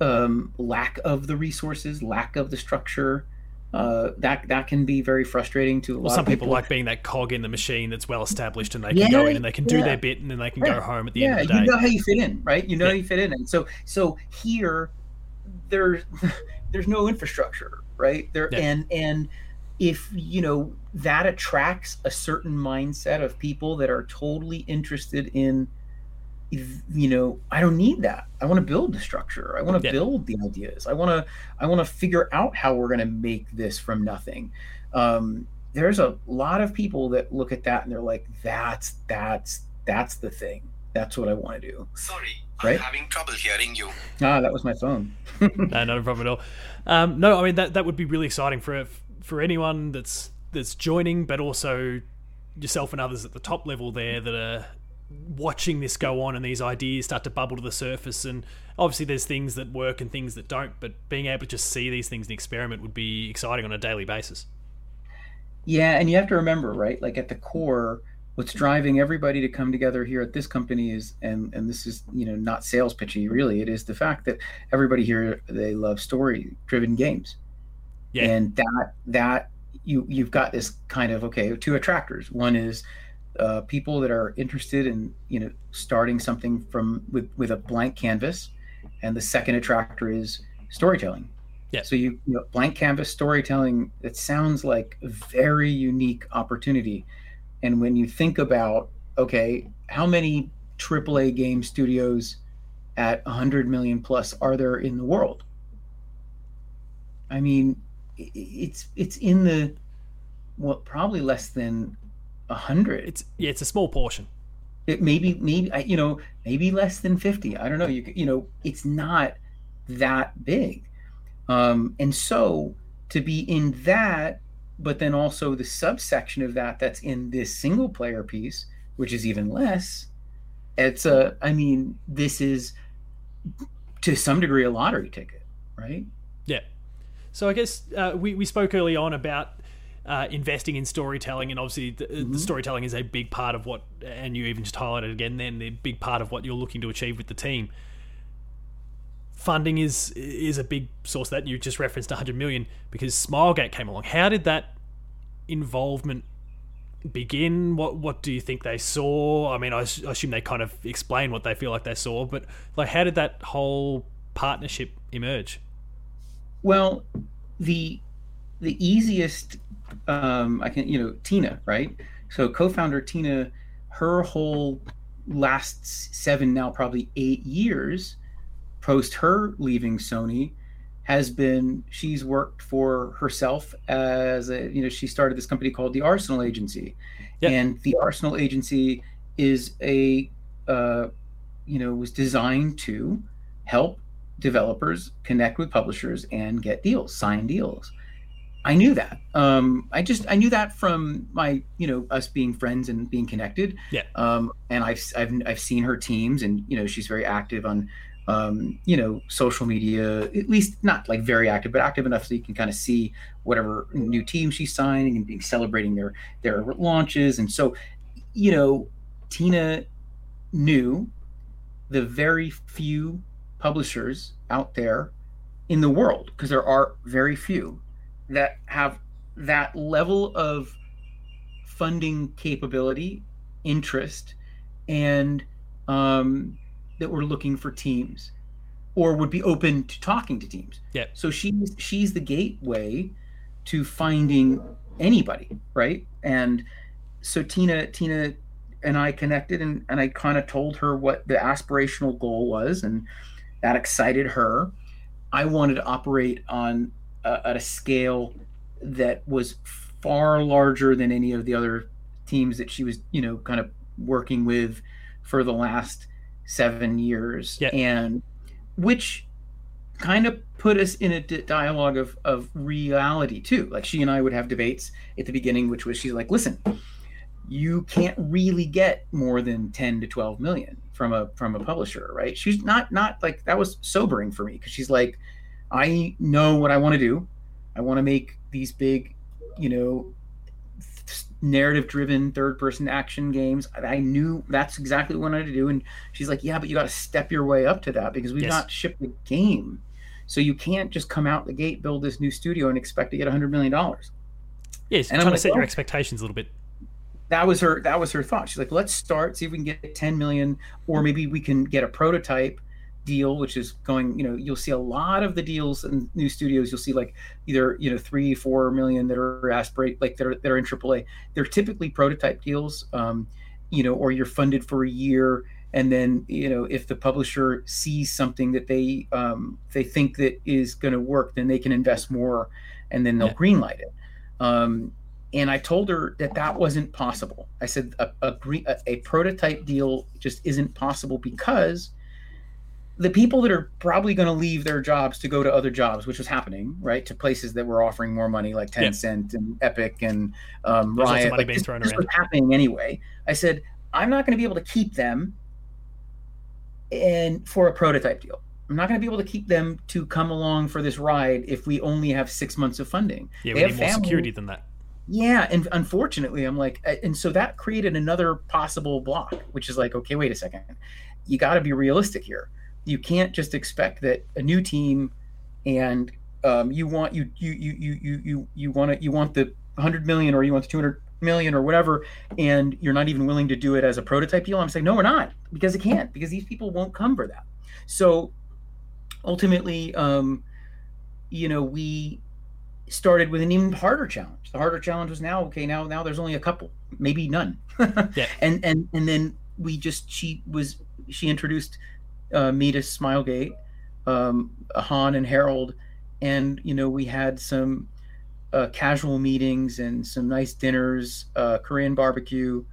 um, lack of the resources lack of the structure uh, that that can be very frustrating to a well, lot some of people. people. like being that cog in the machine that's well established and they can Yeah, go in and they can do yeah. their bit and then they can Yeah, go home at the yeah, end of the day. you know how you fit in, right? You know how you fit in, and so so here, there's there's no infrastructure, right? There and and if you know that attracts a certain mindset of people that are totally interested in you know i don't need that i want to build the structure i want to Yeah. build the ideas i want to i want to figure out how we're going to make this from nothing um, there's a lot of people that look at that and they're like that's that's that's the thing that's what i want to do Sorry, Right? I'm having trouble hearing you. ah that was my phone no, not a problem at all. Um, no, I mean that that would be really exciting for for anyone that's that's joining, but also yourself and others at the top level there that are watching this go on and these ideas start to bubble to the surface. And obviously, there's things that work and things that don't, but being able to just see these things and experiment would be exciting on a daily basis. Yeah, and you have to remember, right? Like at the core, what's driving everybody to come together here at this company is, and and this is you know not sales pitchy, really. It is the fact that everybody here they love story-driven games, Yeah. and that that you you've got this kind of okay two attractors. One is uh, people that are interested in you know starting something from with with a blank canvas, and the second attractor is storytelling. Yeah. So you, you know, blank canvas storytelling. It sounds like a very unique opportunity, and when you think about okay, how many AAA game studios at 100 million plus are there in the world? I mean, it's it's in the well, probably less than a hundred. It's yeah, it's a small portion. It maybe maybe you know maybe less than 50 i don't know you you know it's not that big um and so to be in that but then also the subsection of that that's in this single player piece which is even less it's a i mean this is to some degree a lottery ticket right Yeah. So I guess uh, we we spoke early on about uh, investing in storytelling, and obviously the, Mm-hmm. the storytelling is a big part of what, and you even just highlighted again then the big part of what you're looking to achieve with the team. Funding is is a big source that. You just referenced 100 million because Smilegate came along. How did that involvement begin? What what do you think they saw? I mean, I assume they kind of explain what they feel like they saw, but like, how did that whole partnership emerge? Well, the the easiest um, I can you know Tina right. So co-founder Tina, her whole last seven now probably eight years post her leaving Sony has been she's worked for herself as a you know she started this company called the Arsenal Agency, Yep. and the Arsenal Agency is a uh, you know was designed to help developers connect with publishers and get deals, sign deals. I knew that. Um, I just I knew that from my you know us being friends and being connected. Yeah. Um, and I've I've I've seen her teams, and you know she's very active on um, you know social media. At least not like very active, but active enough so you can kind of see whatever new team she's signing and being celebrating their their launches. And so, you know, Tina knew the very few publishers out there in the world because there are very few that have that level of funding capability, interest, and um, that we're looking for teams or would be open to talking to teams. Yeah. So she's she's the gateway to finding anybody, right? And so Tina Tina and I connected and, and I kind of told her what the aspirational goal was and that excited her. I wanted to operate on uh, at a scale that was far larger than any of the other teams that she was, you know, kind of working with for the last seven years, Yeah. and which kind of put us in a di- dialogue of of reality too. Like she and I would have debates at the beginning, which was she's like, "Listen, you can't really get more than 10 to 12 million from a from a publisher right she's not not like that was sobering for me because she's like i know what i want to do. I want to make these big you know narrative driven third person action games. I knew that's exactly what i wanted to do and she's like yeah but you got to step your way up to that because we've yes. not shipped the game. So you can't just come out the gate build this new studio and expect to get 100 million dollars. Yes and trying I'm to set your expectations a little bit. that was her that was her thought. She's like let's start see if we can get 10 million or maybe we can get a prototype deal which is going you know you'll see a lot of the deals in new studios you'll see like either you know three four million that are aspirate like that are, that are in aaa they're typically prototype deals um, you know or you're funded for a year and then you know if the publisher sees something that they um, they think that is going to work then they can invest more and then they'll yeah. greenlight it um, and I told her that that wasn't possible. I said a, a, a, prototype deal just isn't possible because the people that are probably going to leave their jobs to go to other jobs, which was happening, right, to places that were offering more money, like Tencent yeah. and Epic and um, Riot. Like, this, this was happening anyway. I said I'm not going to be able to keep them, and for a prototype deal. I'm not going to be able to keep them to come along for this ride if we only have six months of funding. Yeah, we need more security than that yeah and unfortunately i'm like and so that created another possible block which is like okay wait a second you got to be realistic here you can't just expect that a new team and um, you want you you you you you you you want to you want the 100 million or you want the 200 million or whatever and you're not even willing to do it as a prototype deal i'm saying no we're not because it can't because these people won't come for that so ultimately um you know we started with an even harder challenge. The harder challenge was now okay. Now now there's only a couple, maybe none. yeah. And and and then we just she was she introduced uh, me to Smilegate, um, Han and Harold, and you know we had some uh, casual meetings and some nice dinners, uh, Korean barbecue,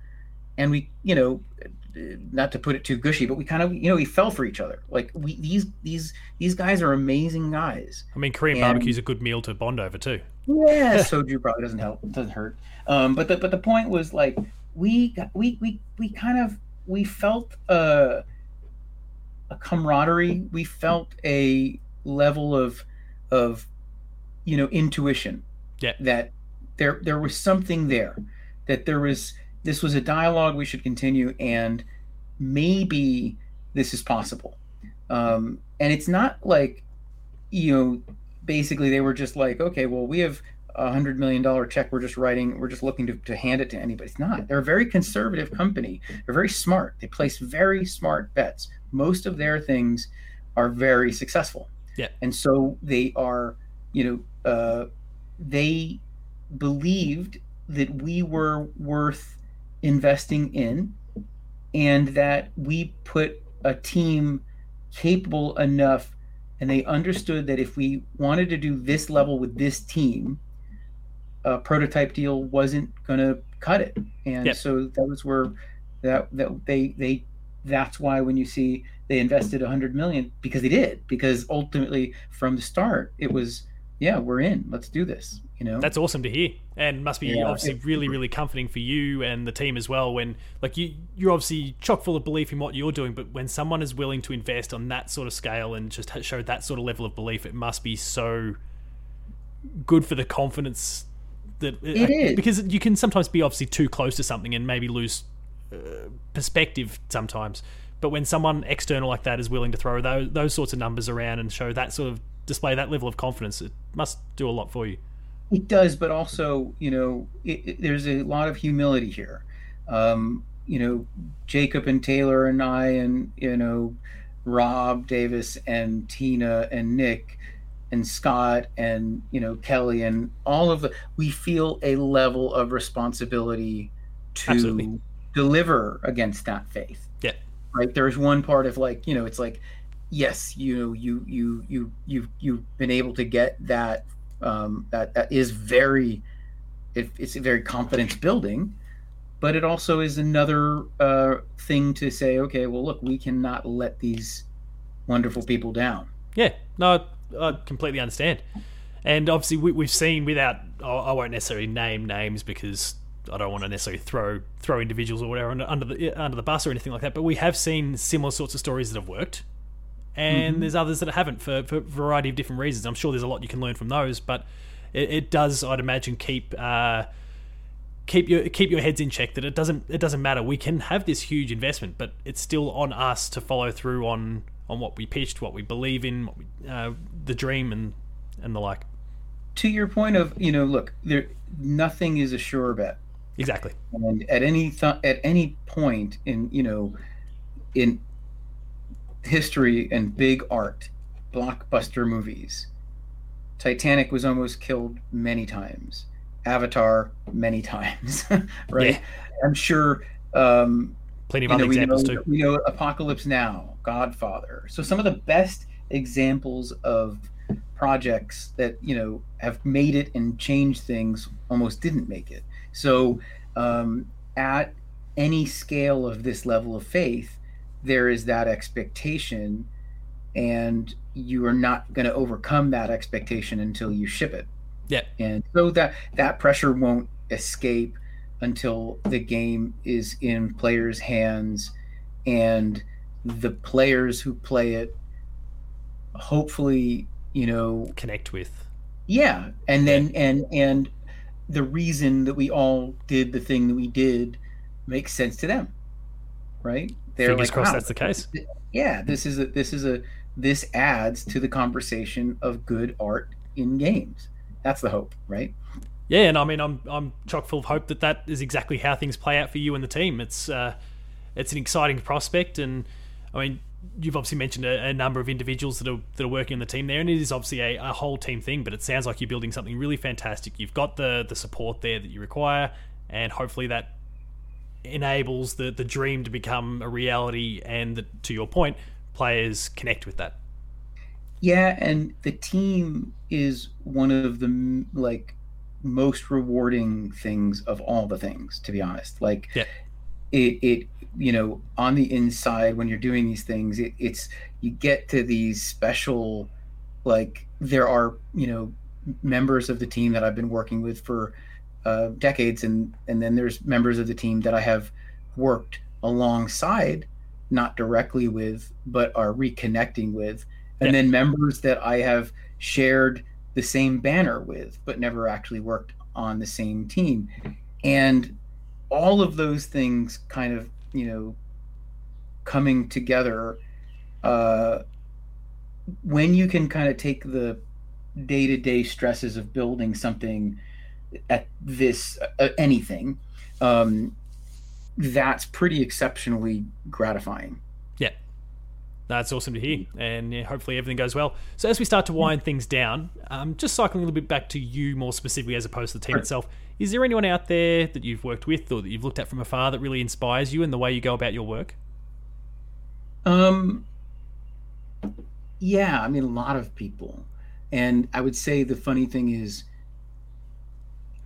and we you know not to put it too gushy, but we kind of you know we fell for each other. Like we these these these guys are amazing guys. I mean, Korean and, is a good meal to bond over too. Yeah, soju probably doesn't help. It doesn't hurt. Um, but the but the point was like we we we we kind of we felt a a camaraderie. We felt a level of of you know intuition. Yeah. That there there was something there. That there was this was a dialogue we should continue, and maybe this is possible. Um, and it's not like, you know, basically they were just like, okay, well, we have a hundred million dollar check we're just writing we're just looking to, to hand it to anybody. It's not. They're a very conservative company. They're very smart. They place very smart bets. Most of their things are very successful. Yeah. And so they are you know uh, they believed that we were worth investing in and that we put a team capable enough and they understood that if we wanted to do this level with this team a prototype deal wasn't going to cut it. And yep. so that was where that that they they that's why when you see they invested 100 million because they did because ultimately from the start it was yeah we're in let's do this you know? That's awesome to hear and must be yeah, obviously really really comforting for you and the team as well when like you you're obviously chock full of belief in what you're doing but when someone is willing to invest on that sort of scale and just show that sort of level of belief it must be so good for the confidence that uh, it is because you can sometimes be obviously too close to something and maybe lose uh, perspective sometimes. But when someone external like that is willing to throw those, those sorts of numbers around and show that sort of display that level of confidence it must do a lot for you. It does, but also, you know, it, it, there's a lot of humility here. Um, you know, Jacob and Taylor and I, and you know, Rob Davis and Tina and Nick and Scott and you know Kelly and all of the we feel a level of responsibility to Absolutely. deliver against that faith. Yeah. Right. There's one part of like, you know, it's like, yes, you know, you you you you've you've been able to get that um, that, that is very it, it's a very confidence building but it also is another uh, thing to say okay well look we cannot let these wonderful people down yeah no i completely understand and obviously we, have seen without I won't necessarily name names because I don't want to necessarily throw throw individuals or whatever under, under the under the bus or anything like that, but we have seen similar sorts of stories that have worked, and mm-hmm. there's others that haven't for, for a variety of different reasons. I'm sure there's a lot you can learn from those, but it, it does, I'd imagine, keep uh, keep your keep your heads in check. That it doesn't it doesn't matter. We can have this huge investment, but it's still on us to follow through on on what we pitched, what we believe in, what we, uh, the dream, and and the like. To your point of you know, look, there nothing is a sure bet. Exactly. And at any th- at any point in you know, in history and big art, blockbuster movies, Titanic was almost killed many times. Avatar many times, right? Yeah. I'm sure. Um, Plenty of other know, examples know, too. You know, Apocalypse Now, Godfather. So some of the best examples of projects that you know have made it and changed things almost didn't make it. So um, at any scale of this level of faith, there is that expectation, and you are not going to overcome that expectation until you ship it. Yeah. And so that that pressure won't escape until the game is in players' hands and the players who play it hopefully, you know, connect with. Yeah. And then and and the reason that we all did the thing that we did makes sense to them. Right? They're Fingers like, crossed wow, that's the case. Yeah, this is a this is a this adds to the conversation of good art in games. That's the hope, right? Yeah, and I mean, I'm I'm chock full of hope that that is exactly how things play out for you and the team. It's uh, it's an exciting prospect, and I mean, you've obviously mentioned a, a, number of individuals that are that are working on the team there, and it is obviously a, a, whole team thing. But it sounds like you're building something really fantastic. You've got the the support there that you require, and hopefully that enables the the dream to become a reality. And the, to your point, players connect with that. Yeah, and the team is one of the like most rewarding things of all the things, to be honest. Like, yeah. it it you know on the inside when you're doing these things, it, it's you get to these special like there are you know members of the team that I've been working with for uh, decades, and and then there's members of the team that I have worked alongside, not directly with, but are reconnecting with and yeah. then members that I have shared the same banner with, but never actually worked on the same team. And all of those things kind of, you know, coming together uh, when you can kind of take the day to day stresses of building something at this, uh, anything, um, that's pretty exceptionally gratifying. That's awesome to hear, and yeah, hopefully everything goes well. So as we start to wind things down, um, just cycling a little bit back to you more specifically as opposed to the team itself. Is there anyone out there that you've worked with or that you've looked at from afar that really inspires you in the way you go about your work? Um, yeah, I mean a lot of people, and I would say the funny thing is,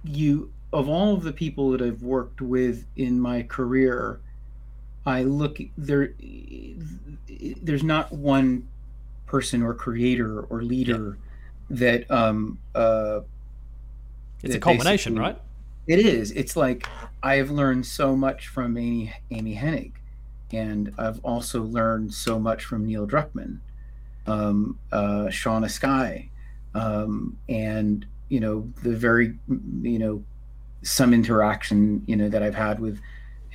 you of all of the people that I've worked with in my career I look there. There's not one person or creator or leader yeah. that um uh. It's that a combination, right? It is. It's like I've learned so much from Amy Amy Hennig, and I've also learned so much from Neil Druckmann, um, uh, Shaun Escayg, um, and you know the very you know some interaction you know that I've had with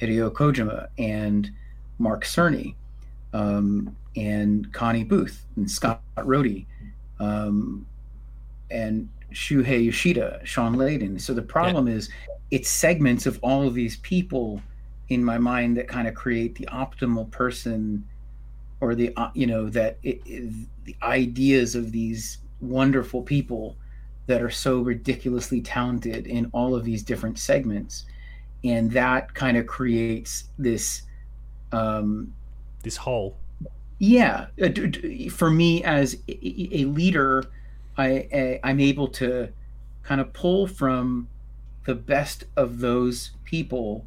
Hideo Kojima and Mark Cerny um, and Connie Booth and Scott Rohde um, and Shuhei Yoshida, Shawn Layden. So the problem yeah. is it's segments of all of these people in my mind that kind of create the optimal person or the uh, you know that it, it, the ideas of these wonderful people that are so ridiculously talented in all of these different segments and that kind of creates this um, this whole yeah. Uh, for me as a leader I, I am able to kind of pull from the best of those people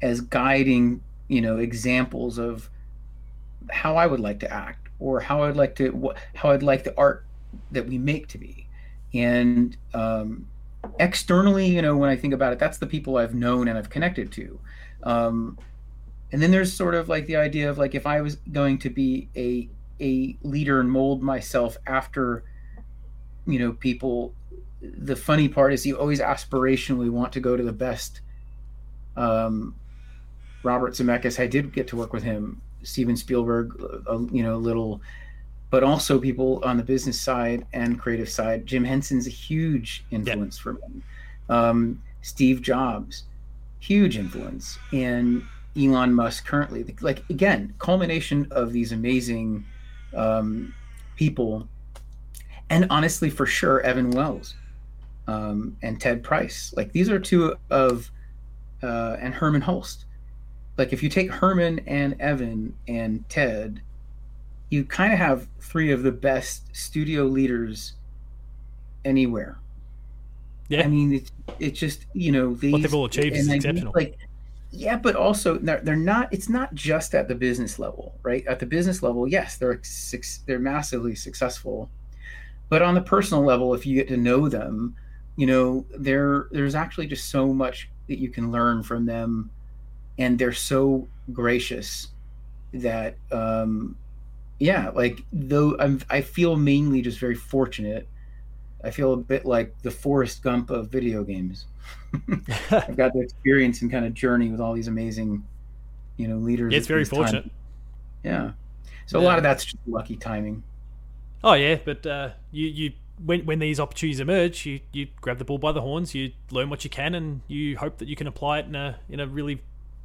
as guiding you know examples of how I would like to act or how I'd like to how I'd like the art that we make to be. And um, externally, you know, when I think about it, that's the people I've known and I've connected to. Um, and then there's sort of like the idea of like if I was going to be a a leader and mold myself after, you know, people. The funny part is you always aspirationally want to go to the best. Um, Robert Zemeckis, I did get to work with him. Steven Spielberg, uh, you know, little but also people on the business side and creative side. Jim Henson's a huge influence for me. Um, Steve Jobs, huge influence, and Elon Musk currently. Like again, culmination of these amazing um, people, and honestly, for sure, Evan Wells um, and Ted Price. Like these are two of, uh, and Hermen Hulst. Like if you take Hermen and Evan and Ted you kind of have three of the best studio leaders anywhere. Yeah, I mean, it's it's just you know these, what they've all achieved is exceptional. Like, yeah, but also they're, they're not. It's not just at the business level, right? At the business level, yes, they're they're massively successful, but on the personal level, if you get to know them, you know, there there's actually just so much that you can learn from them, and they're so gracious that um, yeah, like though I'm, I feel mainly just very fortunate. I feel a bit like the Forrest Gump of video games. I've got the experience and kind of journey with all these amazing, you know, leaders. Yeah, it's very fortunate. Time. Yeah. So yeah. a lot of that's just lucky timing. Oh yeah, but uh, you you when when these opportunities emerge, you you grab the bull by the horns, you learn what you can, and you hope that you can apply it in a in a really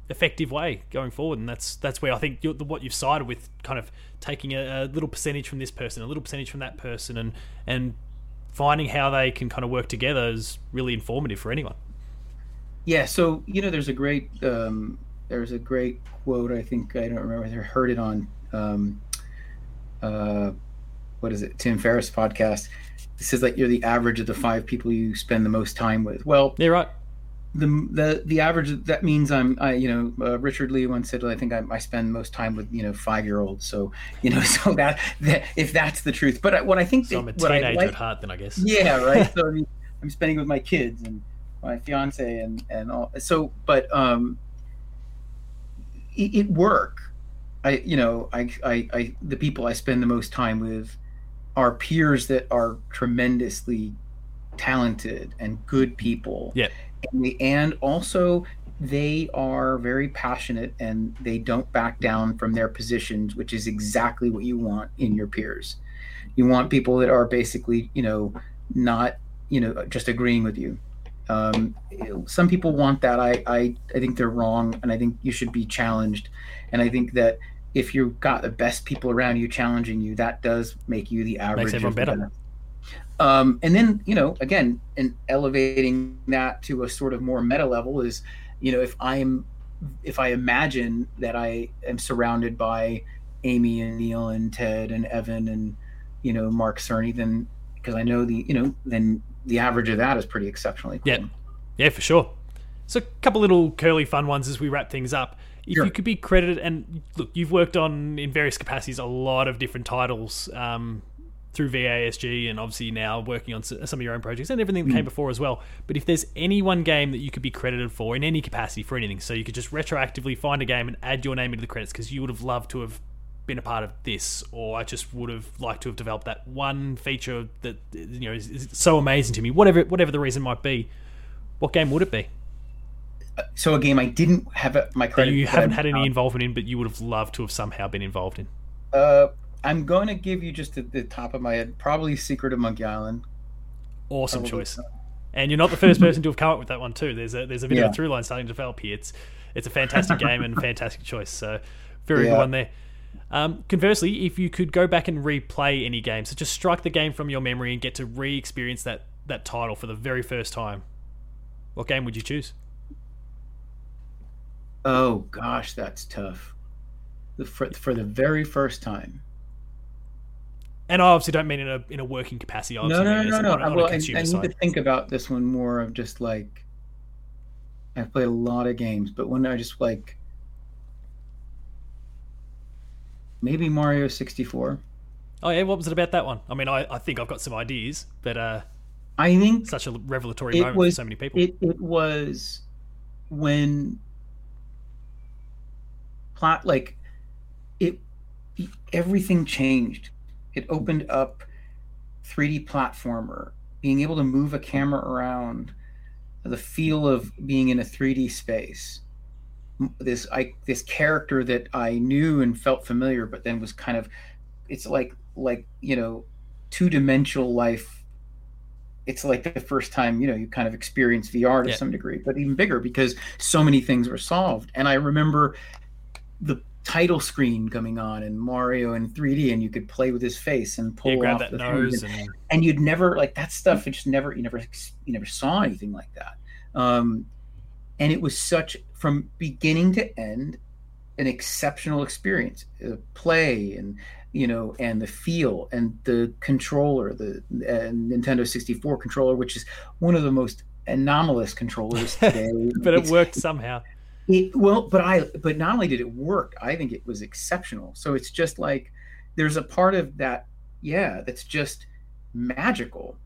effective way going forward. And that's that's where I think what you've sided with, kind of taking a, a, little percentage from this person, a little percentage from that person, and and finding how they can kind of work together is really informative for anyone. Yeah. So you know, there's a great um, there's a great quote. I think I don't remember. I heard it on um, uh, what is it? Tim Ferriss podcast. It says like you're the average of the five people you spend the most time with. Well, yeah, right the the the average that means I'm I you know uh, Richard Lee once said I think I, I spend most time with you know five year olds so you know so that, that if that's the truth. But what I think so I'm a teenager like, at heart then I guess. Yeah right. So I mean, I'm spending with my kids and my fiance and and all so but um it, it work. I you know I, I I the people I spend the most time with are peers that are tremendously talented and good people. Yeah and also they are very passionate and they don't back down from their positions, which is exactly what you want in your peers. You want people that are basically, you know, not, you know, just agreeing with you. Um, some people want that. I, I, I think they're wrong, and I think you should be challenged. And I think that if you've got the best people around you challenging you, that does make you the average. Makes everyone better. Um, and then, you know, again, and elevating that to a sort of more meta level is, you know, if I'm, if I imagine that I am surrounded by Amy and Neil and Ted and Evan and, you know, Mark Cerny, then because I know the, you know, then the average of that is pretty exceptionally cool. Yeah. Yeah, for sure. So a couple little curly fun ones as we wrap things up. If sure. you could be credited, and look, you've worked on in various capacities a lot of different titles. Um, through VASG and obviously now working on some of your own projects and everything that came mm. before as well. But if there's any one game that you could be credited for in any capacity for anything, so you could just retroactively find a game and add your name into the credits because you would have loved to have been a part of this, or I just would have liked to have developed that one feature that you know is, is so amazing to me. Whatever whatever the reason might be, what game would it be? Uh, so a game I didn't have my credit. That you haven't had any involvement in, but you would have loved to have somehow been involved in. Uh, I'm going to give you just at the top of my head, probably Secret of Monkey Island. Awesome choice. And you're not the first person to have come up with that one too. There's a there's a bit yeah. of a through line starting to develop here. It's it's a fantastic game and fantastic choice. So very yeah. good one there. Um, conversely, if you could go back and replay any game, so just strike the game from your memory and get to re-experience that that title for the very first time, what game would you choose? Oh gosh, that's tough. The, for, for the very first time and I obviously don't mean in a in a working capacity. no, no, no, no, no. On, well, I, I need to think about this one more of just like I've played a lot of games, but when I just like maybe Mario sixty four. Oh yeah, what was it about that one? I mean, I, I think I've got some ideas, but uh, I think such a revelatory moment was for so many people. It it was when plot like it everything changed. It opened up 3D platformer, being able to move a camera around, the feel of being in a 3D space. This I this character that I knew and felt familiar, but then was kind of it's like like you know two dimensional life it's like the first time you know you kind of experience VR to Yeah. some degree, but even bigger because so many things were solved. And I remember the title screen coming on and Mario in 3D, and you could play with his face and pull off that the nose. And, and and you'd never like that stuff. It just never you never you never saw anything like that. Um, and it was such from beginning to end an exceptional experience. Uh, play and you know, and the feel and the controller, the uh, Nintendo 64 controller, which is one of the most anomalous controllers today. but it It's- worked somehow. It, well, but I, but not only did it work, I think it was exceptional. So it's just like there's a part of that, yeah, that's just magical.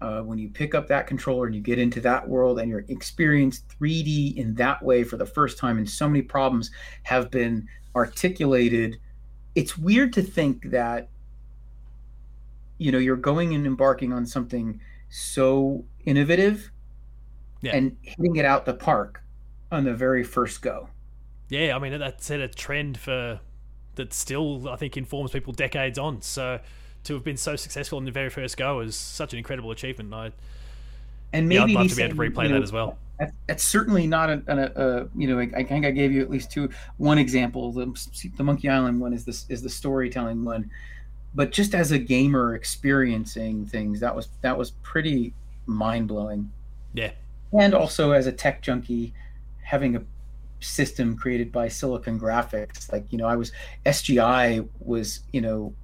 Uh, when you pick up that controller and you get into that world and you're experience 3D in that way for the first time, and so many problems have been articulated. It's weird to think that you know you're going and embarking on something so innovative Yeah. and hitting it out the park on the very first go. Yeah, I mean that set a trend for that still I think informs people decades on. So to have been so successful in the very first go is such an incredible achievement. I, And yeah, maybe I'd love to be able to replay you that as well. That's, certainly not a, a, a you know I, I think I gave you at least two one example the, the Monkey Island one is this is the storytelling one, but just as a gamer experiencing things that was that was pretty mind blowing. Yeah. and also as a tech junkie, having a system created by Silicon Graphics, like you know I was SGI was you know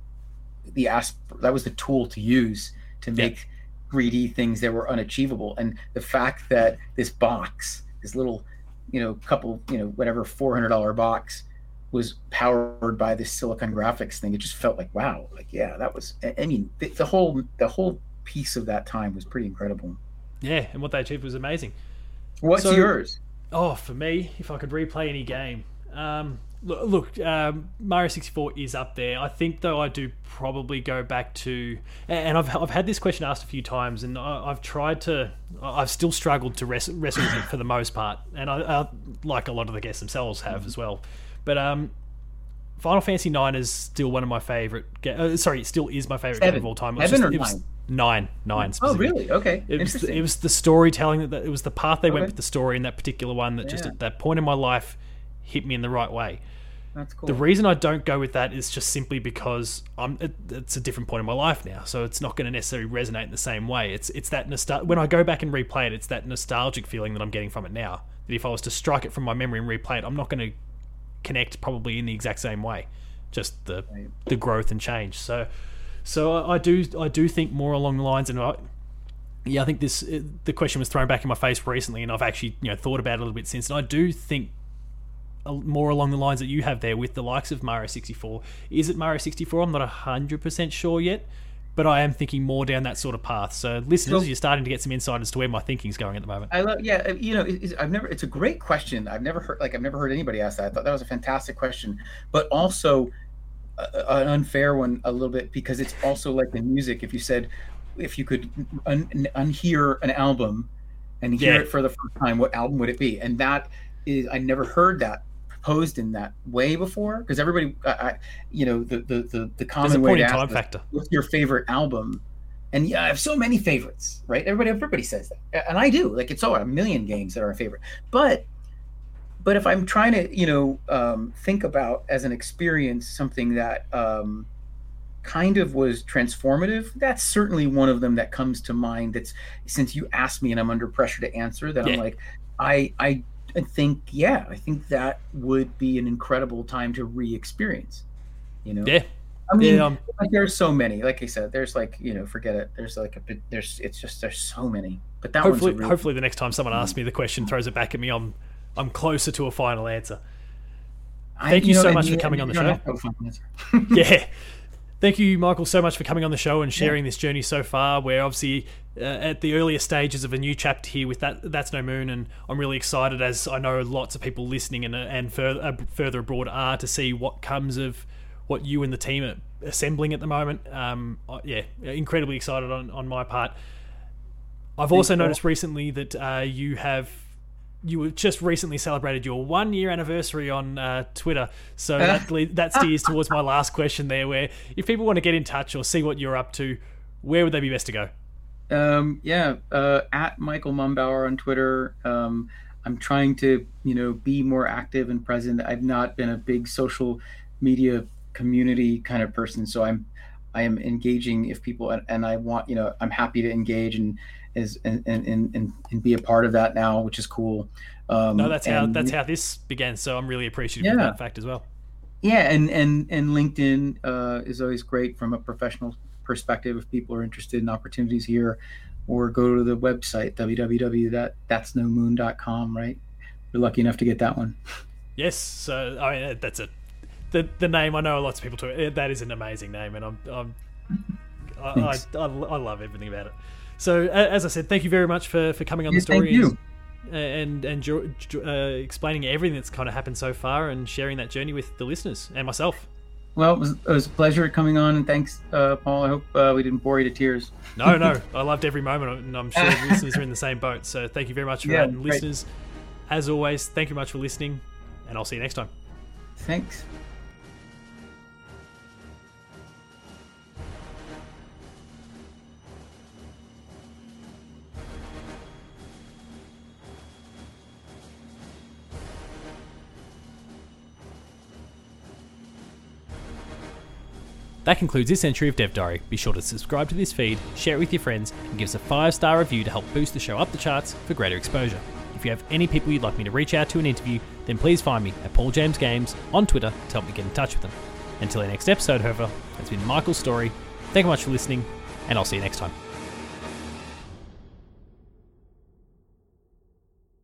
the asp that was the tool to use to Yeah. make 3D things that were unachievable. And the fact that this box, this little, you know, couple, you know, whatever four hundred dollar box, was powered by this Silicon Graphics thing, it just felt like wow, like yeah, that was. I I mean, the, the whole the whole piece of that time was pretty incredible. Yeah, and what they achieved was amazing. What's So- yours? Oh, for me, if I could replay any game, um, look, look um, Mario sixty four is up there. I think though I do probably go back to, and I've I've had this question asked a few times, and I, I've tried to, I've still struggled to wrestle, wrestle with it for the most part, and I, I like a lot of the guests themselves have as well. But um, Final Fantasy Nine is still one of my favorite. Ga- uh, sorry, it still is my favorite game of all time. Seven or it was nine, nine. Oh, really? Okay, It was, interesting. it was the storytelling that- it was the path they went with the story in that particular one that just at that point in my life hit me in the right way. That's cool. The reason I don't go with that is just simply because I'm it, it's a different point in my life now, so it's not going to necessarily resonate in the same way. It's it's that nostal- when I go back and replay it, it's that nostalgic feeling that I'm getting from it now. That if I was to strike it from my memory and replay it, I'm not going to connect probably in the exact same way. Just the Right. the growth and change. So so I, I do I do think more along the lines and I, yeah, I think this the question was thrown back in my face recently, and I've actually you know thought about it a little bit since. And I do think more along the lines that you have there with the likes of Mario 64. Is it Mario 64? I'm not hundred percent sure yet, but I am thinking more down that sort of path. So listeners, you're starting to get some insight as to where my thinking's going at the moment. I love, yeah, uh, you know, I've never, it's a great question. I've never heard, like, I've never heard anybody ask that. I thought that was a fantastic question, but also an unfair one a little bit because it's also like in music. If you said, if you could un- unhear an album and hear Yeah. it for the first time, what album would it be? And that is, I never heard that proposed in that way before because everybody, I, I, you know, the the the, the common way to ask factor. what's your favorite album? And yeah, I have so many favorites, right? Everybody, everybody says that, and I do. Like it's all a million games that are a favorite. But, but if I'm trying to, you know, um, think about as an experience something that um, kind of was transformative, that's certainly one of them that comes to mind. That's since you asked me, and I'm under pressure to answer. That Yeah. I'm like, I, I, I think, yeah, I think that would be an incredible time to re-experience. You know, Yeah, I mean, yeah. Um, like there's so many like i said there's like you know forget it there's like a bit there's it's just there's so many but that hopefully, one's really, hopefully, the next time someone asks me the question, throws it back at me, I'm I'm closer to a final answer. I- thank you so and much for coming on the show. have to go find an answer. yeah. Thank you, Michael, so much for coming on the show and sharing yeah. this journey so far. We're obviously uh, at the earlier stages of a new chapter here with that. That's no moon, and I'm really excited, as I know lots of people listening and and further uh, further abroad are to see what comes of what you and the team are assembling at the moment. Um, yeah, incredibly excited on on my part. I've also noticed recently that uh, you have you just recently celebrated your one year anniversary on uh, Twitter. So that, that steers towards my last question there, where if people want to get in touch or see what you're up to, where would they be best to go? Um, yeah, uh, at Michael Mumbauer on Twitter. Um, I'm trying to, you know, be more active and present. I've not been a big social media community kind of person, so I'm, I am engaging if people and I want, you know, I'm happy to engage and is and and, and, and be a part of that now, which is cool. Um, no, that's how that's how this began. So I'm really appreciative yeah. of that fact as well. Yeah, and and and LinkedIn uh, is always great from a professional perspective if people are interested in opportunities here, or go to the website www.that'snomoon.com. Right, you're lucky enough to get that one. Yes, so I mean that's a the the name. I know lots of people talk. That is an amazing name, and I'm, I'm I, I, I, I love everything about it. So, as I said, thank you very much for, for coming on yeah, the story. Thank you. And and uh, explaining everything that's kind of happened so far and sharing that journey with the listeners and myself. Well, it was, it was a pleasure coming on, and thanks, uh, Paul. I hope uh, we didn't bore you to tears. No, no, I loved every moment, and I'm sure the listeners are in the same boat. So, thank you very much for yeah, that, and listeners. As always, thank you much for listening, and I'll see you next time. Thanks. That concludes this entry of Dev Diary. Be sure to subscribe to this feed, share it with your friends, and give us a 5 star review to help boost the show up the charts for greater exposure. If you have any people you'd like me to reach out to and interview, then please find me at Paul James Games on Twitter to help me get in touch with them. Until our next episode, however, it's been Michael's story. Thank you much for listening, and I'll see you next time.